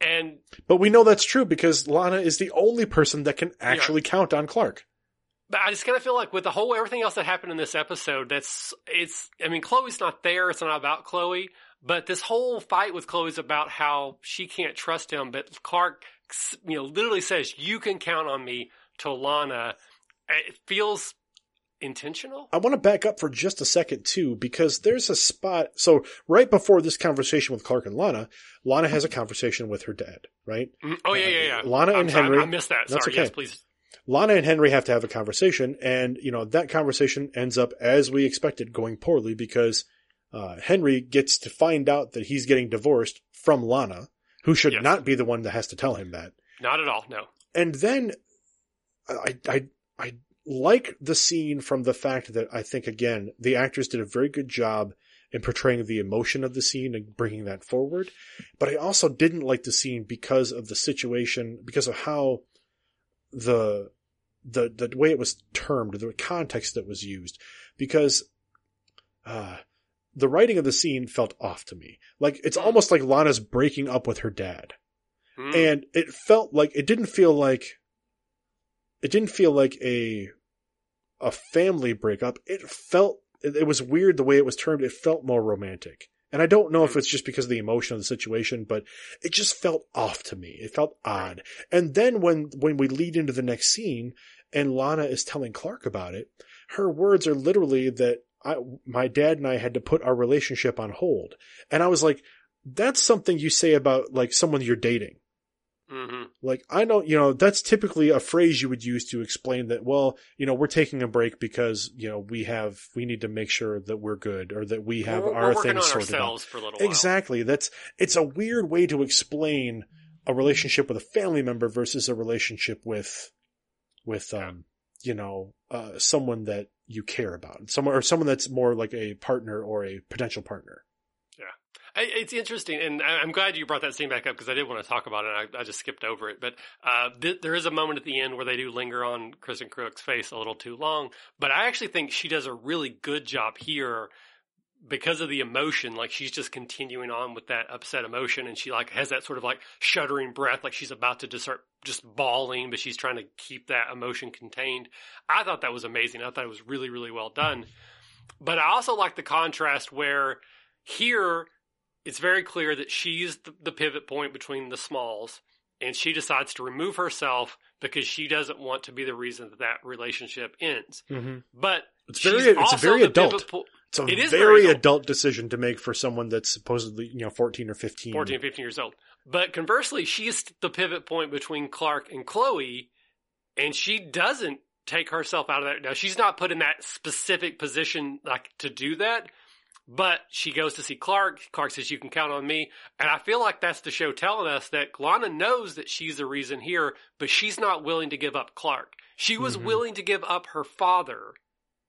And But we know that's true because Lana is the only person that can actually count on Clark. But I just kind of feel like with the whole everything else that happened in this episode, that's it's. I mean, Chloe's not there. It's not about Chloe. But this whole fight with Chloe is about how she can't trust him. But Clark, you know, literally says, "You can count on me." To Lana, it feels intentional? I want to back up for just a second too, because there's a spot. So right before this conversation with Clark and Lana, Lana has a conversation with her dad, right? Mm, Oh yeah, yeah, yeah. Lana I'm and sorry, Henry. I missed that. That's Sorry. okay. Yes, please. Lana and Henry have to have a conversation, and you know that conversation ends up as we expected, going poorly because uh, Henry gets to find out that he's getting divorced from Lana, who should Yes. not be the one that has to tell him that. Not at all. No. And then I I I like the scene from the fact that I think again the actors did a very good job in portraying the emotion of the scene and bringing that forward. But I also didn't like the scene because of the situation, because of how the the the way it was termed, the context that was used, because uh the writing of the scene felt off to me. Like it's almost like Lana's breaking up with her dad. Mm. And it felt like it didn't feel like it didn't feel like a a family breakup. It felt it, was weird the way it was termed. It felt more romantic. And I don't know if hmm. it's just because of the emotion of the situation, but it just felt off to me. It felt odd. And then when when we lead into the next scene and Lana is telling Clark about it, her words are literally that I, my dad and I had to put our relationship on hold. And I was like, that's something you say about like someone you're dating. Hmm Like, I know, you know, that's typically a phrase you would use to explain that, well, you know, we're taking a break because, you know, we have, we need to make sure that we're good or that we have we're, our we're things sorted out. for a little while. Exactly. That's, it's a weird way to explain a relationship with a family member versus a relationship with, with, um, you know, uh, someone that you care about. Someone, or someone that's more like a partner or a potential partner. It's interesting, and I'm glad you brought that scene back up because I did want to talk about it. I, I just skipped over it, but uh, th- there is a moment at the end where they do linger on Kristin Kreuk's face a little too long. But I actually think she does a really good job here because of the emotion. Like she's just continuing on with that upset emotion, and she like has that sort of like shuddering breath, like she's about to just start just bawling, but she's trying to keep that emotion contained. I thought that was amazing. I thought it was really, really well done. But I also like the contrast where here it's very clear that she's the, pivot point between the smalls and she decides to remove herself because she doesn't want to be the reason that that relationship ends. Mm-hmm. But It's very, it's also very adult. po- It's a It is very, very adult. adult decision to make for someone that's supposedly, you know, 14 or 15. 14, 15 years old. But conversely, she's the pivot point between Clark and Chloe, and she doesn't take herself out of that. Now, she's not put in that specific position like to do that, but she goes to see Clark. Clark says, You can count on me. And I feel like that's the show telling us that Lana knows that she's the reason here, but she's not willing to give up Clark. She was Mhm. willing to give up her father,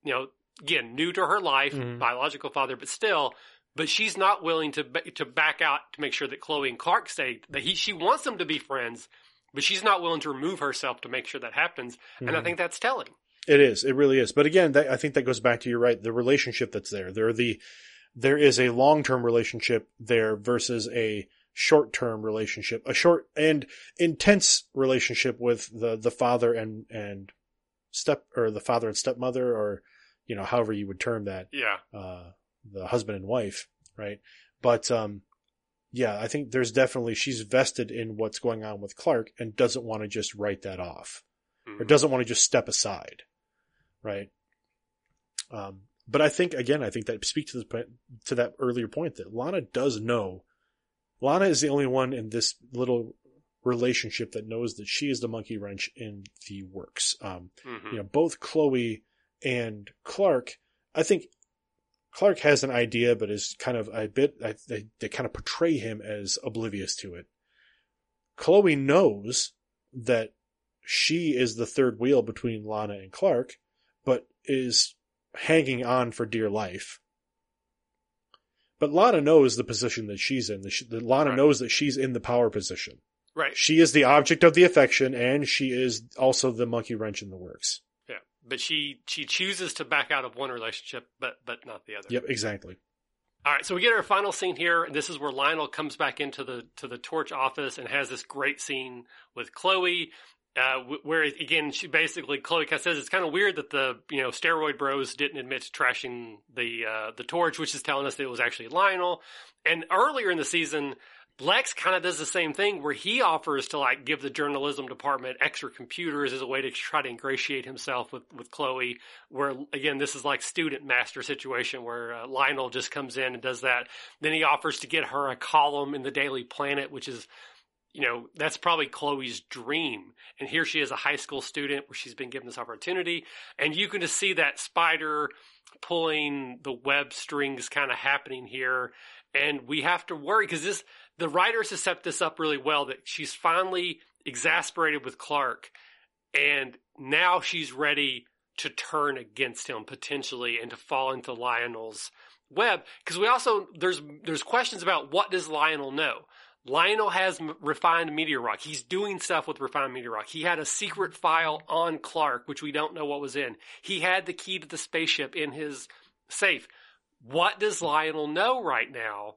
you know, again, new to her life, Mhm. biological father, but still, but she's not willing to to back out to make sure that Chloe and Clark stay. That he she wants them to be friends, but she's not willing to remove herself to make sure that happens. And I Mhm. think that's telling. It is. It really is. But again, that, I think that goes back to you're right. The relationship that's there. There are the there is a long term relationship there versus a short term relationship, a short and intense relationship with the the father and and step or the father and stepmother or you know however you would term that Yeah. uh the husband and wife, right? But um yeah, I think there's definitely she's vested in what's going on with Clark and doesn't want to just write that off or Mhm. doesn't want to just step aside, right? Um, but I think again, I think that speaks to the point- to that earlier point that Lana does know. Lana is the only one in this little relationship that knows that she is the monkey wrench in the works. Um, Mhm. you know, both Chloe and Clark. I think Clark has an idea, but is kind of a bit. I, they they kind of portray him as oblivious to it. Chloe knows that she is the third wheel between Lana and Clark, but is hanging on for dear life. But Lana knows the position that she's in. The, Lana Right. knows that she's in the power position. Right. She is the object of the affection, and she is also the monkey wrench in the works. Yeah. But she she chooses to back out of one relationship, but but not the other. Yep, exactly. All right, so we get our final scene here, and this is where Lionel comes back into the to the torch office and has this great scene with Chloe, uh, where again she basically Chloe says it's kind of weird that the you know steroid bros didn't admit to trashing the uh, the torch, which is telling us that it was actually Lionel. And earlier in the season, Lex kind of does the same thing where he offers to like give the journalism department extra computers as a way to try to ingratiate himself with, with Chloe. Where again, this is like student master situation where uh, Lionel just comes in and does that. Then he offers to get her a column in the Daily Planet, which is, you know, that's probably Chloe's dream. And here she is a high school student where she's been given this opportunity. And you can just see that spider pulling the web strings kind of happening here. And we have to worry because this, the writers have set this up really well that she's finally exasperated with Clark and now she's ready to turn against him potentially and to fall into Lionel's web because we also there's there's questions about what does Lionel know. Lionel has refined meteor rock. He's doing stuff with refined meteor rock. He had a secret file on Clark, which we don't know what was in. He had the key to the spaceship in his safe. What does Lionel know right now?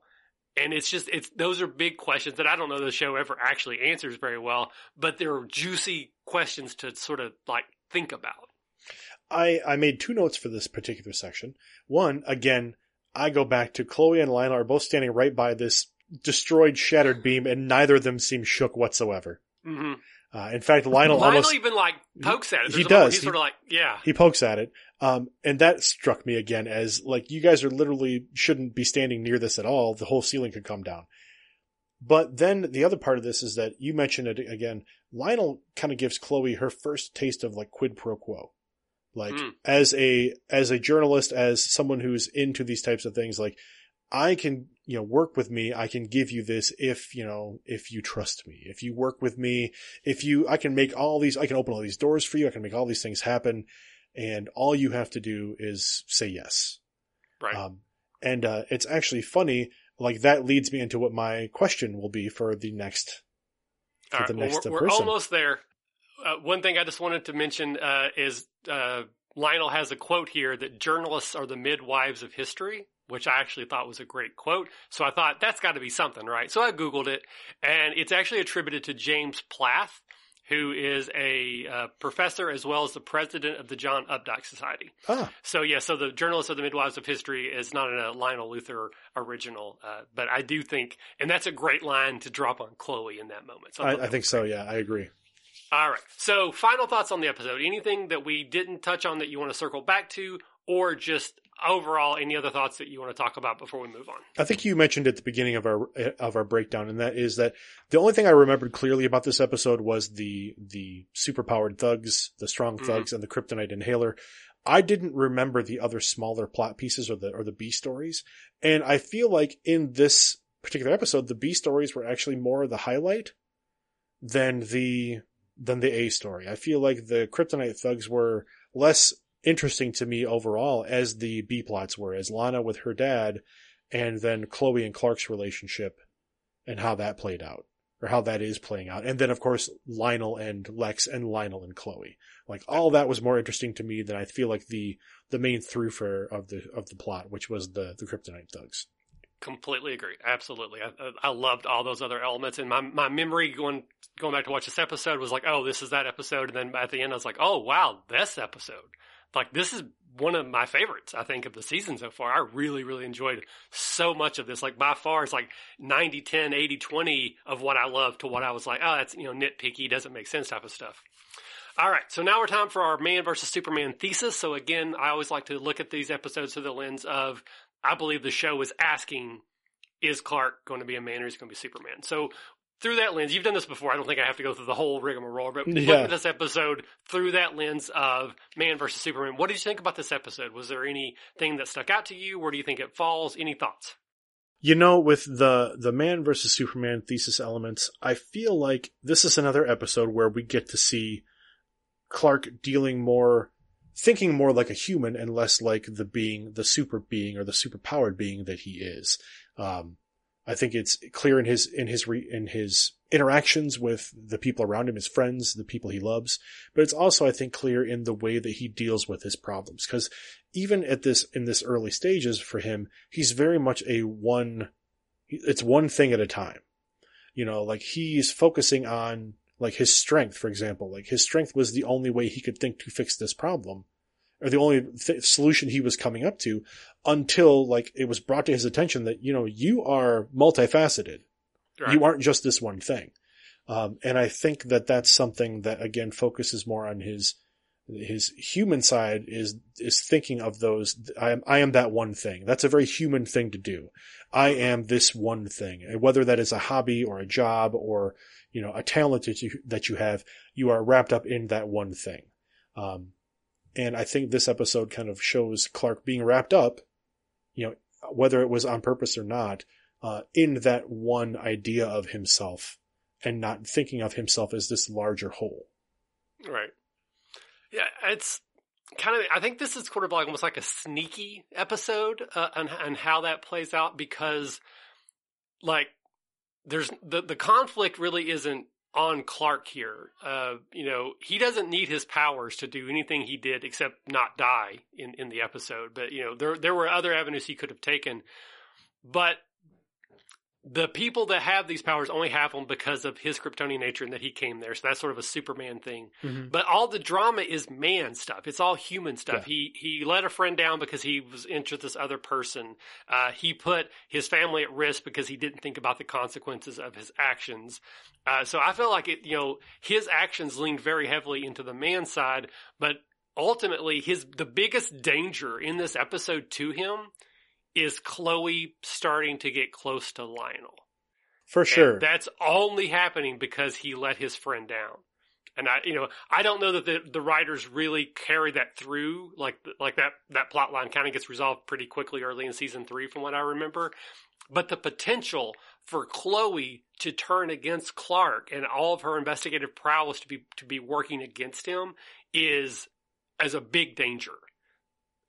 And it's just, it's, those are big questions that I don't know the show ever actually answers very well, but they're juicy questions to sort of like think about. I, I made two notes for this particular section. One, again, I go back to Chloe and Lionel are both standing right by this destroyed, shattered beam, and neither of them seem shook whatsoever. Mm-hmm. Uh, in fact, Lionel, Lionel almost even like pokes at it. he There's moment does. He's He- sort of like, yeah. he pokes at it, um, and that struck me again as like you guys are literally shouldn't be standing near this at all. The whole ceiling could come down. But then the other part of this is that you mentioned it again. Lionel kind of gives Chloe her first taste of like quid pro quo. Like Mm. as a as a journalist, as someone who's into these types of things, like I can you know work with me. I can give you this if you know if you trust me. If you work with me, if you I can make all these. I can open all these doors for you. I can make all these things happen, and all you have to do is say yes. Right. Um, and uh, it's actually funny. Like that leads me into what my question will be for the next for All the right, well, next we're, we're almost there. Uh, one thing I just wanted to mention uh, is uh, Lionel has a quote here that journalists are the midwives of history, which I actually thought was a great quote. So I thought that's got to be something, right? So I Googled it, and it's actually attributed to James Plath, who is a uh, professor as well as the president of the John Updike Society. Ah, So yeah, so the Journalist of the midwives of history is not in a Lionel Luthor original, uh, but I do think, and that's a great line to drop on Chloe in that moment. So I, I think so. great. Yeah, I agree. All right. So final thoughts on the episode. Anything that we didn't touch on that you want to circle back to, or just overall any other thoughts that you want to talk about before we move on? I think you mentioned at the beginning of our of our breakdown, and that is that the only thing I remembered clearly about this episode was the the superpowered thugs, the strong Mhm. thugs, and the kryptonite inhaler. I didn't remember the other smaller plot pieces or the or the B stories, and I feel like in this particular episode, the B stories were actually more the highlight than the than the A story. I feel like the kryptonite thugs were less interesting to me overall as the B plots were, as Lana with her dad, and then Chloe and Clark's relationship and how that played out. Or how that is playing out. And then of course Lionel and Lex and Lionel and Chloe. Like all that was more interesting to me than I feel like the the main throughfare of the of the plot, which was the the Kryptonite thugs. Completely agree. Absolutely. I, I loved all those other elements, and my my memory going going back to watch this episode was like, oh, this is that episode, and then at the end I was like, oh, wow, this episode. Like this is one of my favorites, I think, of the season so far. I really, really enjoyed so much of this. Like by far, it's like 90, 10, 80, 20 of what I love to what I was like, oh, that's, you know, nitpicky, doesn't make sense type of stuff. All right, so now we're time for our man versus Superman thesis. So again, I always like to look at these episodes through the lens of I believe the show is asking, is Clark going to be a man or is he going to be Superman? So through that lens, you've done this before. I don't think I have to go through the whole rigmarole, but look at this episode through that lens of man versus Superman. What did you think about this episode? Was there anything that stuck out to you? Where do you think it falls? Any thoughts? You know, with the the man versus Superman thesis elements, I feel like this is another episode where we get to see Clark dealing more, thinking more like a human and less like the being, the super being or the super powered being that he is. Um, I think it's clear in his in his re, in his interactions with the people around him, his friends, the people he loves. But it's also, I think, clear in the way that he deals with his problems. Because even at this in this early stages for him, he's very much a one. It's one thing at a time. You know, like he's focusing on like his strength, for example. Like his strength was the only way he could think to fix this problem, or the only th- solution he was coming up to until like it was brought to his attention that, you know, you are multifaceted. Right. You aren't just this one thing. Um, and I think that that's something that again focuses more on his his human side is is thinking of those I am I am that one thing. That's a very human thing to do. I am this one thing. And whether that is a hobby or a job or you know a talent that you that you have, you are wrapped up in that one thing. Um, and I think this episode kind of shows Clark being wrapped up, you know, whether it was on purpose or not, uh, in that one idea of himself and not thinking of himself as this larger whole. Right. Yeah, it's kind of. I think this is sort of like almost like a sneaky episode, uh, and and how that plays out because, like, there's the the conflict really isn't on Clark here. Uh, you know, he doesn't need his powers to do anything he did except not die in in the episode. But you know, there there were other avenues he could have taken, but the people that have these powers only have them because of his Kryptonian nature and that he came there. So that's sort of a Superman thing. Mhm. But all the drama is man stuff. It's all human stuff. Yeah. He he let a friend down because he was into this other person. Uh, he put his family at risk because he didn't think about the consequences of his actions. Uh, so I feel like it. You know, his actions leaned very heavily into the man side, but ultimately his the biggest danger in this episode to him is Chloe starting to get close to Lionel. For sure. And that's only happening because he let his friend down. And I, you know, I don't know that the, the writers really carry that through. Like, like that, that plot line kind of gets resolved pretty quickly early in season three from what I remember. But the potential for Chloe to turn against Clark and all of her investigative prowess to be, to be working against him is as a big danger.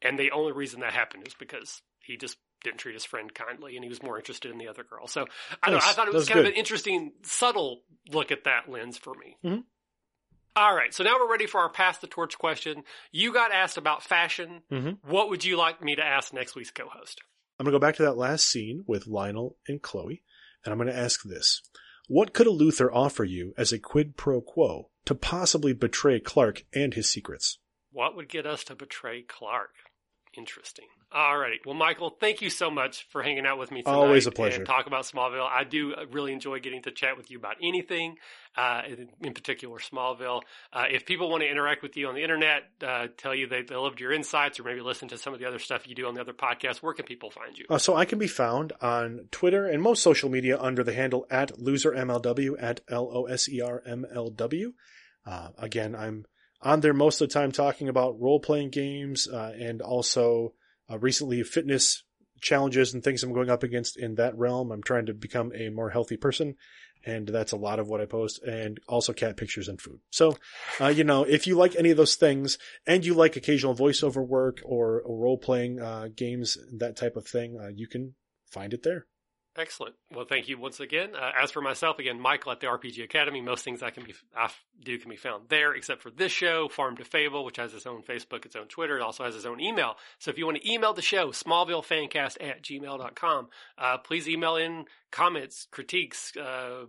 And the only reason that happened is because he just didn't treat his friend kindly and he was more interested in the other girl. So I don't know. I thought it was kind of an interesting, subtle look at that lens for me. Mhm. All right. So now we're ready for our pass the torch question. You got asked about fashion. Mhm. What would you like me to ask next week's co-host? I'm going to go back to that last scene with Lionel and Chloe, and I'm going to ask this. What could a Luthor offer you as a quid pro quo to possibly betray Clark and his secrets? What would get us to betray Clark? Interesting. All righty. Well, Michael, thank you so much for hanging out with me tonight. Always a pleasure. And talk about Smallville. I do uh, really enjoy getting to chat with you about anything, uh, in, in particular Smallville. Uh, if people want to interact with you on the internet, uh, tell you they, they loved your insights or maybe listen to some of the other stuff you do on the other podcasts, where can people find you? Uh, so I can be found on Twitter and most social media under the handle at losermlw at L O S E R M L W. Uh, again, I'm on there most of the time talking about role playing games uh, and also uh, recently fitness challenges and things I'm going up against in that realm. I'm trying to become a more healthy person. And that's a lot of what I post and also cat pictures and food. So, uh, you know, if you like any of those things and you like occasional voiceover work or, or role playing, uh, games, that type of thing, uh, you can find it there. Excellent. Well, thank you once again. Uh, as for myself, again, Michael at the RPG Academy. Most things I can be I f- do can be found there, except for this show, Farm to Fable, which has its own Facebook, its own Twitter, it also has its own email. So if you want to email the show, smallvillefancast at gmail.com, uh, please email in comments, critiques, uh,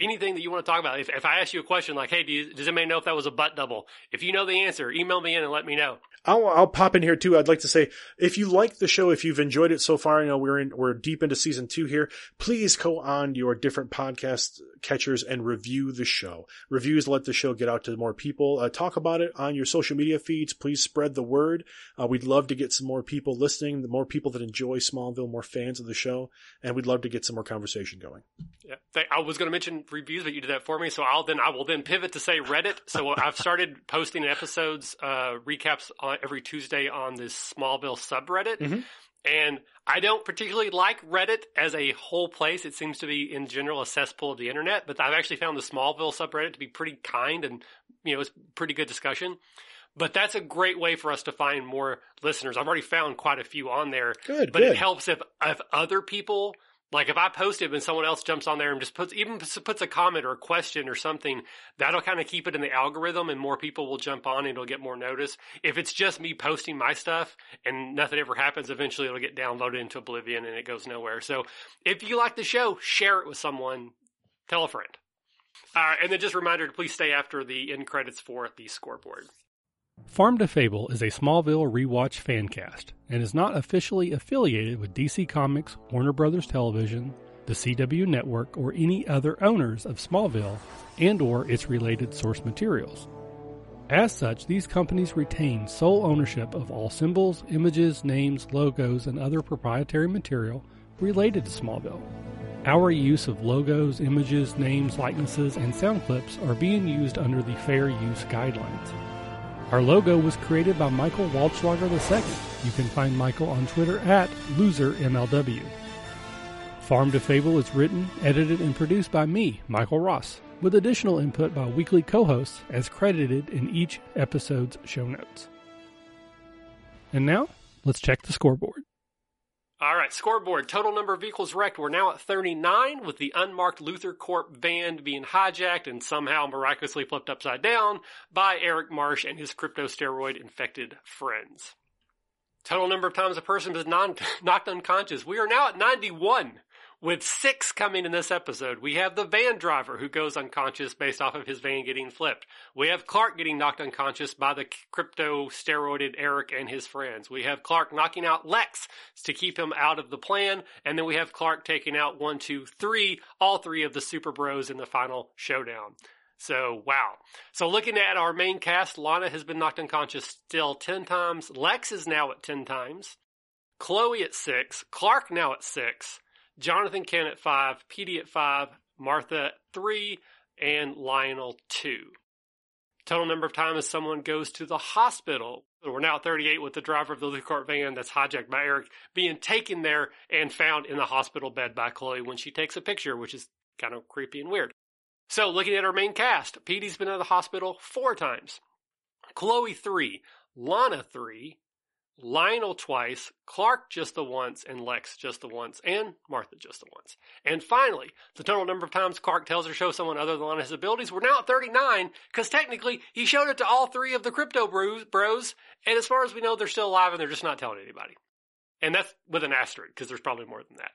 anything that you want to talk about. If, if I ask you a question like, hey, do you, does anybody know if that was a butt double? If you know the answer, email me in and let me know. I'll, I'll pop in here too. I'd like to say, if you like the show, if you've enjoyed it so far, you know, we're in, we're deep into season two here. Please go on your different podcast catchers and review the show. Reviews let the show get out to more people. Uh, talk about it on your social media feeds. Please spread the word. Uh, we'd love to get some more people listening, the more people that enjoy Smallville, more fans of the show, and we'd love to get some more conversation going. Yeah, I was going to mention reviews, but you did that for me. So I'll then I will then pivot to say Reddit. So I've started posting episodes uh, recaps on every Tuesday on this Smallville subreddit, Mhm. and I don't particularly like Reddit as a whole place. It seems to be in general a cesspool of the internet, but I've actually found the Smallville subreddit to be pretty kind and you know it's pretty good discussion. But that's a great way for us to find more listeners. I've already found quite a few on there. Good, but good. it helps if if other people like if I post it and someone else jumps on there and just puts even puts a comment or a question or something, that'll kind of keep it in the algorithm and more people will jump on and it'll get more notice. If it's just me posting my stuff and nothing ever happens, eventually it'll get downloaded into oblivion and it goes nowhere. So if you like the show, share it with someone, tell a friend. Uh, and then just a reminder to please stay after the end credits for the scoreboard. Farm to Fable is a Smallville rewatch fan cast and is not officially affiliated with DC Comics, Warner Brothers Television, the CW network, or any other owners of Smallville and or its related source materials. As such, these companies retain sole ownership of all symbols, images, names, logos, and other proprietary material related to Smallville. Our use of logos, images, names, likenesses, and sound clips are being used under the Fair Use Guidelines. Our logo was created by Michael Waldschlager II. You can find Michael on Twitter at LoserMLW. Farm to Fable is written, edited, and produced by me, Michael Ross, with additional input by weekly co-hosts as credited in each episode's show notes. And now, let's check the scoreboard. All right, scoreboard. Total number of vehicles wrecked. We're now at 39 with the unmarked LuthorCorp van being hijacked and somehow miraculously flipped upside down by Eric Marsh and his crypto steroid infected friends. Total number of times a person was non- (laughs) knocked unconscious. We are now at 91 with six coming in this episode. We have the van driver who goes unconscious based off of his van getting flipped. We have Clark getting knocked unconscious by the crypto steroided Eric and his friends. We have Clark knocking out Lex to keep him out of the plan. And then we have Clark taking out one, two, three, all three of the super bros in the final showdown. So, wow. So, looking at our main cast, Lana has been knocked unconscious still 10 times. Lex is now at 10 times. Chloe at 6. Clark now at 6. Jonathan Kent at 5. Petey at 5. Martha 3. And Lionel 2. Total number of times someone goes to the hospital. We're now at 38 with the driver of the LuthorCorp van that's hijacked by Eric being taken there and found in the hospital bed by Chloe when she takes a picture, which is kind of creepy and weird. So, looking at our main cast, Petey's been in the hospital four times. Chloe three, Lana three, Lionel twice, Clark just the once, and Lex just the once, and Martha just the once. And finally, the total number of times Clark tells or shows someone other than Lana his abilities, we're now at 39, because technically he showed it to all three of the crypto bros, bros, and as far as we know, they're still alive and they're just not telling anybody. And that's with an asterisk, because there's probably more than that.